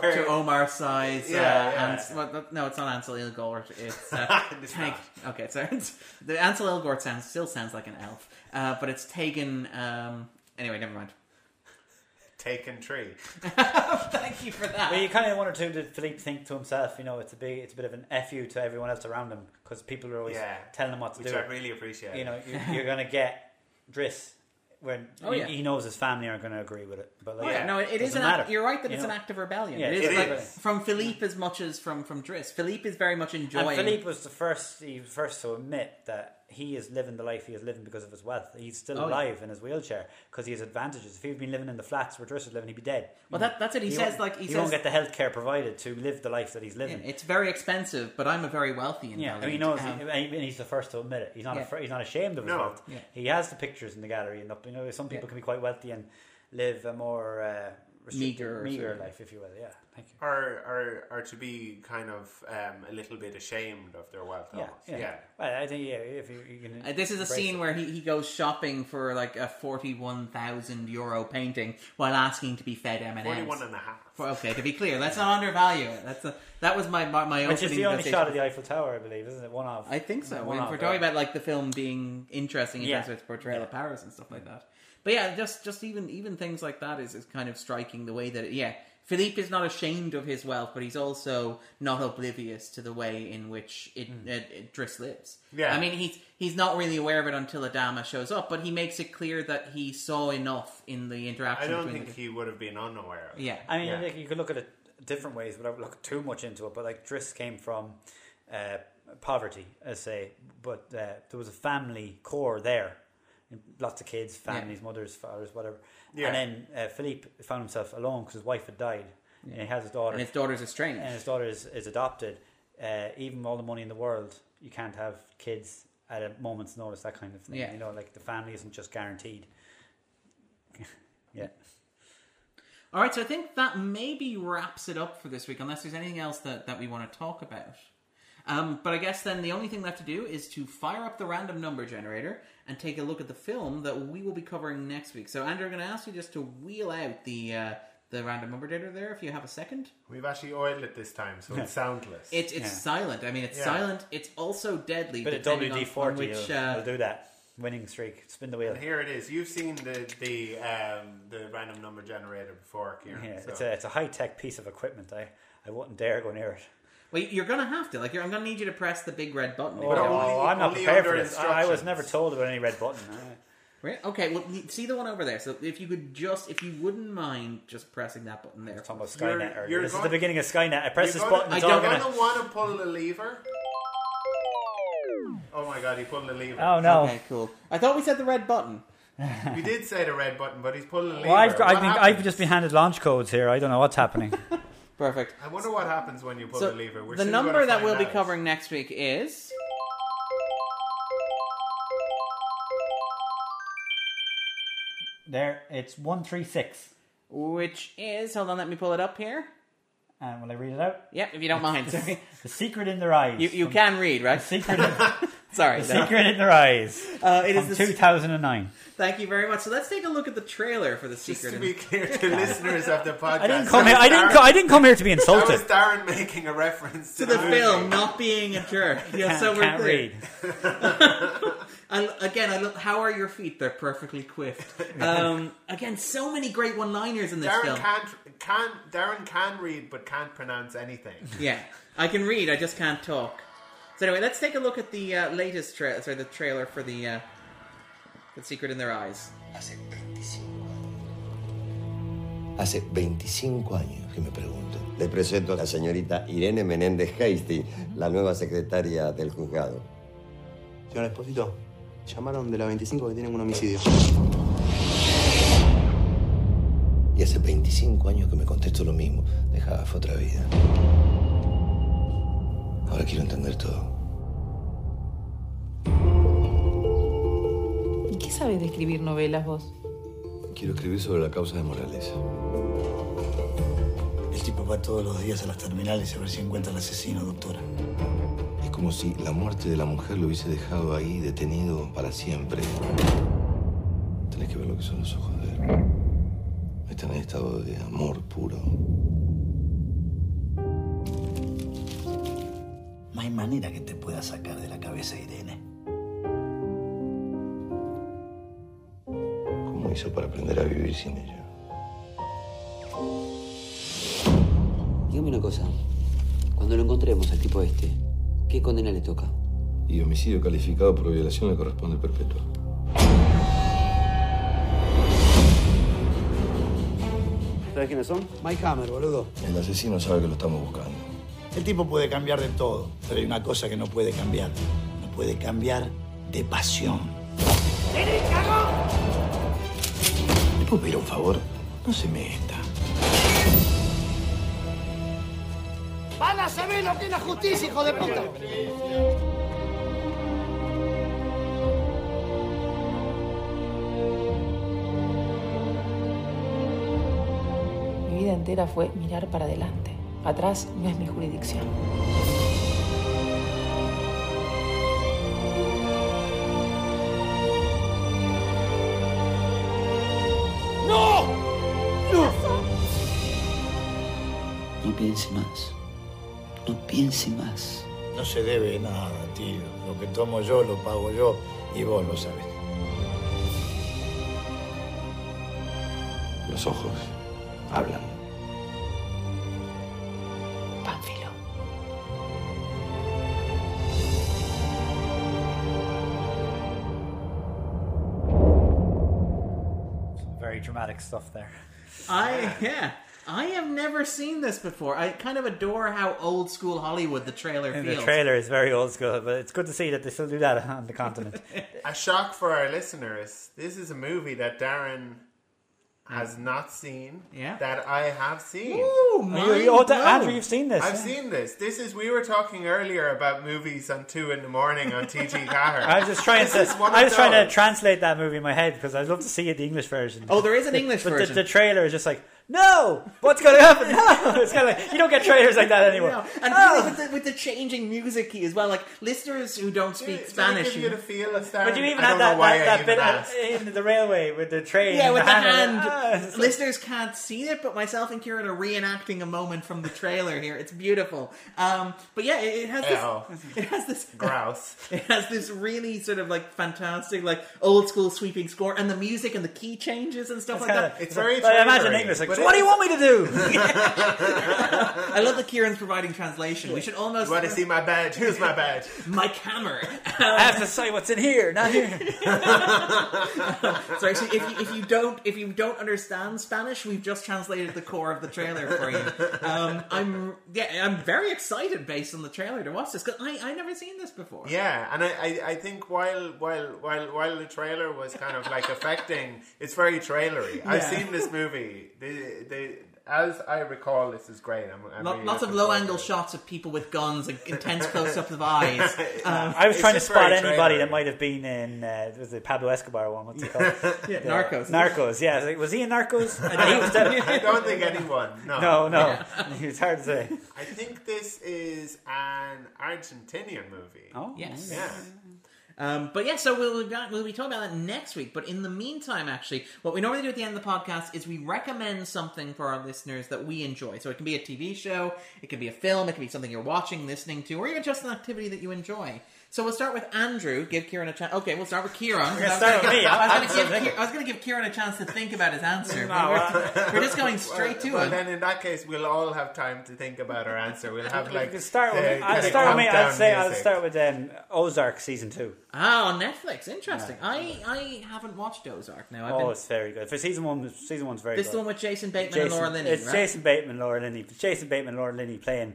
where, to Omar Sy's. Yeah, uh, yeah. Ans- well, th- no, it's not Ansel Elgort. It's uh, <laughs> It's Tag- Okay, sorry. <laughs> the Ansel Elgort sounds still sounds like an elf, uh, but it's Tegan. Um, anyway, never mind. Taken tree. <laughs> Thank you for that. Well, you kind of wonder too. Did Philippe think to himself, you know, it's a big, it's a bit of an fu to everyone else around him because people are always Yeah. telling him what to Which do. I really appreciate. you know, you, <laughs> you're going to get Driss when Oh, he, yeah. he knows his family aren't going to agree with it. But like, Oh, yeah, no, it, it is doesn't an act, matter, You're right that you it's know. an act of rebellion. Yeah, it is it like is. from Philippe as much as from from Driss. Philippe is very much enjoying. And Philippe was the first. He was first to admit that he is living the life he is living because of his wealth. He's still Oh, yeah. alive in his wheelchair because he has advantages. If he'd been living in the flats where Driss was living, he'd be dead. Well, that, that's it. He, says won't- like he, he says won't get the health care provided to live the life that he's yeah, living. it's very expensive, but I'm a very wealthy and Yeah, and he knows, Um, and he's the first to admit it. He's not, Yeah. afraid, he's not ashamed of his No. wealth. Yeah. He has the pictures in the gallery, and you know, some people Yeah. can be quite wealthy and live a more uh, restricted- Meager or meager something. life, if you will. Yeah, thank you. Or, or, or to be kind of um, a little bit ashamed of their wealth. Yeah, almost. yeah. yeah. Well, I think yeah, if you, you can. Uh, this is a scene it. where he, he goes shopping for like a forty-one thousand euro painting while asking to be fed M and Forty-one M's. and a half. Okay, to be clear, let's not undervalue it. That's a, that was my my, my Which is opening the only shot of the Eiffel Tower, I believe, isn't it? One of. I think so. One We're, of, we're yeah. talking about like the film being interesting in Yeah. terms of its portrayal of Paris and stuff like that. But yeah, just just even even things like that is, is kind of striking the way that it, yeah, Philippe is not ashamed of his wealth, but he's also not oblivious to the way in which it, it, it Driss lives. Yeah. I mean he's he's not really aware of it until Adama shows up, but he makes it clear that he saw enough in the interaction. I don't think the, he would have been unaware of it. Yeah, I mean, Yeah. like, you could look at it different ways without looking too much into it. But like Driss came from uh, poverty, I say, but uh, there was a family core there, lots of kids, families, mothers, fathers, whatever. Yeah. And then uh, Philippe found himself alone because his wife had died. Yeah, he has his daughter, and his daughter's estranged. and his daughter is, is adopted. Uh, even all the money in the world, you can't have kids at a moment's notice. That kind of thing. Yeah. You know, like the family isn't just guaranteed. <laughs> yeah. All right, so I think that maybe wraps it up for this week, unless there's anything else that, that we want to talk about. Um, but I guess then the only thing left to do is to fire up the random number generator and take a look at the film that we will be covering next week. So, Andrew, I'm going to ask you just to wheel out the uh, the random number generator there, if you have a second. We've actually oiled it this time, so it's soundless. It's it's Yeah. silent. I mean, it's Yeah. silent. It's also deadly. But of depending on- WD forty will uh, will do that. Winning streak. Spin the wheel. and here it is. You've seen the the um, the random number generator before, Kieran. Yeah, so- it's a it's a high tech piece of equipment. I, I wouldn't dare go near it. Well, you're going to have to. Like, you're, I'm going to need you to press the big red button. if you Oh, I'm not prepared for this. I I was never told about any red button. Right? Okay, well, see the one over there. So if you could just, if you wouldn't mind just pressing that button there. talking about You're- Skynet. earlier. you're this is the beginning of Skynet. I press You're this gonna- button. It's I don't gonna. gonna want to pull the lever. Oh my god, he pulled the lever. Oh no! Okay, cool. I thought we said the red button. <laughs> We did say the red button, but he's pulling the lever. Well, I've, got, I've, been, happens? I've just been handed launch codes here. I don't know what's happening. <laughs> Perfect. I wonder what happens when you pull So the lever. We're the number that we'll be covering next week is there, it's one three six. which is hold on, let me pull it up here. And will I read it out? Yeah, if you don't mind. <laughs> Sorry. The secret in their eyes. You you can read, right? Secret. In, <laughs> Sorry. the no. secret in their eyes. <laughs> Uh, it is From the, two thousand and nine. Thank you very much. So let's take a look at the trailer for the Just secret. to be clear to <laughs> listeners of the podcast, I didn't come here. I didn't. Darren- Co- I didn't come here to be That insulted. was Darren making a reference to, to the movie. film, not being a jerk. <laughs> Yeah, Can't, so we're can't clear. read. And again, I look. How are your feet? They're perfectly quiffed. Um, again, so many great one-liners in this Darren film. can't can Darren can read but can't pronounce anything. Yeah, I can read. I just can't talk. So anyway, let's take a look at the uh, latest trailer. Sorry, the trailer for the uh, the secret in their eyes. Hace 25 Hace 25 años que me pregunto. Le presento a la señorita Irene Menéndez Hasty, la nueva secretaria del juzgado. Señor Esposito, llamaron de la 25 que tienen un homicidio. Y hace 25 años que me contesto lo mismo. Dejaba, fue otra vida. Ahora quiero entender todo. ¿Y qué sabes de escribir novelas vos? Quiero escribir sobre la causa de Morales. El tipo va todos los días a las terminales a ver si encuentra al asesino, doctora. Es como si la muerte de la mujer lo hubiese dejado ahí detenido para siempre. Tenés que ver lo que son los ojos de él. Están en estado de amor puro. Hay manera que te pueda sacar de la cabeza Irene. ¿Cómo hizo para aprender a vivir sin ella? Dígame una cosa. Cuando lo encontremos al tipo este, ¿qué condena le toca? Y homicidio calificado por violación le corresponde perpetua. ¿Sabes quiénes son? Mike Hammer, boludo. El asesino sabe que lo estamos buscando. El tipo puede cambiar de todo, pero hay una cosa que no puede cambiar. No puede cambiar de pasión. ¿Le puedo pedir un favor? No se meta. ¡Van a saber lo que es la justicia, hijo de puta! Mi vida entera fue mirar para adelante. Atrás no es mi jurisdicción. No piense más. No piense más. No se debe nada, tío. Lo que tomo yo lo pago yo y vos lo sabés. Los ojos hablan. Dramatic stuff there. I yeah. I have never seen this before. I kind of adore how old school Hollywood the trailer And feels. the trailer is very old school, but it's good to see that they still do that on the continent. <laughs> A shock for our listeners. This is a movie that Darren has not seen Yeah. that I have seen. Ooh, Oh, you- you- oh, mind that- Andrew, blown. you've seen this. I've yeah. seen this. This is we were talking earlier about movies on two in the morning on TG <laughs> Car. I was just trying This to. I was trying to translate that movie in my head because I'd love to see it the English version. Oh, there is an <laughs> English but version. The, the trailer is just like, no, what's going to happen? No, <laughs> it's kind of like you don't get trailers like that anymore. Yeah. And Oh. really with, the, with the changing music key as well, like listeners who don't speak Did Spanish. give you the feel of Star? But you even I had that, that, that even bit asked. in the railway with the train. yeah, with the hand. Ah, it's like- Listeners can't see it, but myself and Kieran are reenacting a moment from the trailer here. It's beautiful. Um, but yeah, it, it has this. Oh. <laughs> It has this. Grouse. <laughs> It has this really sort of like fantastic, like old school sweeping score, and the music and the key changes and stuff It's like kinda- that. It's very. But I imagine trailery, English like, but so what do you want me to do? <laughs> I love that Kieran's providing translation. We should almost You want to see my badge? Here's my badge. my camera. I have to say what's in here, not here. Sorry, <laughs> so if you, if you don't if you don't understand Spanish, we've just translated the core of the trailer for you. Um, I'm yeah, I'm very excited based on the trailer to watch this because I I never seen this before. Yeah, and I, I, I think while while while while the trailer was kind of like <laughs> affecting, it's very trailery. I've seen this movie. The, the, as I recall, this is great. I'm, I'm Lo- really lots of low angle shots of people with guns, like, <laughs> intense close ups of eyes. <laughs> Um, I was It's trying to spot anybody that might have been in uh, was it Pablo Escobar one? What's it called? <laughs> yeah, Narcos. Narcos. Yeah, Like, was he in Narcos? I he was dead- I don't think anyone. No, no, no, it's hard to say. I think this is an Argentinian movie. Oh, Yes. Yeah. Um, but yeah, so we'll, we'll be talking about that next week. But in the meantime, actually, what we normally do at the end of the podcast is we recommend something for our listeners that we enjoy. So it can be a TV show, it can be a film, it can be something you're watching, listening to, or even just an activity that you enjoy. So we'll start with Andrew. Give Kieran a chance. Okay, we'll start with Kieran. We're gonna start with me. I was going to give, Ki- I was gonna give Kieran a chance to think about his answer. No, but we're, <laughs> we're just going straight to well, it. then in that case, we'll all have time to think about our answer. We'll have like You can start with. the I'll start with me. I'll countdown say I'll start with um, Ozark season two. Ah, on Netflix. Interesting. I, I haven't watched Ozark now. I've Oh, been, it's very good. For season one, season one's very good. this good. the one with Jason Bateman Jason, and Laura Linney, it's right? Jason Bateman, Laura Linney. Jason Bateman, Laura Linney playing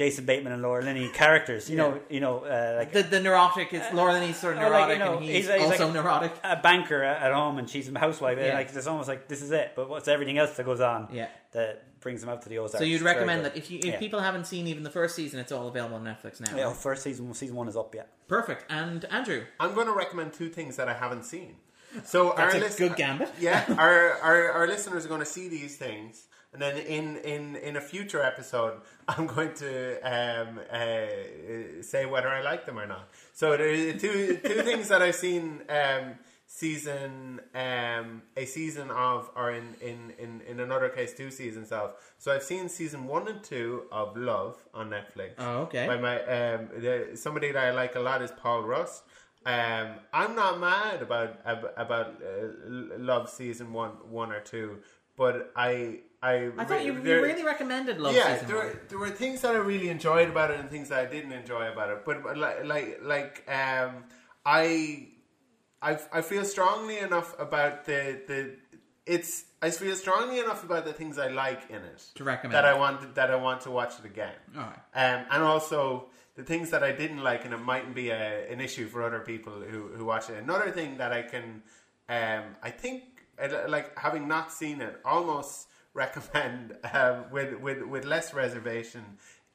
Jason Bateman and Laura Linney characters. You know, you know, uh, like The, the neurotic is Laura Linney's sort of Uh, like, neurotic, you know, and he's, he's- he's also like- neurotic. a banker at at home and she's a housewife. Yeah. Like it's almost like this is it. But what's everything else that goes on? Yeah. that brings them out to the Ozarks. So you'd recommend that if you if Yeah. people haven't seen even the first season, it's all available on Netflix now. Yeah, right? first season, season one is up yet. Perfect. And Andrew, I'm going to recommend two things that I haven't seen. So That's our a list- good gambit. Yeah, our, our our listeners are going to see these things, and then in in in a future episode, <laughs> I'm going to um, uh, say whether I like them or not. So there are two two things that I've seen. Um, season um a season of or in, in in in another case two seasons of so i've seen season one and two of love on netflix Oh, okay. by my um the, somebody that i like a lot is Paul Rust um i'm not mad about about uh, love season one one or two but i i I thought you, you there- really recommended Love yeah, season there, there were things that I really enjoyed about it and things that I didn't enjoy about it. But, but like, like, like, um, I, I, I feel strongly enough about the the. It's I feel strongly enough about the things I like in it To recommend that I want that I want to watch it again. Alright. Um, and also the things that I didn't like, and it mightn't be a, an issue for other people who, who watch it. Another thing that I can, um, I think, uh, like having not seen it, almost recommend um, with, with with less reservation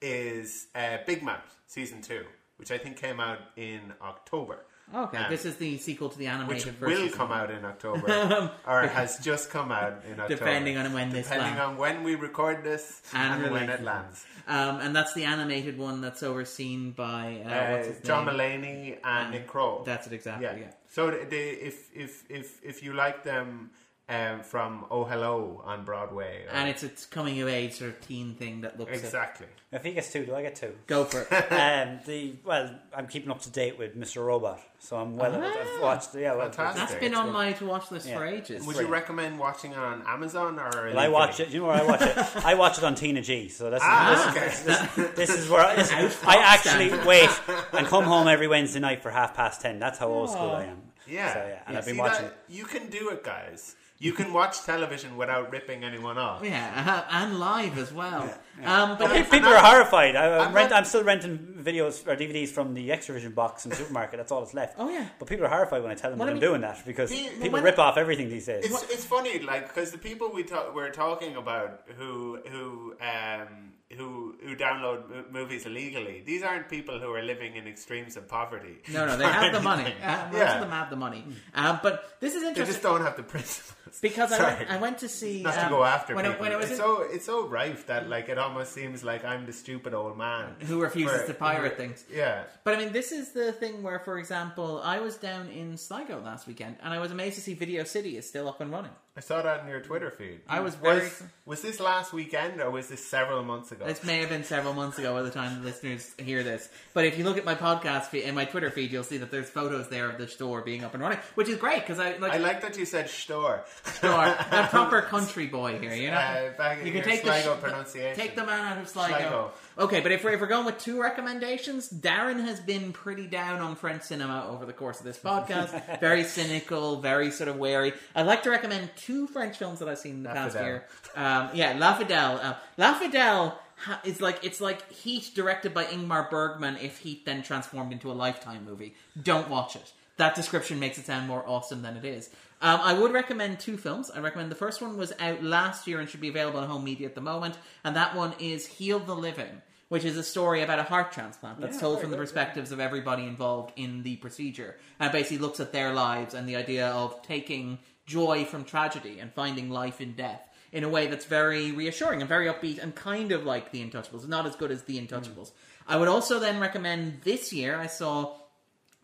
is uh, Big Mouth season two, which I think came out in October. Okay, Um, this is the sequel to the animated which will come out in October, <laughs> or has just come out in October, Depending on when this depending lands. on when we record this And and, when it lands. Um, and that's the animated one that's overseen by uh, Uh, what's his John? Mulaney and Nick Kroll. That's it exactly. yeah. Yeah. So the, if if if if you like them um, from Oh Hello on Broadway, or- And it's a coming of age sort of teen thing that looks at- exactly. If he gets two, do I get two? Go for it. <laughs> <laughs> um, the well, I'm keeping up to date with Mr. Robot, so I'm well. Ah. I've watched. Yeah, well, Fantastic. That's been it's on good. my to watch list Yeah. for ages. Would you recommend watching it on Amazon or? Well, I watch it. You know where I watch it? I watch it on Tina G. So that's Ah, this, okay. this, this is where I, this, I actually wait and come home every Wednesday night for half past ten. That's how old school I am. Yeah, So, yeah, and Yeah, I've been See watching. that? You can do it, guys. You can watch television without ripping anyone off. Yeah, uh, and live as well. Um, but Pe- People are horrified. I, I'm I'm, rent, not- I'm still renting videos or DVDs from the Xtra-vision box in the supermarket. That's all that's left. Oh, yeah. But people are horrified when I tell them Well, that I I'm mean- doing that because Pe- people when- rip off everything these days. It's, it's funny, like because the people we ta- we're talking about who who um, who who download mo- movies illegally. These aren't people who are living in extremes of poverty. no, no, they have the money. <laughs> Uh, most Yeah. of them have the money. Um, but this is interesting. They just don't have the principles. <laughs> because I went, I went to see Not to um, go after when, people. when I was it's in, so it's so rife that like it almost seems like I'm the stupid old man who refuses For- to pirate things. Yeah, But I mean, this is the thing where, for example, I was down in Sligo last weekend, and I was amazed to see Video City is still up and running. I saw that in your Twitter feed. I was very- Was, was this last weekend or was this several months ago? This may have been several months ago by the time the listeners hear this. But if you look at my podcast feed and my Twitter feed, you'll see that there's photos there of the store being up and running, which is great because I like. I like that you said store. store. A <laughs> proper country boy here, you know. Uh, you can take the Sligo sh- pronunciation. Take the man out of Sligo. Sligo. Okay, but if we're, if we're going with two recommendations, Darren has been pretty down on French cinema over the course of this podcast. <laughs> very cynical, very sort of wary. I'd like to recommend two French films that I've seen in the La past Fidèle. year. Um, yeah, La Fidèle. Uh, La Fidèle ha- is like it's like Heat directed by Ingmar Bergman. If Heat then transformed into a Lifetime movie, don't watch it. That description makes it sound more awesome than it is. Um, I would recommend two films. I recommend the first one was out last year and should be available on home media at the moment, and that one is Heal the Living, which is a story about a heart transplant that's Yeah, told from the perspectives of everybody involved in the procedure, and basically looks at their lives and the idea of taking joy from tragedy and finding life in death in a way that's very reassuring and very upbeat and kind of like The Untouchables, not as good as The Untouchables. I would also then recommend this year I saw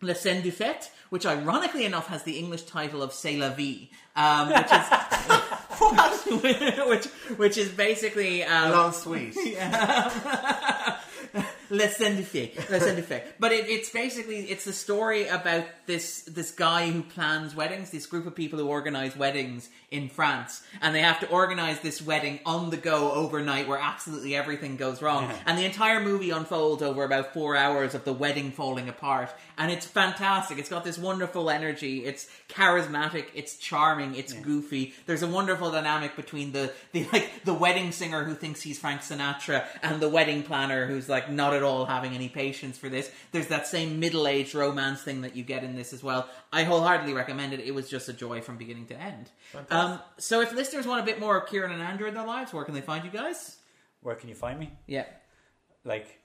Le Scène du Fête, which ironically enough has the English title of C'est la vie, um, which is <laughs> <laughs> <laughs> which which is basically um, Long sweet. Le Fête, Le Fête. But it, it's basically it's the story about this this guy who plans weddings, this group of people who organize weddings in France, and they have to organize this wedding on the go overnight, where absolutely everything goes wrong, and the entire movie unfolds over about four hours of the wedding falling apart, and it's fantastic. It's got this wonderful energy. It's charismatic. It's charming. It's goofy. There's a wonderful dynamic between the the like the wedding singer who thinks he's Frank Sinatra and the wedding planner who's like not at all having any patience for this. There's that same middle aged romance thing that you get in this as well. I wholeheartedly recommend it. It was just a joy from beginning to end. Um, so if listeners want a bit more of Kieran and Andrew in their lives, where can they find you guys? Where can you find me? Yeah. Like,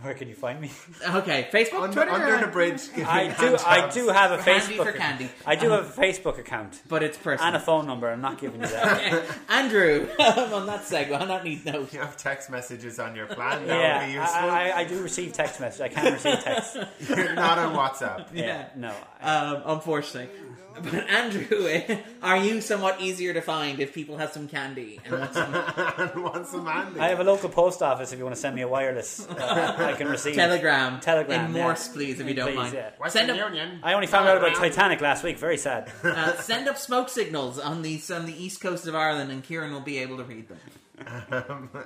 where can you find me? Okay, Facebook, Under, Twitter, under the bridge. giving I do. I handjobs. do have a For handy Facebook. for candy. I do have a Facebook account but it's personal. and a phone number. I'm not giving you that. <laughs> Andrew, <laughs> on that segue, on that neat note. You have text messages on your plan. That yeah, would be useful. I, I, I do receive text messages. I can receive text. <laughs> You're not on WhatsApp. Yeah. No. Um, unfortunately. But Andrew, are you somewhat easier to find if people have some candy and want some and want some Andy. I have a local post office. If you want to send me a wireless, uh, I can receive. telegram? Telegram, in yeah. Morse, please, if you don't Please, mind. yeah. Western Send up, Union. I only found out about Telegram. Titanic last week. Very sad. <laughs> uh, send up smoke signals on the on the east coast of Ireland, and Kieran will be able to read them. Um, <laughs>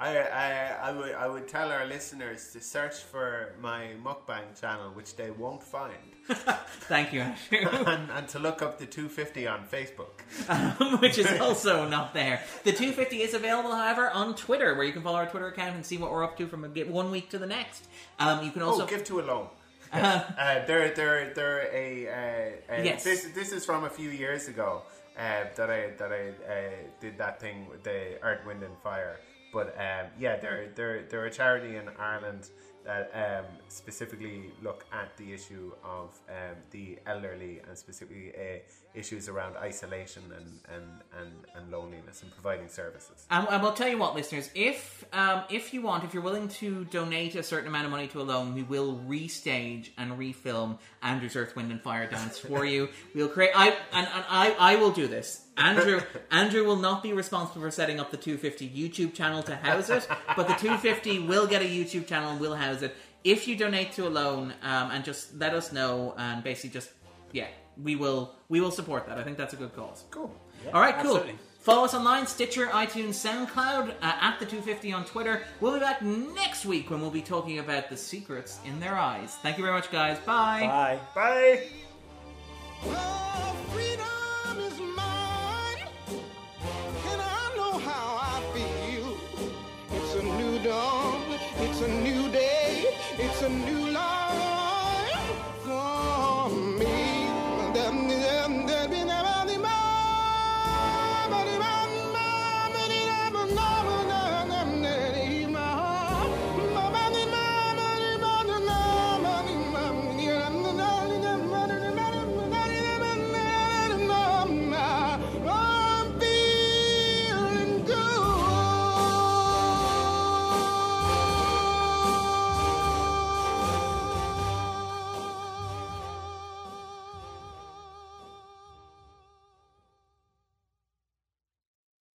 I, I, I, would, I would tell our listeners to search for my mukbang channel, which they won't find, <laughs> Thank you, Andrew. <laughs> and, and to look up the 250 on Facebook. Um, <laughs> which is also not there. The 250 is available, however, on Twitter, where you can follow our Twitter account and see what we're up to from a, one week to the next. Um, you can also oh, give to ALONE. uh, they're they're they're a, uh, Yes. This this is from a few years ago uh, that I that I uh, did that thing with the Earth, Wind and Fire. But um, yeah, they're they're they're a charity in Ireland that um, specifically look at the issue of um, the elderly and specifically uh, issues around isolation and, and, and, and loneliness and providing services. And, and we'll tell you what, listeners, if um, if you want, if you're willing to donate a certain amount of money to ALONE, we will restage and refilm Andrew's Earth, Wind, and Fire dance <laughs> for you. We'll create. I and, and I I will do this. Andrew <laughs> Andrew will not be responsible for setting up the 250 YouTube channel to house it, but the 250 <laughs> will get a YouTube channel and will house it. If you donate to ALONE um, and just let us know and basically just yeah, we will we will support that. I think that's a good cause. Cool. Yeah, All right, absolutely. cool. Follow us online, Stitcher, iTunes, SoundCloud, uh, at the 250 on Twitter. We'll be back next week when we'll be talking about the secrets in their eyes. Thank you very much, guys. Bye. Bye. Bye. A new